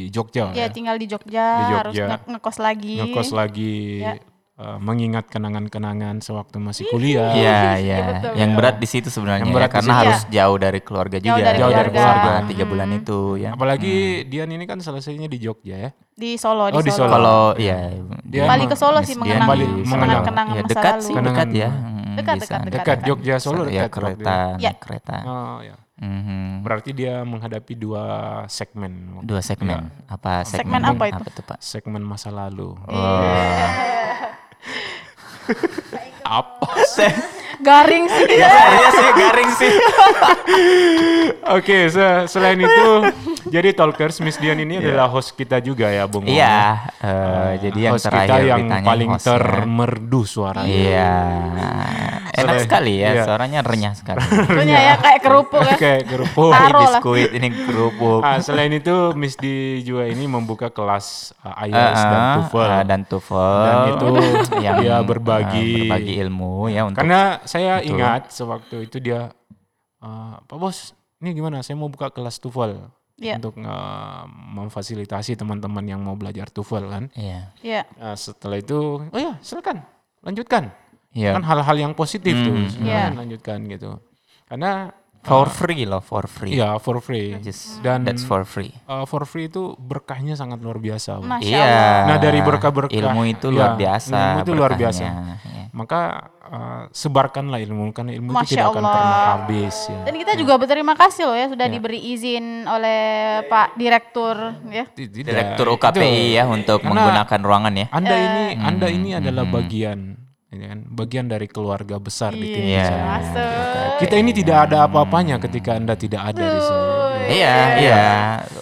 [SPEAKER 1] Jogja
[SPEAKER 2] Ya
[SPEAKER 1] ya
[SPEAKER 2] tinggal di Jogja,
[SPEAKER 1] Di
[SPEAKER 2] harus
[SPEAKER 1] Jogja.
[SPEAKER 2] nge- ngekos lagi.
[SPEAKER 1] ngekos lagi
[SPEAKER 2] Ya.
[SPEAKER 1] Eh, mengingat kenangan-kenangan sewaktu masih kuliah.
[SPEAKER 7] Iya, iya.
[SPEAKER 2] betul,
[SPEAKER 7] Yang berat di situ sebenarnya
[SPEAKER 1] Yang
[SPEAKER 7] ya,
[SPEAKER 1] berat di
[SPEAKER 7] karena
[SPEAKER 1] situ.
[SPEAKER 7] harus jauh dari keluarga juga.
[SPEAKER 2] dari
[SPEAKER 1] Jauh dari
[SPEAKER 2] keluarga.
[SPEAKER 1] keluarga.
[SPEAKER 7] Tiga bulan itu ya.
[SPEAKER 1] Apalagi Dian ini kan selesainya di Jogja ya.
[SPEAKER 2] Di Solo,
[SPEAKER 1] Oh, di Solo.
[SPEAKER 7] Kalau ya
[SPEAKER 1] Dia emang-
[SPEAKER 2] ke Solo sih mengenang
[SPEAKER 1] Balik- mengenang.
[SPEAKER 7] Solo.
[SPEAKER 2] kenangan
[SPEAKER 7] Ya,
[SPEAKER 2] masa
[SPEAKER 7] dekat
[SPEAKER 2] lalu.
[SPEAKER 7] sih,
[SPEAKER 1] Kenangan.
[SPEAKER 7] dekat ya.
[SPEAKER 2] Dekat,
[SPEAKER 7] Hmm,
[SPEAKER 2] dekat, dekat.
[SPEAKER 1] Dekat Jogja Solo
[SPEAKER 7] Ya
[SPEAKER 1] dekat.
[SPEAKER 7] kereta,
[SPEAKER 2] Ya.
[SPEAKER 7] naik kereta.
[SPEAKER 1] Oh, ya.
[SPEAKER 7] Mhm.
[SPEAKER 1] Berarti dia menghadapi dua segmen.
[SPEAKER 7] Dua segmen. Apa
[SPEAKER 2] Segmen
[SPEAKER 7] segmen,
[SPEAKER 2] apa itu?
[SPEAKER 7] Apa tuh, Pak?
[SPEAKER 1] Segmen masa lalu.
[SPEAKER 7] Oh.
[SPEAKER 1] Apa?
[SPEAKER 2] Garing sih.
[SPEAKER 7] Iya sih garing sih.
[SPEAKER 1] Oke, se- selain itu, jadi Talkers Miss Dian ini adalah host kita juga ya, Bung.
[SPEAKER 7] Iya,
[SPEAKER 1] ya?
[SPEAKER 7] eh, jadi yang
[SPEAKER 1] host
[SPEAKER 7] terakhir
[SPEAKER 1] kita yang paling
[SPEAKER 7] hostnya.
[SPEAKER 1] termerdu suaranya.
[SPEAKER 7] Iya. Enak
[SPEAKER 1] Selain-
[SPEAKER 7] sekali ya,
[SPEAKER 1] iya.
[SPEAKER 7] suaranya renyah sekali.
[SPEAKER 2] Punya ya kayak kerupuk ya.
[SPEAKER 1] Kayak kerupuk.
[SPEAKER 7] Ini biskuit, ini kerupuk.
[SPEAKER 1] Ah, selain itu, Miss Di juga ini membuka kelas uh,
[SPEAKER 7] Eh,
[SPEAKER 1] IELTS dan
[SPEAKER 7] eh,
[SPEAKER 1] TOEFL.
[SPEAKER 7] eh, dan TOEFL.
[SPEAKER 1] Dan itu
[SPEAKER 7] yang
[SPEAKER 1] dia
[SPEAKER 7] eh,
[SPEAKER 1] berbagi.
[SPEAKER 7] berbagi ilmu ya untuk
[SPEAKER 1] Karena saya
[SPEAKER 7] Betul.
[SPEAKER 1] ingat sewaktu itu dia, uh, Pak Bos, ini gimana? Saya mau buka kelas TOEFL
[SPEAKER 2] Iya.
[SPEAKER 1] untuk uh, memfasilitasi teman-teman yang mau belajar TOEFL kan.
[SPEAKER 7] Iya.
[SPEAKER 2] Iya.
[SPEAKER 1] Nah, setelah itu, oh ya silakan lanjutkan.
[SPEAKER 7] Iya.
[SPEAKER 1] Kan hal-hal yang positif tuh,
[SPEAKER 7] Hmm.
[SPEAKER 1] silakan
[SPEAKER 2] Iya.
[SPEAKER 1] lanjutkan gitu. Karena
[SPEAKER 7] For free loh, for free.
[SPEAKER 1] iya for free.
[SPEAKER 7] Just,
[SPEAKER 1] Dan
[SPEAKER 7] that's for free.
[SPEAKER 1] uh, for free itu berkahnya sangat luar biasa.
[SPEAKER 7] Iya.
[SPEAKER 2] Allah.
[SPEAKER 1] Nah, dari berkah-berkah,
[SPEAKER 7] ilmu itu
[SPEAKER 1] iya,
[SPEAKER 7] luar biasa.
[SPEAKER 1] ilmu itu luar biasa.
[SPEAKER 7] berkahnya, ya.
[SPEAKER 1] Maka uh, sebarkanlah ilmu karena ilmu
[SPEAKER 2] Masya
[SPEAKER 1] itu tidak akan
[SPEAKER 2] Allah.
[SPEAKER 1] pernah habis ya.
[SPEAKER 2] Dan kita juga berterima kasih loh ya sudah
[SPEAKER 1] Iya.
[SPEAKER 2] diberi izin oleh Pak Direktur ya.
[SPEAKER 1] Tidak.
[SPEAKER 7] Direktur UKPI ya untuk
[SPEAKER 1] Karena
[SPEAKER 7] menggunakan ruangan ya.
[SPEAKER 1] Anda ini Anda
[SPEAKER 7] Hmm,
[SPEAKER 1] ini adalah bagian ini kan, bagian dari keluarga besar di tim
[SPEAKER 7] Iya.
[SPEAKER 1] saya.
[SPEAKER 2] Masuk.
[SPEAKER 1] Kita ini tidak ada apa-apanya ketika Anda tidak ada di sini.
[SPEAKER 7] Iya, iya.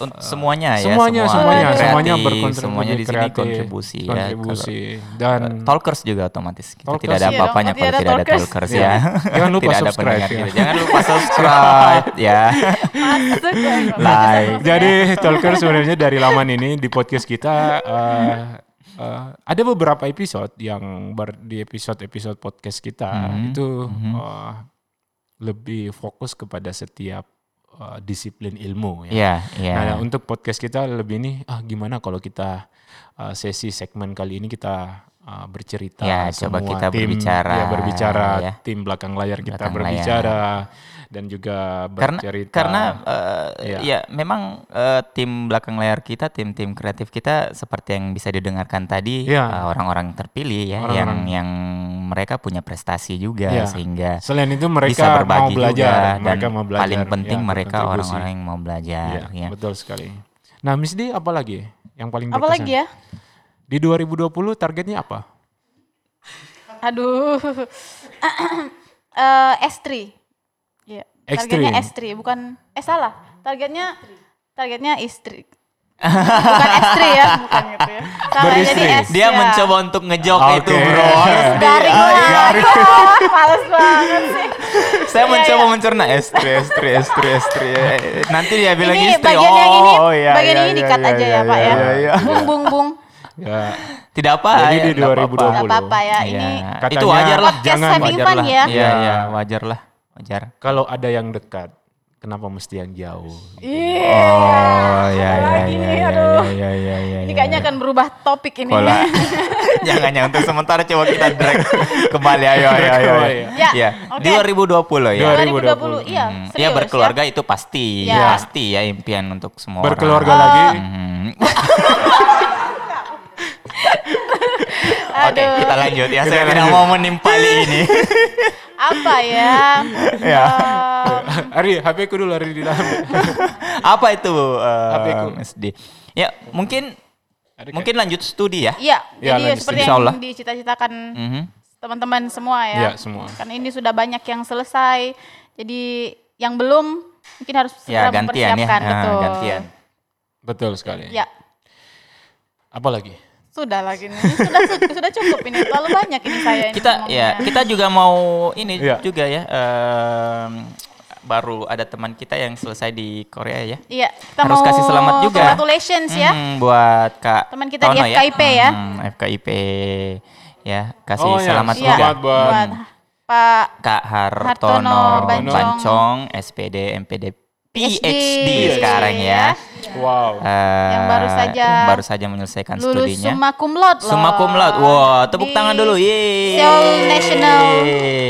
[SPEAKER 7] Un- Semuanya ya.
[SPEAKER 1] Semuanya,
[SPEAKER 7] semua
[SPEAKER 1] semuanya,
[SPEAKER 7] kreatif,
[SPEAKER 1] semuanya berkontribusi
[SPEAKER 7] Semuanya di sini
[SPEAKER 1] kreatif,
[SPEAKER 7] kontribusi ya.
[SPEAKER 1] kontribusi.
[SPEAKER 7] Kalau-
[SPEAKER 1] Dan
[SPEAKER 7] Talkers juga otomatis. Kita
[SPEAKER 1] Talkers.
[SPEAKER 7] tidak ada
[SPEAKER 2] Iya
[SPEAKER 7] apa-apanya kalau
[SPEAKER 2] tidak ada talkers.
[SPEAKER 7] talkers
[SPEAKER 1] Iya.
[SPEAKER 7] ya.
[SPEAKER 1] Jangan lupa
[SPEAKER 7] tidak
[SPEAKER 1] subscribe ya.
[SPEAKER 7] kita. Jangan lupa subscribe ya.
[SPEAKER 2] Masuk.
[SPEAKER 7] Like.
[SPEAKER 1] Jadi Talker sebenarnya dari laman ini di podcast kita eh, eh, ada beberapa episode yang ber- di episode-episode podcast kita
[SPEAKER 7] Mhm,
[SPEAKER 1] itu eh, lebih fokus kepada setiap eh, disiplin ilmu ya.
[SPEAKER 7] Iya, iya.
[SPEAKER 1] Nah, untuk podcast kita lebih nih ah gimana kalau kita uh, sesi segmen kali ini kita uh, bercerita
[SPEAKER 7] Ya, coba
[SPEAKER 1] semua
[SPEAKER 7] kita
[SPEAKER 1] tim,
[SPEAKER 7] berbicara,
[SPEAKER 1] ya, berbicara
[SPEAKER 7] ya.
[SPEAKER 1] tim belakang layar kita
[SPEAKER 7] Belakang
[SPEAKER 1] berbicara dan juga
[SPEAKER 7] karena
[SPEAKER 1] bercerita
[SPEAKER 7] karena eh,
[SPEAKER 1] Iya.
[SPEAKER 7] ya memang eh, tim belakang layar kita tim-tim kreatif kita seperti yang bisa didengarkan tadi
[SPEAKER 1] Iya.
[SPEAKER 7] eh, orang-orang terpilih ya yang
[SPEAKER 1] Orang-orang.
[SPEAKER 7] yang mereka punya prestasi juga
[SPEAKER 1] Iya.
[SPEAKER 7] sehingga
[SPEAKER 1] selain itu
[SPEAKER 7] bisa
[SPEAKER 1] mereka mau
[SPEAKER 7] berbagi
[SPEAKER 1] belajar,
[SPEAKER 7] juga dan
[SPEAKER 1] mereka mau belajar.
[SPEAKER 7] paling penting
[SPEAKER 1] ya,
[SPEAKER 7] mereka orang-orang yang mau belajar
[SPEAKER 1] Iya,
[SPEAKER 7] ya.
[SPEAKER 1] betul sekali. Nah, Miss D apa lagi yang paling
[SPEAKER 2] Apa
[SPEAKER 1] berkesan?
[SPEAKER 2] lagi ya?
[SPEAKER 1] Di 2020 targetnya apa?
[SPEAKER 2] Aduh. Eh S3. Iya. Targetnya. S3 bukan eh salah. Targetnya targetnya istri. bukan S3 ya, bukan gitu ya. Salah
[SPEAKER 1] Beristri.
[SPEAKER 2] jadi S.
[SPEAKER 7] Dia
[SPEAKER 2] ya.
[SPEAKER 7] mencoba untuk ngejok
[SPEAKER 1] Oke.
[SPEAKER 7] itu bro. Harus di-
[SPEAKER 2] garing.
[SPEAKER 7] Ah,
[SPEAKER 2] Males banget sih.
[SPEAKER 7] Saya
[SPEAKER 2] Iya,
[SPEAKER 7] mencoba
[SPEAKER 2] iya.
[SPEAKER 7] mencerna estri, estri, estri. Eh, Nanti dia bilang
[SPEAKER 2] ini
[SPEAKER 7] istri.
[SPEAKER 2] bagian yang ini,
[SPEAKER 7] oh, iya,
[SPEAKER 2] bagian
[SPEAKER 7] iya,
[SPEAKER 2] ini
[SPEAKER 7] iya,
[SPEAKER 2] dikat
[SPEAKER 7] iya,
[SPEAKER 2] aja
[SPEAKER 7] iya,
[SPEAKER 2] ya Pak ya.
[SPEAKER 7] iya, iya.
[SPEAKER 2] Bung bung bung.
[SPEAKER 1] Ya,
[SPEAKER 7] Tidak apa.
[SPEAKER 1] Jadi
[SPEAKER 7] ya,
[SPEAKER 1] di
[SPEAKER 7] nggak apa-apa.
[SPEAKER 1] 2020.
[SPEAKER 2] Gak apa-apa ya.
[SPEAKER 7] Iya.
[SPEAKER 2] Ini
[SPEAKER 1] Katanya
[SPEAKER 7] itu wajar lah.
[SPEAKER 1] jangan
[SPEAKER 7] wajar lah.
[SPEAKER 2] ya.
[SPEAKER 7] Iya,
[SPEAKER 1] Iya.
[SPEAKER 7] iya, wajar lah. Wajar.
[SPEAKER 1] kalau ada yang dekat, kenapa mesti yang jauh?
[SPEAKER 2] Iya.
[SPEAKER 7] Oh, ya, ya,
[SPEAKER 2] lagi
[SPEAKER 7] ya,
[SPEAKER 2] nih,
[SPEAKER 7] ya,
[SPEAKER 2] aduh.
[SPEAKER 7] ya, ya, ya,
[SPEAKER 2] Ini
[SPEAKER 7] ya,
[SPEAKER 2] kayaknya
[SPEAKER 7] ya.
[SPEAKER 2] akan berubah topik ini.
[SPEAKER 7] Pola. Jangan ya untuk sementara coba kita drag kembali ayo ayo ayo. ayo.
[SPEAKER 2] Ya,
[SPEAKER 7] Ya,
[SPEAKER 2] oke.
[SPEAKER 7] di 2020 ya.
[SPEAKER 2] 2020, iya.
[SPEAKER 7] Hmm,
[SPEAKER 2] serius
[SPEAKER 7] ya berkeluarga itu pasti,
[SPEAKER 2] Ya.
[SPEAKER 7] pasti ya impian untuk semua
[SPEAKER 1] Berkeluarga
[SPEAKER 7] orang.
[SPEAKER 1] lagi.
[SPEAKER 7] Hmm.
[SPEAKER 2] Ya.
[SPEAKER 7] Oke,
[SPEAKER 2] Aduh.
[SPEAKER 7] kita lanjut ya. Saya tidak mau menimpali ini.
[SPEAKER 2] Apa ya?
[SPEAKER 7] ya.
[SPEAKER 2] Em,
[SPEAKER 1] Ari, HP ku dulu Ari di dalam.
[SPEAKER 7] Apa itu eh,
[SPEAKER 1] HP ku.
[SPEAKER 7] SD? Ya, mungkin
[SPEAKER 1] Ada kayak-
[SPEAKER 7] mungkin lanjut studi ya.
[SPEAKER 2] Iya,
[SPEAKER 1] Ya,
[SPEAKER 2] jadi
[SPEAKER 1] lanjut.
[SPEAKER 2] seperti
[SPEAKER 7] Insya Allah.
[SPEAKER 2] yang dicita-citakan
[SPEAKER 7] Mhm.
[SPEAKER 2] teman-teman semua ya.
[SPEAKER 1] Iya, semua.
[SPEAKER 2] Kan ini sudah banyak yang selesai. Jadi yang belum mungkin harus
[SPEAKER 7] Ya,
[SPEAKER 2] segera
[SPEAKER 7] gantian ya.
[SPEAKER 2] mempersiapkan,
[SPEAKER 7] Ah,
[SPEAKER 2] betul.
[SPEAKER 7] gantian.
[SPEAKER 1] Betul sekali.
[SPEAKER 2] Ya,
[SPEAKER 1] Apa lagi?
[SPEAKER 2] Sudah lagi nih. Sudah su- sudah cukup ini. Terlalu banyak ini saya ini
[SPEAKER 7] Kita ya,
[SPEAKER 2] ngomongnya.
[SPEAKER 7] kita juga mau ini
[SPEAKER 1] Iya.
[SPEAKER 7] juga ya. em, baru ada teman kita yang selesai di Korea ya.
[SPEAKER 2] Iya, kita
[SPEAKER 7] Harus
[SPEAKER 2] mau
[SPEAKER 7] kasih selamat juga.
[SPEAKER 2] Congratulations ya.
[SPEAKER 7] Hmm, buat Kak
[SPEAKER 2] Teman kita di
[SPEAKER 7] Tono
[SPEAKER 2] FKIP ya.
[SPEAKER 7] Hmm, FKIP ya. Kasih
[SPEAKER 1] Oh, ya,
[SPEAKER 7] selamat
[SPEAKER 2] Iya,
[SPEAKER 7] juga.
[SPEAKER 1] Selamat buat-
[SPEAKER 2] buat Pak
[SPEAKER 7] Kak Hartono,
[SPEAKER 2] Hartono
[SPEAKER 7] Bancong.
[SPEAKER 2] Bancong.
[SPEAKER 7] SPD MPD PhD sekarang ya.
[SPEAKER 1] Wow.
[SPEAKER 7] Eh,
[SPEAKER 2] Yang baru saja
[SPEAKER 7] baru saja menyelesaikan
[SPEAKER 2] Lulus
[SPEAKER 7] studinya.
[SPEAKER 2] summa cum laude loh.
[SPEAKER 7] Summa cum laude. Wah, tepuk
[SPEAKER 2] Di
[SPEAKER 7] tangan dulu. Yeay.
[SPEAKER 2] Seoul National.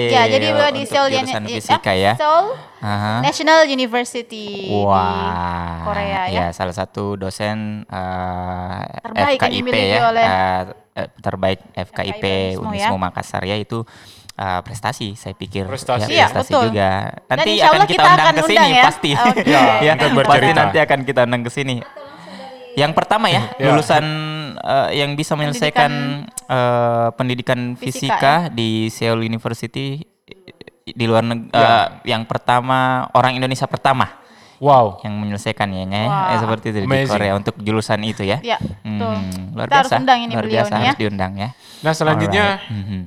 [SPEAKER 2] Ya, jadi di
[SPEAKER 7] Untuk
[SPEAKER 2] Seoul
[SPEAKER 7] jurusan fisika ya.
[SPEAKER 2] Seoul
[SPEAKER 7] Aha.
[SPEAKER 2] National University di
[SPEAKER 7] Wah,
[SPEAKER 2] Korea ya.
[SPEAKER 7] salah satu dosen eh,
[SPEAKER 2] Terbaik yang
[SPEAKER 7] FKIP
[SPEAKER 2] dimiliki
[SPEAKER 7] ya,
[SPEAKER 2] oleh
[SPEAKER 7] eh, eh, terbaik FKIP
[SPEAKER 2] FKIP Unismo
[SPEAKER 7] Unismo
[SPEAKER 2] ya.
[SPEAKER 7] Makassar ya itu eh, prestasi saya pikir
[SPEAKER 1] Prestasi.
[SPEAKER 7] ya,
[SPEAKER 2] Iya,
[SPEAKER 7] prestasi
[SPEAKER 2] betul.
[SPEAKER 7] juga. Nanti
[SPEAKER 2] insya
[SPEAKER 7] akan kita
[SPEAKER 2] kita
[SPEAKER 7] undang
[SPEAKER 2] akan
[SPEAKER 7] ke sini
[SPEAKER 2] undang ya.
[SPEAKER 7] pasti.
[SPEAKER 2] Oke.
[SPEAKER 1] Ya,
[SPEAKER 7] ya, pasti nanti akan kita undang ke sini. Yang pertama ya,
[SPEAKER 1] Ya.
[SPEAKER 7] lulusan eh, yang bisa menyelesaikan eh, pendidikan
[SPEAKER 2] Fisika,
[SPEAKER 7] fisika, di Seoul University di luar negeri yang pertama orang Indonesia pertama
[SPEAKER 1] Wow.
[SPEAKER 7] yang menyelesaikannya ya,
[SPEAKER 2] Wah.
[SPEAKER 7] ya seperti itu di
[SPEAKER 1] Amazing.
[SPEAKER 7] Korea untuk jurusan itu ya.
[SPEAKER 2] Ya, betul.
[SPEAKER 7] Hmm, luar
[SPEAKER 2] Kita harus
[SPEAKER 7] biasa.
[SPEAKER 2] undang ini
[SPEAKER 7] luar
[SPEAKER 2] beliau
[SPEAKER 7] biasa
[SPEAKER 2] nih ya.
[SPEAKER 7] harus diundang ya.
[SPEAKER 1] Nah selanjutnya
[SPEAKER 7] Mhm.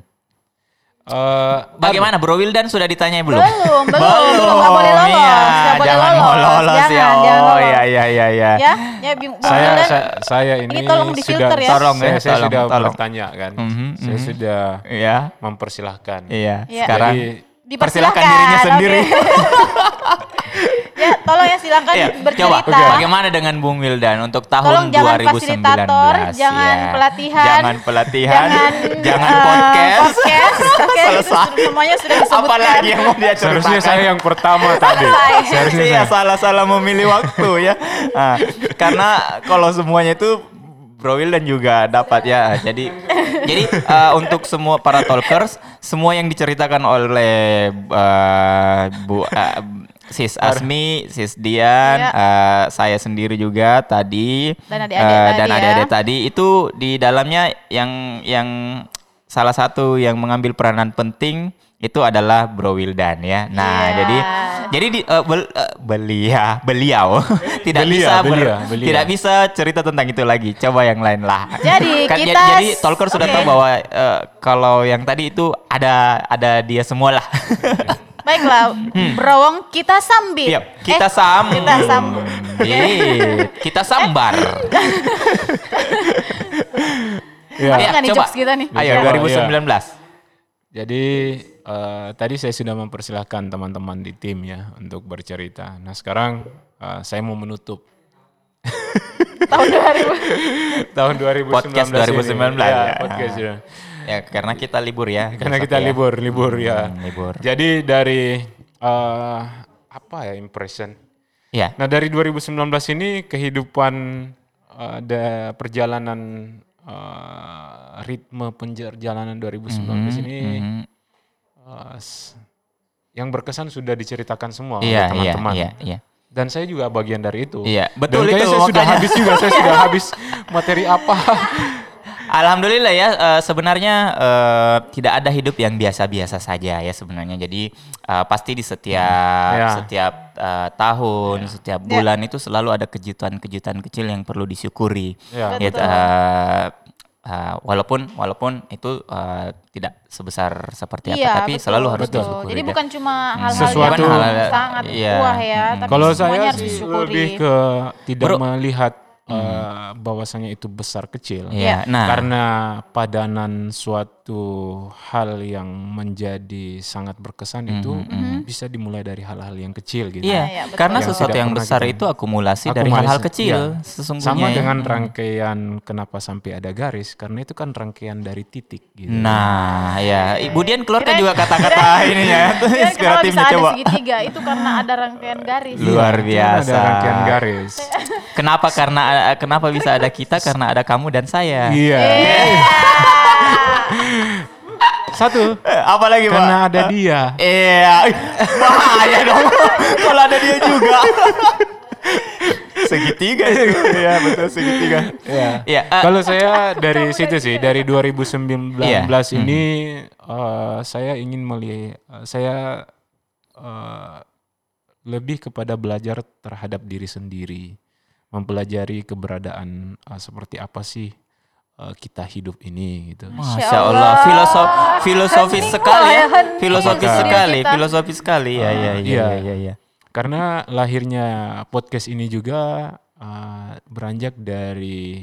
[SPEAKER 1] Eh,
[SPEAKER 7] Bagaimana Bro Wildan sudah ditanya belum?
[SPEAKER 2] Belum, belum, belum, nggak boleh lolos,
[SPEAKER 7] iya,
[SPEAKER 2] nggak boleh
[SPEAKER 7] jangan
[SPEAKER 2] lolos,
[SPEAKER 7] mau lolos ya.
[SPEAKER 2] jangan, jangan
[SPEAKER 7] Oh
[SPEAKER 2] lolos.
[SPEAKER 7] iya iya iya iya.
[SPEAKER 2] Ya, ya Bung
[SPEAKER 1] saya,
[SPEAKER 2] Wildan,
[SPEAKER 1] saya saya ini,
[SPEAKER 2] ini tolong
[SPEAKER 1] sudah
[SPEAKER 2] difilter ya.
[SPEAKER 7] Tolong
[SPEAKER 1] saya,
[SPEAKER 7] ya,
[SPEAKER 1] saya
[SPEAKER 7] tolong,
[SPEAKER 1] sudah
[SPEAKER 7] tolong.
[SPEAKER 1] bertanya kan.
[SPEAKER 7] Mhm,
[SPEAKER 1] Saya
[SPEAKER 7] mhm.
[SPEAKER 1] sudah
[SPEAKER 7] Iya.
[SPEAKER 1] mempersilahkan.
[SPEAKER 7] Iya.
[SPEAKER 2] Iya.
[SPEAKER 7] Sekarang
[SPEAKER 1] Jadi,
[SPEAKER 7] persilahkan
[SPEAKER 2] dipersilahkan,
[SPEAKER 7] dirinya sendiri.
[SPEAKER 2] ya, tolong ya silakan
[SPEAKER 7] Iya,
[SPEAKER 2] bercerita.
[SPEAKER 7] Coba, bagaimana dengan Bung Wildan untuk tahun
[SPEAKER 2] Tolong jangan
[SPEAKER 7] 2019?
[SPEAKER 2] fasilitator, jangan
[SPEAKER 7] ya.
[SPEAKER 2] pelatihan,
[SPEAKER 7] jangan pelatihan,
[SPEAKER 2] jangan
[SPEAKER 7] jangan
[SPEAKER 2] eh,
[SPEAKER 7] podcast.
[SPEAKER 2] podcast. Oke, itu
[SPEAKER 7] Selesai.
[SPEAKER 2] sudah- semuanya sudah disebutkan.
[SPEAKER 7] Apalagi yang mau dia
[SPEAKER 1] seharusnya
[SPEAKER 7] ceritakan?
[SPEAKER 1] saya yang pertama tadi. Seharusnya
[SPEAKER 7] Iya
[SPEAKER 1] saya.
[SPEAKER 7] salah-salah memilih waktu ya. Nah, karena kalau semuanya itu Bro Wildan juga dapat ya. Jadi jadi eh, untuk semua para talkers, semua yang diceritakan oleh eh, Bu eh, Sis Asmi, Sis Dian,
[SPEAKER 2] Iya.
[SPEAKER 7] eh, saya sendiri juga tadi
[SPEAKER 2] Dan adik-adik
[SPEAKER 7] eh,
[SPEAKER 2] tadi
[SPEAKER 7] dan
[SPEAKER 2] ya.
[SPEAKER 7] tadi itu di dalamnya yang yang salah satu yang mengambil peranan penting itu adalah Bro Wildan ya. Nah,
[SPEAKER 2] Iya.
[SPEAKER 7] jadi jadi di, eh, bel- eh, belia, beliau tidak
[SPEAKER 1] Belia,
[SPEAKER 7] bisa ber-
[SPEAKER 1] belia, belia.
[SPEAKER 7] tidak bisa cerita tentang itu lagi. Coba yang lain lah.
[SPEAKER 2] Jadi,
[SPEAKER 7] Kan
[SPEAKER 2] kita
[SPEAKER 7] jadi, jadi
[SPEAKER 2] s-
[SPEAKER 7] talker sudah tahu bahwa eh, kalau yang tadi itu ada ada dia semua lah.
[SPEAKER 2] Baiklah, Browong kita sambit.
[SPEAKER 7] Iya, kita
[SPEAKER 2] Eh,
[SPEAKER 7] sam.
[SPEAKER 2] Kita sambut.
[SPEAKER 7] Iya, kita sambar.
[SPEAKER 1] Ya.
[SPEAKER 2] Nggak nih jokes kita nih?
[SPEAKER 7] Ayo
[SPEAKER 2] Ya.
[SPEAKER 7] 2019.
[SPEAKER 1] Jadi eh, tadi saya sudah mempersilahkan teman-teman di tim ya untuk bercerita. Nah sekarang eh, saya mau menutup
[SPEAKER 2] Tahun 2000.
[SPEAKER 1] tahun 2019
[SPEAKER 7] Podcast
[SPEAKER 1] ini.
[SPEAKER 7] 2019
[SPEAKER 1] Ya,
[SPEAKER 7] ya.
[SPEAKER 1] podcast ya.
[SPEAKER 7] Ya karena kita libur ya.
[SPEAKER 1] Karena
[SPEAKER 7] besok
[SPEAKER 1] kita
[SPEAKER 7] ya.
[SPEAKER 1] libur, libur ya.
[SPEAKER 7] Hmm, libur.
[SPEAKER 1] Jadi dari eh, apa ya impression?
[SPEAKER 7] Ya.
[SPEAKER 1] Nah dari 2019 ini kehidupan eh, ada perjalanan eh, ritme perjalanan 2019 ini
[SPEAKER 7] Mhm.
[SPEAKER 1] eh, s- yang berkesan sudah diceritakan semua
[SPEAKER 7] Iya,
[SPEAKER 1] oleh
[SPEAKER 7] iya,
[SPEAKER 1] teman-teman.
[SPEAKER 7] iya, iya.
[SPEAKER 1] Dan saya juga bagian dari itu.
[SPEAKER 7] Iya,
[SPEAKER 1] Dan
[SPEAKER 7] betul
[SPEAKER 1] kayaknya
[SPEAKER 7] itu,
[SPEAKER 1] saya sudah
[SPEAKER 7] makanya.
[SPEAKER 1] habis juga, saya sudah habis materi apa.
[SPEAKER 7] Alhamdulillah ya eh, sebenarnya eh, tidak ada hidup yang biasa-biasa saja ya sebenarnya. Jadi eh, pasti di setiap
[SPEAKER 1] Ya.
[SPEAKER 7] setiap eh, tahun, setiap bulan itu selalu ada kejutan-kejutan kecil yang perlu disyukuri.
[SPEAKER 1] Ya.
[SPEAKER 7] Ya, eh, eh, walaupun walaupun itu eh, tidak sebesar seperti apa
[SPEAKER 2] Iya,
[SPEAKER 7] tapi
[SPEAKER 2] betul,
[SPEAKER 7] selalu harus
[SPEAKER 2] betul.
[SPEAKER 7] disyukuri.
[SPEAKER 2] Jadi
[SPEAKER 7] ya.
[SPEAKER 2] bukan cuma hal-hal
[SPEAKER 1] Sesuatu-
[SPEAKER 2] yang
[SPEAKER 7] Hal-
[SPEAKER 2] sangat
[SPEAKER 7] iya.
[SPEAKER 2] wah ya,
[SPEAKER 7] Mm.
[SPEAKER 2] tapi
[SPEAKER 1] Kalau
[SPEAKER 2] semuanya
[SPEAKER 1] saya
[SPEAKER 2] harus
[SPEAKER 1] sih
[SPEAKER 2] disyukuri.
[SPEAKER 1] lebih ke tidak
[SPEAKER 7] Bro.
[SPEAKER 1] melihat eh, bahwasanya itu besar kecil.
[SPEAKER 7] Iya, nah.
[SPEAKER 1] Karena padanan suatu hal yang menjadi sangat berkesan itu bisa dimulai dari hal-hal yang kecil gitu.
[SPEAKER 7] Iya,
[SPEAKER 2] Ah, iya, betul.
[SPEAKER 7] karena
[SPEAKER 1] Yang
[SPEAKER 7] sesuatu yang besar
[SPEAKER 1] kita-
[SPEAKER 7] itu akumulasi, dari
[SPEAKER 1] Akumulasi,
[SPEAKER 7] hal-hal kecil
[SPEAKER 1] iya.
[SPEAKER 7] sesungguhnya.
[SPEAKER 1] Sama
[SPEAKER 7] ya.
[SPEAKER 1] dengan rangkaian kenapa sampai ada garis karena itu kan rangkaian dari titik gitu.
[SPEAKER 7] Nah, ya, Ibu Dian keluarkan juga kata-kata
[SPEAKER 2] kalau bisa ada
[SPEAKER 7] coba.
[SPEAKER 2] segitiga itu karena ada rangkaian garis.
[SPEAKER 7] Luar
[SPEAKER 1] Kan
[SPEAKER 7] biasa.
[SPEAKER 1] Ada rangkaian garis.
[SPEAKER 7] Kenapa karena kenapa bisa ada kita karena ada kamu dan saya.
[SPEAKER 1] Iya. Satu.
[SPEAKER 7] Eh, Apalagi Pak?
[SPEAKER 1] Karena ada dia.
[SPEAKER 7] Iya, bahaya dong. Kalau ada dia juga. segitiga itu. Iya, betul segitiga.
[SPEAKER 1] Iya.
[SPEAKER 7] Iya, eh,
[SPEAKER 1] Kalau saya dari situ sih, dari 2019
[SPEAKER 7] Iya.
[SPEAKER 1] ini eh, saya ingin melihat, saya eh, lebih kepada belajar terhadap diri sendiri, mempelajari keberadaan eh, seperti apa sih eh, kita hidup ini gitu.
[SPEAKER 7] Masya Allah, filosof filosofis
[SPEAKER 2] Hening
[SPEAKER 7] sekali ya.
[SPEAKER 2] hening
[SPEAKER 7] Filosofis sekali,
[SPEAKER 2] kita.
[SPEAKER 7] filosofis sekali. Ya, ya, ya,
[SPEAKER 1] Iya.
[SPEAKER 7] ya, ya, ya.
[SPEAKER 1] Karena lahirnya podcast ini juga uh, beranjak dari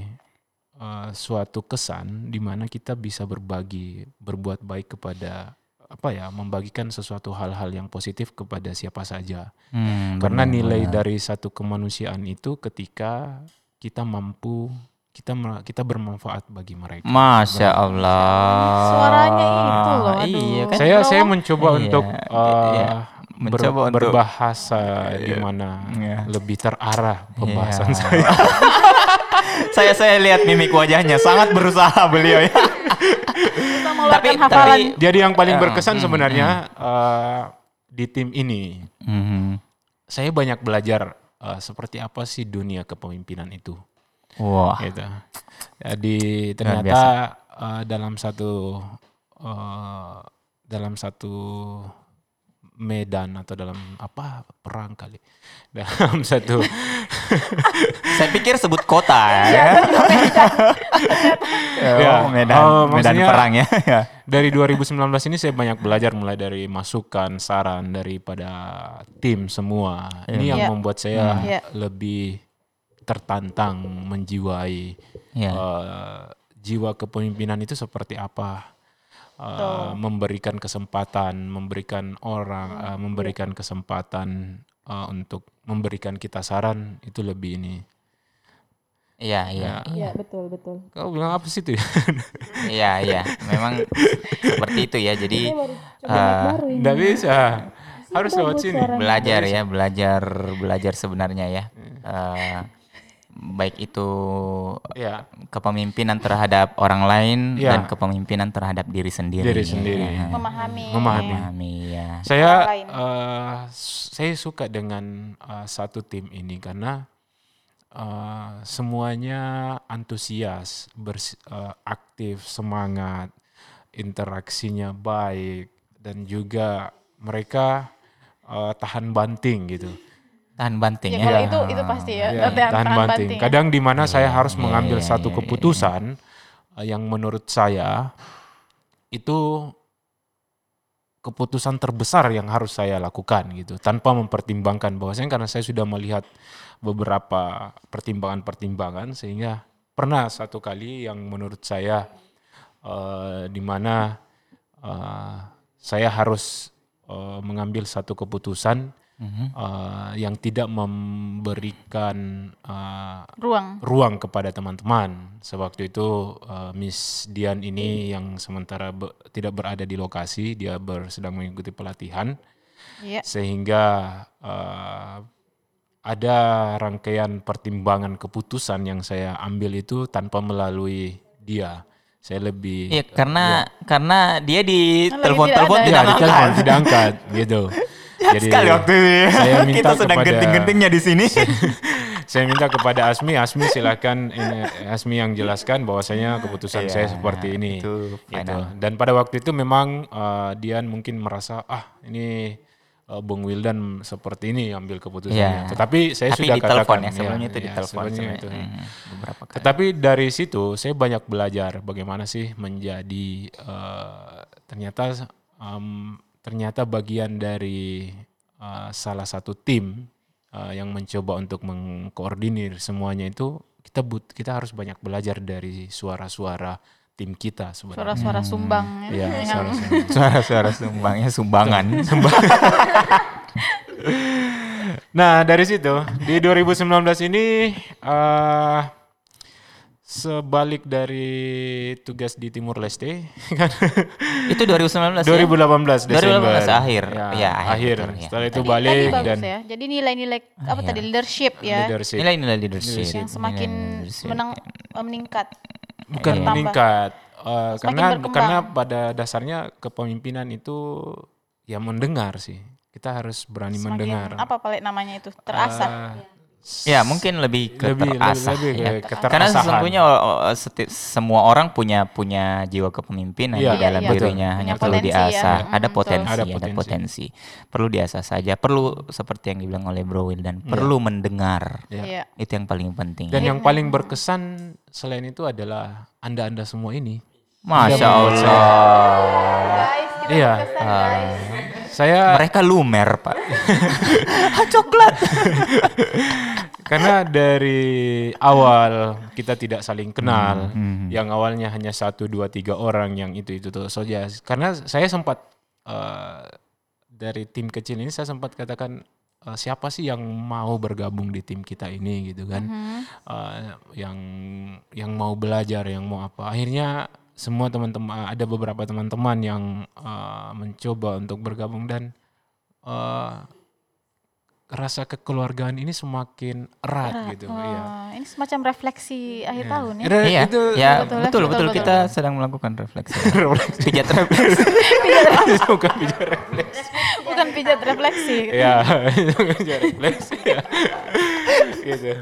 [SPEAKER 1] uh, suatu kesan di mana kita bisa berbagi, berbuat baik kepada apa ya membagikan sesuatu hal-hal yang positif kepada siapa saja.
[SPEAKER 7] Hmm,
[SPEAKER 1] Karena nilai dari satu kemanusiaan itu ketika kita mampu kita kita bermanfaat bagi mereka.
[SPEAKER 7] Masya Allah.
[SPEAKER 2] Suaranya itu loh, aduh.
[SPEAKER 7] Iya kan.
[SPEAKER 1] saya saya mencoba
[SPEAKER 7] Iya,
[SPEAKER 1] untuk uh,
[SPEAKER 7] iya.
[SPEAKER 1] ber-
[SPEAKER 7] Mencoba untuk-
[SPEAKER 1] berbahasa di mana
[SPEAKER 7] Iya.
[SPEAKER 1] lebih terarah pembahasan
[SPEAKER 7] Iya.
[SPEAKER 1] saya.
[SPEAKER 7] saya saya lihat mimik wajahnya sangat berusaha beliau ya. Tapi-
[SPEAKER 2] hafalan.
[SPEAKER 7] tapi-
[SPEAKER 1] Jadi yang paling
[SPEAKER 7] Ya,
[SPEAKER 1] berkesan
[SPEAKER 7] hmm,
[SPEAKER 1] sebenarnya uh, di tim ini
[SPEAKER 7] Mhm.
[SPEAKER 1] saya banyak belajar uh, seperti apa sih dunia kepemimpinan itu.
[SPEAKER 7] Wah.
[SPEAKER 1] gitu. Jadi ternyata uh, dalam satu uh, dalam satu medan atau dalam apa perang kali dalam satu
[SPEAKER 7] Saya pikir sebut kota
[SPEAKER 2] Iya,
[SPEAKER 7] ya.
[SPEAKER 1] Ya,
[SPEAKER 7] Oh, medan
[SPEAKER 1] oh,
[SPEAKER 7] medan perang ya. Ya.
[SPEAKER 1] dari 2019 ini saya banyak belajar mulai dari masukan saran daripada tim semua ini yang
[SPEAKER 2] Iya.
[SPEAKER 1] membuat saya
[SPEAKER 2] Iya.
[SPEAKER 1] lebih tertantang menjiwai
[SPEAKER 7] Iya.
[SPEAKER 1] eh, jiwa kepemimpinan itu seperti apa Eh, memberikan kesempatan memberikan orang eh, memberikan kesempatan eh, untuk memberikan kita saran itu lebih ini.
[SPEAKER 7] Iya, iya.
[SPEAKER 2] Iya, betul, betul.
[SPEAKER 1] kau bilang apa sih itu?
[SPEAKER 7] Iya, iya. Memang seperti itu ya. Jadi eh,
[SPEAKER 1] Nggak bisa. Harus lewat sini.
[SPEAKER 7] belajar ya, belajar belajar sebenarnya ya. Eh, baik itu
[SPEAKER 1] ya
[SPEAKER 7] kepemimpinan terhadap orang lain
[SPEAKER 1] Iya.
[SPEAKER 7] dan kepemimpinan terhadap diri sendiri.
[SPEAKER 1] Diri sendiri.
[SPEAKER 7] Ya.
[SPEAKER 2] Memahami.
[SPEAKER 1] Memahami.
[SPEAKER 7] Memahami ya.
[SPEAKER 1] Saya eh, s- saya suka dengan eh, satu tim ini karena eh, semuanya antusias, bers- eh, aktif, semangat, interaksinya baik dan juga mereka eh, tahan banting gitu.
[SPEAKER 7] Tahan banting
[SPEAKER 2] Ya,
[SPEAKER 7] ya.
[SPEAKER 2] kalau itu itu pasti ya.
[SPEAKER 1] Ya,
[SPEAKER 2] latihan
[SPEAKER 1] tahan banting.
[SPEAKER 2] ya.
[SPEAKER 1] Kadang di mana saya harus
[SPEAKER 7] iya,
[SPEAKER 1] mengambil
[SPEAKER 7] iya,
[SPEAKER 1] satu
[SPEAKER 7] iya, iya.
[SPEAKER 1] keputusan eh, yang menurut saya itu keputusan terbesar yang harus saya lakukan gitu tanpa mempertimbangkan bahwasanya karena saya sudah melihat beberapa pertimbangan-pertimbangan sehingga pernah satu kali yang menurut saya eh, di mana eh, saya harus eh, mengambil satu keputusan Eh, yang tidak memberikan eh,
[SPEAKER 2] Ruang.
[SPEAKER 1] ruang kepada teman-teman. Sewaktu itu eh, Miss Dian ini yang sementara be- tidak berada di lokasi, dia ber- sedang mengikuti pelatihan,
[SPEAKER 2] Iya.
[SPEAKER 1] sehingga eh, ada rangkaian pertimbangan keputusan yang saya ambil itu tanpa melalui dia. Saya lebih
[SPEAKER 7] Iya, karena karena dia di
[SPEAKER 2] Kan lagi
[SPEAKER 7] telepon-telepon
[SPEAKER 2] tidak
[SPEAKER 1] ya,
[SPEAKER 7] tidak
[SPEAKER 1] di telepon
[SPEAKER 7] angkat.
[SPEAKER 1] tidak angkat gitu. Jadi
[SPEAKER 7] Sekali waktu itu ya.
[SPEAKER 1] saya minta
[SPEAKER 7] kita sedang
[SPEAKER 1] kepada-
[SPEAKER 7] genting-gentingnya di sini.
[SPEAKER 1] saya minta kepada Asmi, Asmi silakan ini Asmi yang jelaskan bahwasanya keputusan saya seperti ini.
[SPEAKER 7] itu
[SPEAKER 1] Gitu.
[SPEAKER 7] final.
[SPEAKER 1] Dan pada waktu itu memang eh, Dian mungkin merasa ah ini eh, Bung Wildan seperti ini ambil keputusannya.
[SPEAKER 7] Iya.
[SPEAKER 1] Tetapi saya
[SPEAKER 7] Tapi
[SPEAKER 1] sudah katakan
[SPEAKER 7] ya, sebelumnya itu di
[SPEAKER 1] ya,
[SPEAKER 7] telepon
[SPEAKER 1] sebelumnya
[SPEAKER 7] sebenarnya.
[SPEAKER 1] itu.
[SPEAKER 7] Mhm, beberapa kali.
[SPEAKER 1] Tetapi dari situ saya banyak belajar bagaimana sih menjadi eh, ternyata em, ternyata bagian dari eh, salah satu tim eh, yang mencoba untuk mengkoordinir semuanya itu kita but kita harus banyak belajar dari suara-suara tim kita sebenarnya.
[SPEAKER 2] Suara-suara sumbang ya.
[SPEAKER 1] Iya, suara-suara.
[SPEAKER 7] Suara-suara sumbangnya sumbangan.
[SPEAKER 1] Nah dari situ di 2019 ini eh sebalik dari tugas di Timur Leste kan
[SPEAKER 7] itu 2019 ya?
[SPEAKER 1] 2018 Desember
[SPEAKER 7] 2018 akhir.
[SPEAKER 1] ya,
[SPEAKER 7] Ya,
[SPEAKER 1] akhir,
[SPEAKER 7] akhir, betul, ya.
[SPEAKER 1] setelah itu
[SPEAKER 2] Tadi,
[SPEAKER 1] balik
[SPEAKER 2] tadi
[SPEAKER 1] dan
[SPEAKER 2] ya. Jadi nilai-nilai apa
[SPEAKER 7] iya.
[SPEAKER 2] tadi leadership ya
[SPEAKER 1] leadership
[SPEAKER 7] Nilai-nilai leadership.
[SPEAKER 2] yang semakin
[SPEAKER 7] leadership.
[SPEAKER 2] menang meningkat.
[SPEAKER 1] bukan
[SPEAKER 2] Bertambah.
[SPEAKER 1] meningkat eh, karena
[SPEAKER 2] berkembang.
[SPEAKER 1] karena pada dasarnya kepemimpinan itu ya mendengar sih kita harus berani
[SPEAKER 2] Semakin
[SPEAKER 1] mendengar
[SPEAKER 2] apa paling namanya itu? Terasah.
[SPEAKER 1] Eh,
[SPEAKER 7] Ya, mungkin lebih ke
[SPEAKER 1] lebih
[SPEAKER 7] terasah
[SPEAKER 1] lebih,
[SPEAKER 7] ya.
[SPEAKER 1] lebih ke
[SPEAKER 7] Karena sesungguhnya oh, oh, seti- semua orang punya punya jiwa kepemimpinan
[SPEAKER 1] Iya,
[SPEAKER 7] di dalam
[SPEAKER 2] iya,
[SPEAKER 7] dirinya
[SPEAKER 2] betul.
[SPEAKER 7] hanya
[SPEAKER 2] Punya
[SPEAKER 7] perlu
[SPEAKER 2] potensi ya.
[SPEAKER 7] diasah.
[SPEAKER 2] Mm,
[SPEAKER 7] ada potensi,
[SPEAKER 1] Ada
[SPEAKER 7] ada
[SPEAKER 1] potensi.
[SPEAKER 7] potensi. Perlu diasah saja. Perlu seperti yang dibilang oleh Bro Wildan, perlu mendengar.
[SPEAKER 1] Ya.
[SPEAKER 2] Iya.
[SPEAKER 7] Itu yang paling penting.
[SPEAKER 1] dan yang paling berkesan selain itu adalah anda-anda semua ini
[SPEAKER 7] Masya Allah.
[SPEAKER 2] Guys, kita
[SPEAKER 1] Iya.
[SPEAKER 2] berkesan, guys.
[SPEAKER 1] Saya
[SPEAKER 7] Mereka lumer, Pak. Coklat.
[SPEAKER 1] Karena dari awal kita tidak saling kenal,
[SPEAKER 7] Hmm,
[SPEAKER 1] yang awalnya hanya satu dua tiga orang yang itu itu tuh saja. Karena saya sempat eh, dari tim kecil ini saya sempat katakan eh, siapa sih yang mau bergabung di tim kita ini gitu kan, Eh, yang yang mau belajar, yang mau apa. Akhirnya semua teman-teman ada beberapa teman-teman yang eh, mencoba untuk bergabung dan eh, rasa kekeluargaan ini semakin erat gitu. Iya.
[SPEAKER 2] Wah, ini semacam refleksi akhir tahun ya.
[SPEAKER 1] Itu-
[SPEAKER 7] Iya,
[SPEAKER 1] itu
[SPEAKER 7] ya
[SPEAKER 2] betul,
[SPEAKER 7] betul,
[SPEAKER 2] betul,
[SPEAKER 7] betul,
[SPEAKER 2] betul.
[SPEAKER 7] kita sedang melakukan refleksi. Pijat refleksi.
[SPEAKER 1] bukan bicara refleksi.
[SPEAKER 2] Bukan pijat refleksi.
[SPEAKER 1] ya itu bicara refleksi ya. Gitu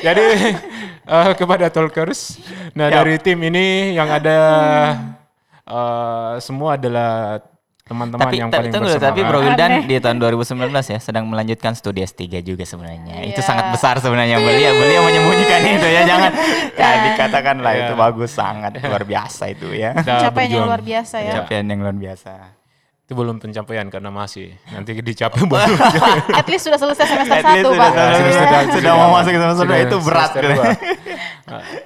[SPEAKER 1] jadi eh, kepada talkers nah dari tim ini yang ada eh, semua adalah teman-teman
[SPEAKER 7] tapi
[SPEAKER 1] yang paling
[SPEAKER 7] tunggu,
[SPEAKER 1] bersemangat
[SPEAKER 7] tapi Bro Wildan di tahun 2019 ya sedang melanjutkan studi S3 juga sebenarnya. Itu
[SPEAKER 2] Iya.
[SPEAKER 7] sangat besar sebenarnya beliau beliau menyembunyikan itu ya jangan ya dikatakan lah itu bagus sangat luar biasa itu ya.
[SPEAKER 1] Kita
[SPEAKER 2] Pencapaian yang luar biasa ya.
[SPEAKER 7] Pencapaian yang luar biasa.
[SPEAKER 1] Itu belum pencapaian karena masih. Nanti dicapai baru.
[SPEAKER 2] At least sudah selesai semester
[SPEAKER 7] At least
[SPEAKER 2] satu,
[SPEAKER 7] sudah
[SPEAKER 2] Pak.
[SPEAKER 1] Sudah-
[SPEAKER 7] sudah,
[SPEAKER 1] sudah-
[SPEAKER 7] sudah mau masuk semester dua.
[SPEAKER 1] Sudah
[SPEAKER 7] itu berat
[SPEAKER 1] semester
[SPEAKER 7] gitu.
[SPEAKER 1] dua.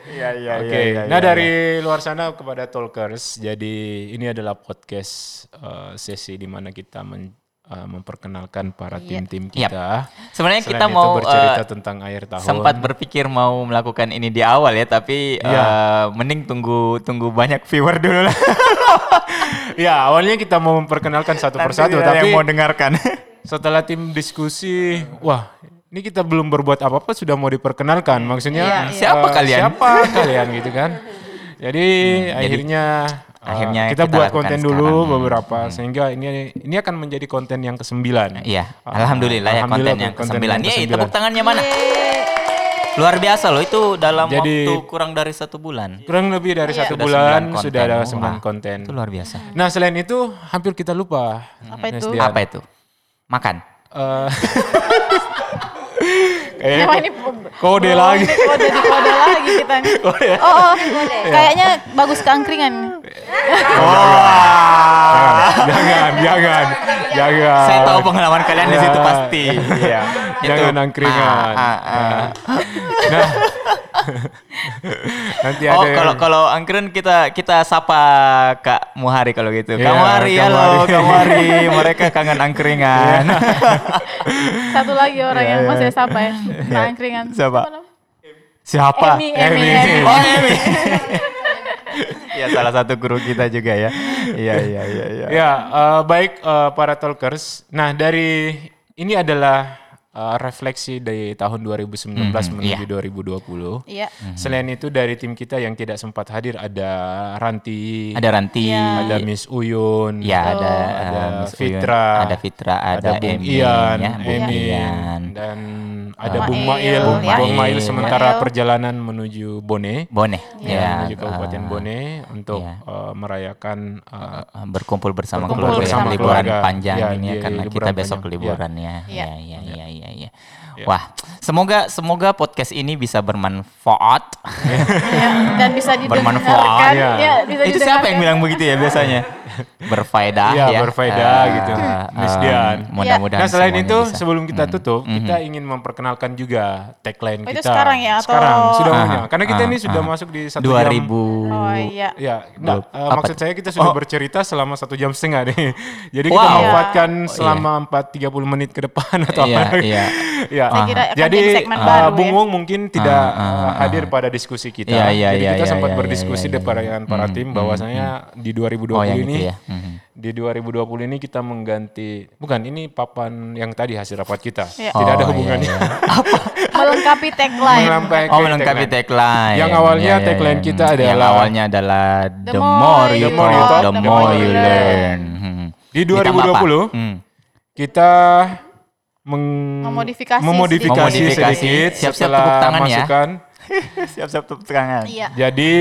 [SPEAKER 7] Iya iya
[SPEAKER 1] Oke, nah dari luar sana kepada talkers, jadi ini adalah podcast eh, sesi di mana kita men- eh, memperkenalkan para tim-tim
[SPEAKER 7] Yap.
[SPEAKER 1] kita.
[SPEAKER 7] Sebenarnya
[SPEAKER 1] Selain
[SPEAKER 7] kita
[SPEAKER 1] itu
[SPEAKER 7] mau
[SPEAKER 1] bercerita
[SPEAKER 7] eh,
[SPEAKER 1] tentang akhir tahun.
[SPEAKER 7] sempat berpikir mau melakukan ini di awal ya tapi
[SPEAKER 1] Iya.
[SPEAKER 7] eh, mending tunggu tunggu banyak viewer dulu lah.
[SPEAKER 1] ya awalnya kita mau memperkenalkan satu
[SPEAKER 7] Nanti
[SPEAKER 1] persatu, tapi
[SPEAKER 7] yang mau dengarkan.
[SPEAKER 1] setelah tim diskusi, wah ini kita belum berbuat apa-apa sudah mau diperkenalkan. Maksudnya
[SPEAKER 2] Iya,
[SPEAKER 7] Siapa kalian?
[SPEAKER 1] Siapa kalian gitu kan? Jadi akhirnya eh,
[SPEAKER 7] akhirnya
[SPEAKER 1] kita,
[SPEAKER 7] kita
[SPEAKER 1] buat konten dulu
[SPEAKER 7] sekarang.
[SPEAKER 1] beberapa sehingga ini ini akan menjadi konten yang kesembilan.
[SPEAKER 7] Iya,
[SPEAKER 1] Ah,
[SPEAKER 7] alhamdulillah ya konten yang
[SPEAKER 1] konten
[SPEAKER 7] kesembilan.
[SPEAKER 1] yang
[SPEAKER 7] Yeay,
[SPEAKER 1] kesembilan.
[SPEAKER 7] tepuk tangannya mana? Luar biasa loh itu dalam
[SPEAKER 1] Jadi-
[SPEAKER 7] waktu kurang dari satu bulan.
[SPEAKER 1] Kurang lebih dari satu
[SPEAKER 7] Sudah
[SPEAKER 1] bulan
[SPEAKER 7] konten.
[SPEAKER 1] sudah ada
[SPEAKER 7] Wah,
[SPEAKER 1] sembilan konten.
[SPEAKER 7] Itu luar biasa.
[SPEAKER 1] Nah selain itu hampir kita lupa.
[SPEAKER 2] Apa itu?
[SPEAKER 1] Nesdian.
[SPEAKER 7] Apa itu? Makan.
[SPEAKER 1] Eh,
[SPEAKER 2] Emang
[SPEAKER 1] kayaknya
[SPEAKER 2] ini
[SPEAKER 1] kode
[SPEAKER 2] Oh,
[SPEAKER 1] lagi.
[SPEAKER 2] kode di kode lagi kita nih. Oh, oh, kayaknya bagus keangkringan.
[SPEAKER 1] Jangan, jangan, jangan.
[SPEAKER 7] Saya tahu pengalaman kalian di situ
[SPEAKER 1] Ya.
[SPEAKER 7] pasti. Iya.
[SPEAKER 1] Jangan
[SPEAKER 7] Itu.
[SPEAKER 1] angkringan.
[SPEAKER 7] Ah, ah, ah.
[SPEAKER 1] Nah, nanti
[SPEAKER 7] Oh,
[SPEAKER 1] ada yang-
[SPEAKER 7] kalau kalau angkringan kita kita sapa Kak Muhari kalau gitu.
[SPEAKER 1] Iya,
[SPEAKER 7] Kak Muhari,
[SPEAKER 1] Kak
[SPEAKER 7] halo
[SPEAKER 1] Muhari.
[SPEAKER 7] Kak Muhari. Mereka kangen angkringan.
[SPEAKER 2] Satu lagi orang
[SPEAKER 1] Iya,
[SPEAKER 2] yang
[SPEAKER 1] iya.
[SPEAKER 2] masih sapa ya.
[SPEAKER 7] Siapa?
[SPEAKER 2] namanya?
[SPEAKER 7] Siapa?
[SPEAKER 2] Emi, Emi,
[SPEAKER 1] Emi.
[SPEAKER 2] Emi.
[SPEAKER 7] Oh, Emi. ya salah satu guru kita juga ya. Iya iya iya iya.
[SPEAKER 1] Ya, eh, baik eh, para talkers. Nah, dari ini adalah eh, refleksi dari tahun 2019 menuju 2020.
[SPEAKER 2] Iya.
[SPEAKER 1] Selain itu dari tim kita yang tidak sempat hadir ada Ranti,
[SPEAKER 7] Ada Ranti.
[SPEAKER 1] ada Miss Uyun,
[SPEAKER 7] Ya ada,
[SPEAKER 1] ada
[SPEAKER 7] eh, Miss Uyun,
[SPEAKER 1] Fitra,
[SPEAKER 7] ada Fitra, ada,
[SPEAKER 1] Bung
[SPEAKER 7] Emi,
[SPEAKER 1] Ian,
[SPEAKER 7] ya, Bung
[SPEAKER 1] Emi,
[SPEAKER 7] Ian.
[SPEAKER 1] dan ada
[SPEAKER 2] Bung
[SPEAKER 1] Bung
[SPEAKER 2] Mail, ya.
[SPEAKER 1] Bung Mail sementara
[SPEAKER 2] Mail.
[SPEAKER 1] perjalanan menuju Bone,
[SPEAKER 7] Bone.
[SPEAKER 1] ya,
[SPEAKER 7] Ya,
[SPEAKER 1] menuju Kabupaten
[SPEAKER 7] eh,
[SPEAKER 1] Bone untuk
[SPEAKER 7] ya.
[SPEAKER 1] eh, merayakan eh,
[SPEAKER 7] eh, berkumpul bersama
[SPEAKER 1] Berkumpul
[SPEAKER 7] keluarga
[SPEAKER 2] bersama
[SPEAKER 7] yang liburan
[SPEAKER 1] keluarga.
[SPEAKER 7] panjang
[SPEAKER 1] Ya,
[SPEAKER 7] ini ya
[SPEAKER 1] di
[SPEAKER 7] karena
[SPEAKER 1] liburan
[SPEAKER 7] kita besok
[SPEAKER 1] panjang.
[SPEAKER 7] liburan ya.
[SPEAKER 2] Iya.
[SPEAKER 7] Ya, ya, ya, ya, ya. Wah, semoga semoga podcast ini bisa bermanfaat.
[SPEAKER 2] Ya, dan bisa didengarkan.
[SPEAKER 7] Bermanfaat,
[SPEAKER 1] ya.
[SPEAKER 2] Ya, bisa
[SPEAKER 7] Itu siapa yang
[SPEAKER 2] didengarkan.
[SPEAKER 7] bilang begitu ya biasanya? Berfaedah
[SPEAKER 1] Iya,
[SPEAKER 7] ya.
[SPEAKER 1] berfaedah
[SPEAKER 7] Eh,
[SPEAKER 1] gitu.
[SPEAKER 7] eh,
[SPEAKER 1] Miss Dian.
[SPEAKER 7] Mudah-mudahan
[SPEAKER 1] Nah selain itu
[SPEAKER 7] bisa.
[SPEAKER 1] sebelum kita
[SPEAKER 7] Mm,
[SPEAKER 1] tutup
[SPEAKER 7] mhm.
[SPEAKER 1] kita ingin memperkenalkan juga tagline
[SPEAKER 2] Oh, itu
[SPEAKER 1] kita.
[SPEAKER 2] sekarang ya, atau-
[SPEAKER 1] Sekarang sudah
[SPEAKER 7] Ah,
[SPEAKER 1] punya. Karena kita
[SPEAKER 7] ah,
[SPEAKER 1] ini sudah
[SPEAKER 7] ah.
[SPEAKER 1] masuk di satu
[SPEAKER 7] 2000
[SPEAKER 2] Oh iya.
[SPEAKER 1] jam. Ya, nah,
[SPEAKER 7] Dua- apa
[SPEAKER 1] maksud saya kita sudah
[SPEAKER 7] Oh.
[SPEAKER 1] bercerita selama satu jam setengah nih. Jadi kita
[SPEAKER 7] Wow.
[SPEAKER 1] manfaatkan
[SPEAKER 7] Oh, iya.
[SPEAKER 1] selama empat tiga puluh menit ke depan atau
[SPEAKER 7] Iya,
[SPEAKER 1] apa.
[SPEAKER 7] iya.
[SPEAKER 1] ya.
[SPEAKER 2] Akan
[SPEAKER 1] Jadi eh,
[SPEAKER 2] baru
[SPEAKER 1] Bung
[SPEAKER 2] ya.
[SPEAKER 1] Wong mungkin tidak
[SPEAKER 7] Ah, ah, ah.
[SPEAKER 1] hadir pada diskusi kita.
[SPEAKER 7] Iya, iya,
[SPEAKER 1] Jadi
[SPEAKER 7] iya,
[SPEAKER 1] kita
[SPEAKER 7] iya,
[SPEAKER 1] sempat
[SPEAKER 7] iya,
[SPEAKER 1] berdiskusi
[SPEAKER 7] iya, iya,
[SPEAKER 1] dengan
[SPEAKER 7] iya.
[SPEAKER 1] para
[SPEAKER 7] Hmm,
[SPEAKER 1] tim
[SPEAKER 7] hmm,
[SPEAKER 1] bahwasanya di 2020
[SPEAKER 7] Oh, yang
[SPEAKER 1] ini
[SPEAKER 7] itu ya. Mhm.
[SPEAKER 1] di 2020 ini kita mengganti bukan ini papan yang tadi hasil rapat kita.
[SPEAKER 2] Iya.
[SPEAKER 1] Tidak ada
[SPEAKER 7] Oh, iya,
[SPEAKER 1] hubungannya.
[SPEAKER 7] iya.
[SPEAKER 2] Melengkapi tagline.
[SPEAKER 1] Melengkapi
[SPEAKER 7] Oh melengkapi tagline.
[SPEAKER 1] Yang awalnya
[SPEAKER 7] Iya, iya,
[SPEAKER 1] tagline
[SPEAKER 7] iya.
[SPEAKER 1] kita
[SPEAKER 7] Yang
[SPEAKER 1] adalah-
[SPEAKER 7] awalnya adalah
[SPEAKER 2] The
[SPEAKER 7] the,
[SPEAKER 2] more you
[SPEAKER 1] talk,
[SPEAKER 7] talk, the more you learn. Hmm.
[SPEAKER 1] Di
[SPEAKER 7] Ditambah apa?
[SPEAKER 1] 2020
[SPEAKER 7] Hmm.
[SPEAKER 1] kita meng-
[SPEAKER 2] Memodifikasi
[SPEAKER 1] memodifikasi
[SPEAKER 7] sedikit.
[SPEAKER 1] sedikit
[SPEAKER 7] Siap-siap
[SPEAKER 1] setelah
[SPEAKER 7] tepuk tangan ya.
[SPEAKER 1] masukan.
[SPEAKER 7] Siap-siap tepuk tangan.
[SPEAKER 2] Iya.
[SPEAKER 1] Jadi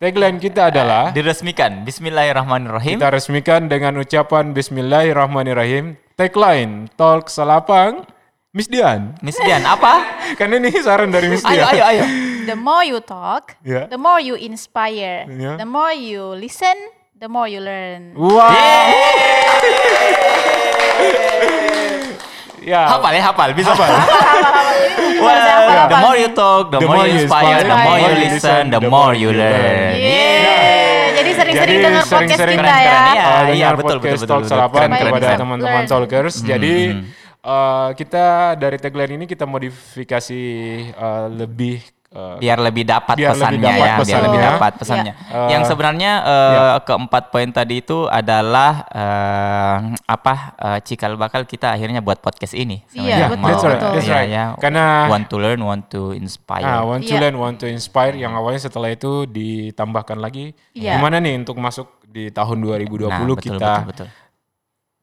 [SPEAKER 1] tagline kita adalah
[SPEAKER 7] Diresmikan. Bismillahirrahmanirrahim.
[SPEAKER 1] kita resmikan dengan ucapan Bismillahirrahmanirrahim. Tagline Talk Salapang Miss Dian.
[SPEAKER 7] Miss Dian, apa?
[SPEAKER 1] Kan ini saran dari Miss
[SPEAKER 7] ayo,
[SPEAKER 1] Dian.
[SPEAKER 7] ayo, ayo.
[SPEAKER 2] The more you talk,
[SPEAKER 1] Iya.
[SPEAKER 2] the more you inspire.
[SPEAKER 1] Iya.
[SPEAKER 2] The more you listen, the more you learn.
[SPEAKER 1] Wow. Ya.
[SPEAKER 7] Hafal ya, hafal. Bisa
[SPEAKER 1] Hafal.
[SPEAKER 7] Well, the more you talk, the, more you inspire, the more you
[SPEAKER 1] the
[SPEAKER 7] listen, the more you learn.
[SPEAKER 2] Yeay. Jadi sering-sering dengar podcast kita
[SPEAKER 7] keren,
[SPEAKER 2] ya.
[SPEAKER 7] keren, iya.
[SPEAKER 1] uh, dengar
[SPEAKER 7] betul,
[SPEAKER 1] podcast
[SPEAKER 7] betul,
[SPEAKER 1] Talk
[SPEAKER 7] betul, keren, keren,
[SPEAKER 1] kepada
[SPEAKER 7] keren.
[SPEAKER 1] teman-teman. Talkers.
[SPEAKER 7] Hmm,
[SPEAKER 1] Jadi uh, kita dari tagline ini kita modifikasi uh, lebih uh,
[SPEAKER 7] biar lebih dapat
[SPEAKER 1] Biar lebih
[SPEAKER 7] pesannya
[SPEAKER 1] dapat
[SPEAKER 7] ya, biar
[SPEAKER 1] pesannya.
[SPEAKER 7] lebih dapat pesannya.
[SPEAKER 1] Iya.
[SPEAKER 7] Yang
[SPEAKER 1] Eh,
[SPEAKER 7] sebenarnya eh, keempat poin tadi itu adalah eh, apa eh, cikal bakal kita akhirnya buat podcast ini.
[SPEAKER 2] Iya,
[SPEAKER 7] sebenarnya.
[SPEAKER 2] betul,
[SPEAKER 1] that's right, that's right.
[SPEAKER 7] ya.
[SPEAKER 1] Karena-
[SPEAKER 7] want to learn, want to inspire.
[SPEAKER 1] Ah, want to
[SPEAKER 2] Iya.
[SPEAKER 1] learn, want to inspire yang awalnya setelah itu ditambahkan lagi.
[SPEAKER 2] Iya.
[SPEAKER 1] Gimana nih untuk masuk di tahun 2020
[SPEAKER 7] Nah, betul,
[SPEAKER 1] kita
[SPEAKER 7] betul, betul.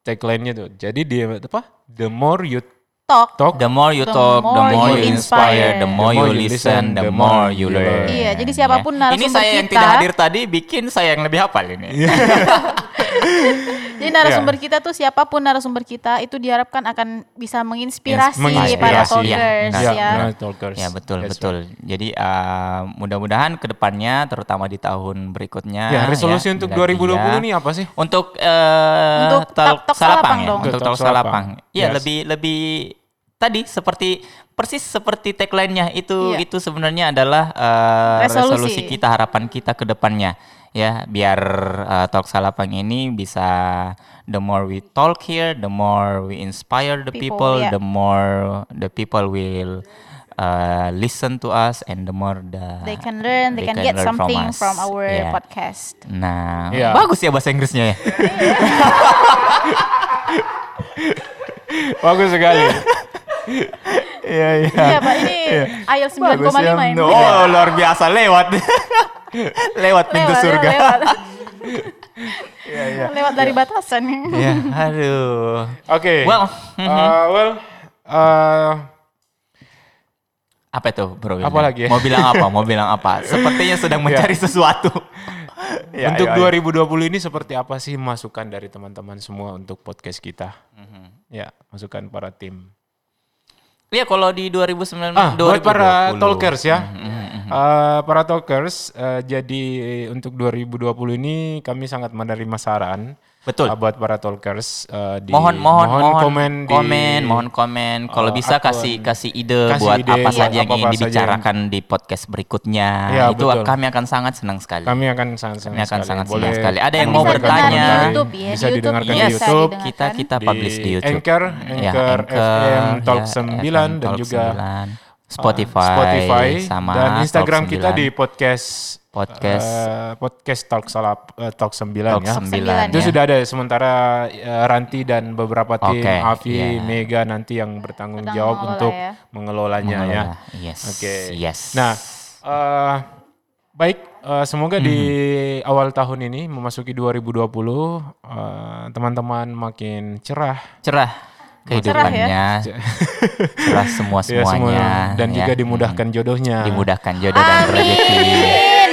[SPEAKER 1] tagline-nya tuh. Jadi di apa? The more you
[SPEAKER 2] Talk.
[SPEAKER 1] talk,
[SPEAKER 7] The more you
[SPEAKER 2] The
[SPEAKER 7] talk, the
[SPEAKER 2] more you
[SPEAKER 7] inspire,
[SPEAKER 2] inspire.
[SPEAKER 7] the more you listen, the more you learn.
[SPEAKER 2] Iya, jadi siapa pun
[SPEAKER 7] Ya. Ini
[SPEAKER 2] narasumber
[SPEAKER 7] saya yang
[SPEAKER 2] kita-
[SPEAKER 7] tidak hadir tadi bikin saya yang lebih hafal ini.
[SPEAKER 2] Jadi narasumber
[SPEAKER 1] Iya.
[SPEAKER 2] kita tuh siapa pun narasumber kita itu diharapkan akan bisa menginspirasi,
[SPEAKER 1] Menginspirasi.
[SPEAKER 2] para
[SPEAKER 1] Iya,
[SPEAKER 2] talkers
[SPEAKER 7] benar.
[SPEAKER 2] ya.
[SPEAKER 1] Ya, benar, talkers.
[SPEAKER 7] Ya betul
[SPEAKER 1] That's
[SPEAKER 7] betul. Jadi uh, mudah-mudahan ke depannya, terutama di tahun berikutnya.
[SPEAKER 1] Ya, resolusi untuk
[SPEAKER 7] bila
[SPEAKER 1] 2020
[SPEAKER 7] dia-
[SPEAKER 1] ini apa sih?
[SPEAKER 7] Untuk uh,
[SPEAKER 2] Untuk
[SPEAKER 7] Talk
[SPEAKER 2] Talk
[SPEAKER 7] salapang
[SPEAKER 2] Salapang
[SPEAKER 7] ya.
[SPEAKER 2] dong.
[SPEAKER 7] Untuk
[SPEAKER 1] Untuk
[SPEAKER 7] talk
[SPEAKER 1] Talk Salapang.
[SPEAKER 7] salapang. Iya
[SPEAKER 1] Yes.
[SPEAKER 7] lebih lebih tadi seperti persis seperti tagline-nya itu
[SPEAKER 2] Iya.
[SPEAKER 7] itu sebenarnya adalah uh,
[SPEAKER 2] Resolusi.
[SPEAKER 7] resolusi kita harapan kita ke depannya ya biar uh, talk salapang ini bisa the more we talk here the more we inspire the
[SPEAKER 2] People,
[SPEAKER 7] people,
[SPEAKER 2] yeah.
[SPEAKER 7] the more the people will uh, listen to us and the more the
[SPEAKER 2] They can learn, they,
[SPEAKER 7] they
[SPEAKER 2] can,
[SPEAKER 7] can
[SPEAKER 2] get
[SPEAKER 7] learn from
[SPEAKER 2] something
[SPEAKER 7] us.
[SPEAKER 2] from, our
[SPEAKER 7] Yeah.
[SPEAKER 2] podcast.
[SPEAKER 7] nah
[SPEAKER 1] Iya.
[SPEAKER 7] bagus ya bahasa Inggrisnya ya
[SPEAKER 1] Bagus sekali.
[SPEAKER 7] Iya iya
[SPEAKER 2] Iya Pak, ini IELTS 9,5 ini.
[SPEAKER 7] Oh luar biasa lewat lewat pintu
[SPEAKER 2] Lewat,
[SPEAKER 7] surga.
[SPEAKER 2] Lewat, lewat dari batasan.
[SPEAKER 7] Ya, aduh.
[SPEAKER 1] Oke.
[SPEAKER 7] Well,
[SPEAKER 1] Uh, well, uh,
[SPEAKER 7] apa itu bro?
[SPEAKER 1] Apa lagi ya?
[SPEAKER 7] Mau bilang apa? Mau bilang apa? Sepertinya sedang mencari sesuatu. Ya,
[SPEAKER 1] untuk
[SPEAKER 7] ayo, ayo.
[SPEAKER 1] 2020 ini seperti apa sih masukan dari teman-teman semua untuk podcast kita?
[SPEAKER 7] Mhm.
[SPEAKER 1] Ya, masukan para tim.
[SPEAKER 7] Iya kalau di 2019
[SPEAKER 1] Ah, buat para
[SPEAKER 7] 2020.
[SPEAKER 1] talkers ya.
[SPEAKER 7] Mhm,
[SPEAKER 1] Uh, para talkers, uh, jadi untuk 2020 ini kami sangat menerima saran
[SPEAKER 7] Betul.
[SPEAKER 1] uh, buat para talkers. uh, di,
[SPEAKER 7] mohon mohon mohon
[SPEAKER 1] komen, di,
[SPEAKER 7] komen mohon komen kalau
[SPEAKER 1] uh,
[SPEAKER 7] bisa
[SPEAKER 1] akun.
[SPEAKER 7] kasih kasih ide
[SPEAKER 1] Kasih
[SPEAKER 7] buat
[SPEAKER 1] ide
[SPEAKER 7] apa
[SPEAKER 1] buat
[SPEAKER 7] saja yang ingin dibicarakan di podcast berikutnya
[SPEAKER 1] Ya,
[SPEAKER 7] itu
[SPEAKER 1] betul.
[SPEAKER 7] kami akan sangat senang sekali
[SPEAKER 1] Kami akan sangat
[SPEAKER 7] Kami akan sangat senang
[SPEAKER 1] Boleh
[SPEAKER 7] sekali. Ada yang mau
[SPEAKER 2] bisa
[SPEAKER 7] bertanya.
[SPEAKER 2] di YouTube ya,
[SPEAKER 1] bisa
[SPEAKER 2] di YouTube
[SPEAKER 1] didengarkan
[SPEAKER 2] bisa
[SPEAKER 1] di YouTube.
[SPEAKER 2] didengarkan.
[SPEAKER 7] kita kita publish di YouTube
[SPEAKER 1] Anchor,
[SPEAKER 7] Ya,
[SPEAKER 1] Anchor, FM, Talk
[SPEAKER 7] ya,
[SPEAKER 1] 9
[SPEAKER 7] FM
[SPEAKER 1] dan
[SPEAKER 7] Talk
[SPEAKER 1] juga
[SPEAKER 7] 9, Spotify,
[SPEAKER 1] uh, Spotify
[SPEAKER 7] sama
[SPEAKER 1] dan Instagram
[SPEAKER 7] Talk
[SPEAKER 1] kita
[SPEAKER 7] 9.
[SPEAKER 1] di podcast
[SPEAKER 7] Podcast.
[SPEAKER 1] uh, podcast Talk Salap uh, Talk 9
[SPEAKER 7] Talk
[SPEAKER 1] ya.
[SPEAKER 7] 9
[SPEAKER 1] Itu
[SPEAKER 7] ya.
[SPEAKER 1] sudah ada sementara uh, Ranti dan beberapa tim
[SPEAKER 7] Oke,
[SPEAKER 1] Avi,
[SPEAKER 7] iya.
[SPEAKER 1] Mega nanti yang bertanggung
[SPEAKER 2] Bertanggung
[SPEAKER 1] jawab
[SPEAKER 2] mengelola
[SPEAKER 1] untuk
[SPEAKER 2] ya.
[SPEAKER 1] mengelolanya ya.
[SPEAKER 7] Mengelola. Yes.
[SPEAKER 1] Oke.
[SPEAKER 7] Yes.
[SPEAKER 1] Nah, eh, baik eh, semoga di
[SPEAKER 7] Mhm.
[SPEAKER 1] awal tahun ini memasuki 2020 eh, teman-teman makin cerah
[SPEAKER 7] cerah kehidupannya, cerah semua
[SPEAKER 1] ya, semua
[SPEAKER 7] semuanya
[SPEAKER 1] dan
[SPEAKER 7] ya.
[SPEAKER 1] juga dimudahkan
[SPEAKER 7] Hmm.
[SPEAKER 1] jodohnya.
[SPEAKER 7] dimudahkan jodoh dan rezeki. Amin.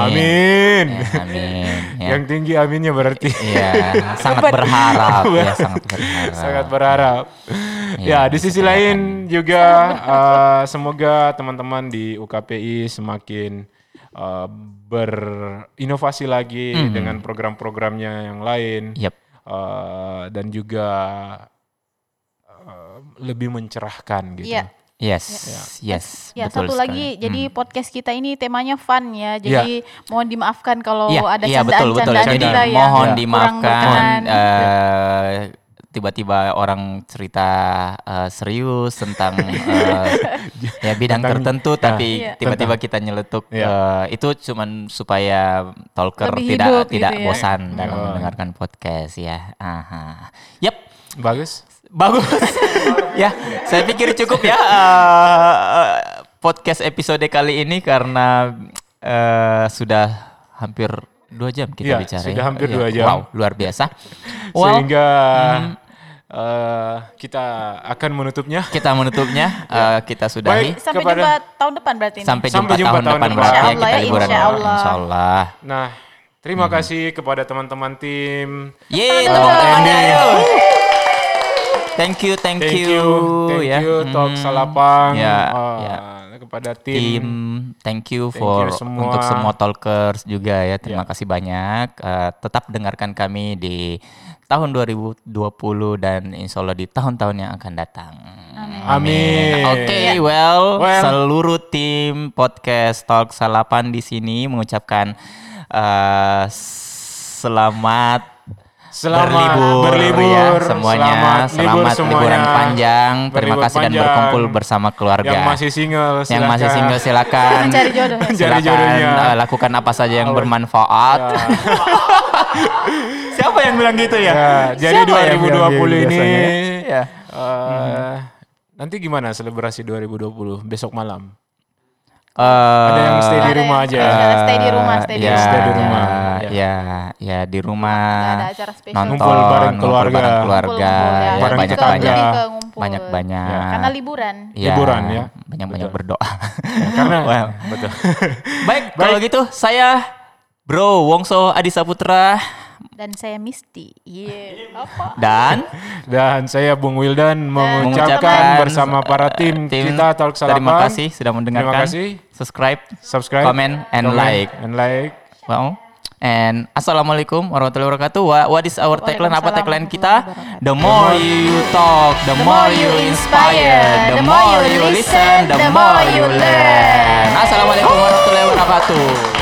[SPEAKER 1] Amin.
[SPEAKER 7] Ya, amin. Ya.
[SPEAKER 1] Yang tinggi aminnya berarti.
[SPEAKER 7] Iya, sangat berharap ya, sangat berharap.
[SPEAKER 1] Sangat berharap.
[SPEAKER 7] Iya,
[SPEAKER 1] ya, di sisi lain juga eh, semoga teman-teman di UKPI semakin eh, berinovasi lagi
[SPEAKER 7] Mhm.
[SPEAKER 1] dengan program-programnya yang lain
[SPEAKER 7] Yap.
[SPEAKER 1] Eh, dan juga eh, lebih mencerahkan gitu.
[SPEAKER 2] Iya.
[SPEAKER 7] Yes, yes.
[SPEAKER 2] Ya
[SPEAKER 7] betul
[SPEAKER 2] satu
[SPEAKER 7] sekali.
[SPEAKER 2] lagi, jadi
[SPEAKER 7] Hmm.
[SPEAKER 2] podcast kita ini temanya fun ya. Jadi mohon dimaafkan kalau
[SPEAKER 7] Iya,
[SPEAKER 2] ada
[SPEAKER 7] betul betul.
[SPEAKER 2] candaan-candaan
[SPEAKER 7] Jadi
[SPEAKER 2] kita ya.
[SPEAKER 7] mohon
[SPEAKER 2] kurang
[SPEAKER 7] dimaafkan eh, tiba-tiba orang cerita eh, serius tentang eh, ya bidang
[SPEAKER 1] Tentang-
[SPEAKER 7] tertentu tapi
[SPEAKER 2] Iya.
[SPEAKER 7] tiba-tiba kita nyeletuk
[SPEAKER 1] Iya.
[SPEAKER 7] eh, itu cuman supaya talker
[SPEAKER 2] Lebih
[SPEAKER 7] tidak
[SPEAKER 2] hidup
[SPEAKER 7] tidak
[SPEAKER 2] gitu ya.
[SPEAKER 7] bosan dalam
[SPEAKER 1] Oh.
[SPEAKER 7] mendengarkan podcast ya. Aha. Yap.
[SPEAKER 1] Bagus.
[SPEAKER 7] Bagus. ya, saya pikir cukup ya eh, podcast episode kali ini karena eh, sudah hampir dua jam kita
[SPEAKER 1] Iya,
[SPEAKER 7] bicara.
[SPEAKER 1] sudah
[SPEAKER 7] ya.
[SPEAKER 1] hampir
[SPEAKER 7] Iya.
[SPEAKER 1] dua jam.
[SPEAKER 7] Wow, luar biasa. Well,
[SPEAKER 1] Sehingga
[SPEAKER 7] hmm.
[SPEAKER 1] eh, kita akan menutupnya.
[SPEAKER 7] kita menutupnya, eh, kita sudahi.
[SPEAKER 1] Baik.
[SPEAKER 2] Sampai
[SPEAKER 1] kepada-
[SPEAKER 2] jumpa tahun depan berarti ini.
[SPEAKER 7] Sampai,
[SPEAKER 1] Sampai
[SPEAKER 7] jumpa,
[SPEAKER 1] jumpa
[SPEAKER 7] tahun,
[SPEAKER 1] tahun
[SPEAKER 7] depan
[SPEAKER 1] depan.
[SPEAKER 7] berarti ya kita
[SPEAKER 2] ya,
[SPEAKER 7] liburan.
[SPEAKER 2] insyaallah.
[SPEAKER 7] Insyaallah.
[SPEAKER 1] Nah, terima kasih kepada teman-teman tim.
[SPEAKER 7] Yeay,
[SPEAKER 2] Teman-teman.
[SPEAKER 7] Thank you, thank,
[SPEAKER 1] Thank
[SPEAKER 7] you,
[SPEAKER 1] you, thank
[SPEAKER 7] ya.
[SPEAKER 1] you, Talk
[SPEAKER 7] Hmm.
[SPEAKER 1] Salapang.
[SPEAKER 7] Ya,
[SPEAKER 1] eh,
[SPEAKER 7] ya.
[SPEAKER 1] Kepada
[SPEAKER 7] tim
[SPEAKER 1] tim.
[SPEAKER 7] thank you
[SPEAKER 1] Thank
[SPEAKER 7] for
[SPEAKER 1] you semua.
[SPEAKER 7] untuk semua talkers juga ya terima
[SPEAKER 1] Ya.
[SPEAKER 7] kasih banyak Eh, tetap dengarkan kami di tahun 2020 dan insya Allah di tahun-tahun yang akan datang
[SPEAKER 1] Amin.
[SPEAKER 7] Oke, well,
[SPEAKER 1] Well.
[SPEAKER 7] seluruh tim podcast Talk Salapan di sini mengucapkan Eh, selamat
[SPEAKER 1] Selamat
[SPEAKER 7] berlibur,
[SPEAKER 1] berlibur,
[SPEAKER 7] ya semuanya.
[SPEAKER 1] selamat
[SPEAKER 7] Selamat,
[SPEAKER 1] libur semuanya.
[SPEAKER 7] liburan panjang. Terima
[SPEAKER 1] Berlibur
[SPEAKER 7] kasih dan
[SPEAKER 1] panjang.
[SPEAKER 7] berkumpul bersama keluarga.
[SPEAKER 1] Yang masih single,
[SPEAKER 7] Yang masih
[SPEAKER 1] silakan.
[SPEAKER 7] single silakan.
[SPEAKER 2] Mencari jodoh.
[SPEAKER 7] Silakan
[SPEAKER 1] jodohnya.
[SPEAKER 7] eh, lakukan apa saja yang bermanfaat. Siapa yang bilang gitu ya?
[SPEAKER 1] Ya, jadi
[SPEAKER 7] Siapa yang bilang
[SPEAKER 1] 2020
[SPEAKER 7] gitu
[SPEAKER 1] ini
[SPEAKER 7] biasanya? Ya.
[SPEAKER 1] eh, nanti gimana selebrasi 2020 besok malam?
[SPEAKER 7] Eh,
[SPEAKER 1] Ada yang stay di rumah aja.
[SPEAKER 2] stay- stay di rumah, stay di
[SPEAKER 7] ya,
[SPEAKER 2] rumah.
[SPEAKER 1] Stay di rumah,
[SPEAKER 7] Ya,
[SPEAKER 1] ya.
[SPEAKER 7] ya, di rumah.
[SPEAKER 2] Ada acara spesial.
[SPEAKER 7] Nonton
[SPEAKER 1] Ngumpul bareng
[SPEAKER 7] ngumpul
[SPEAKER 1] keluarga.
[SPEAKER 7] bareng keluarga.
[SPEAKER 2] Ngumpul-ngumpul,
[SPEAKER 7] ya,
[SPEAKER 1] Bareng
[SPEAKER 7] banyak banyak.
[SPEAKER 2] Ngumpul.
[SPEAKER 7] Banyak banyak.
[SPEAKER 2] Karena liburan.
[SPEAKER 1] Liburan, ya.
[SPEAKER 7] Banyak banyak berdoa.
[SPEAKER 1] Karena
[SPEAKER 7] Well,
[SPEAKER 1] betul.
[SPEAKER 7] Baik, kalau gitu saya Bro Wongso Adi Saputra
[SPEAKER 2] Dan saya Misty. Iya. Apa?
[SPEAKER 7] dan
[SPEAKER 1] Dan saya Bung Wildan mengucapkan
[SPEAKER 7] mengucapkan
[SPEAKER 1] bersama para tim,
[SPEAKER 7] tim
[SPEAKER 1] kita Talk Salapan.
[SPEAKER 7] Terima kasih sudah mendengarkan.
[SPEAKER 1] Terima kasih.
[SPEAKER 7] Subscribe,
[SPEAKER 1] Subscribe,
[SPEAKER 7] comment, and
[SPEAKER 1] comment,
[SPEAKER 7] like.
[SPEAKER 1] and like.
[SPEAKER 7] Wow. And assalamualaikum warahmatullahi wabarakatuh. What, what is our tagline? Apa tagline kita? The more you talk, the more you inspire, the more you listen, the more you learn. Assalamualaikum warahmatullahi wabarakatuh.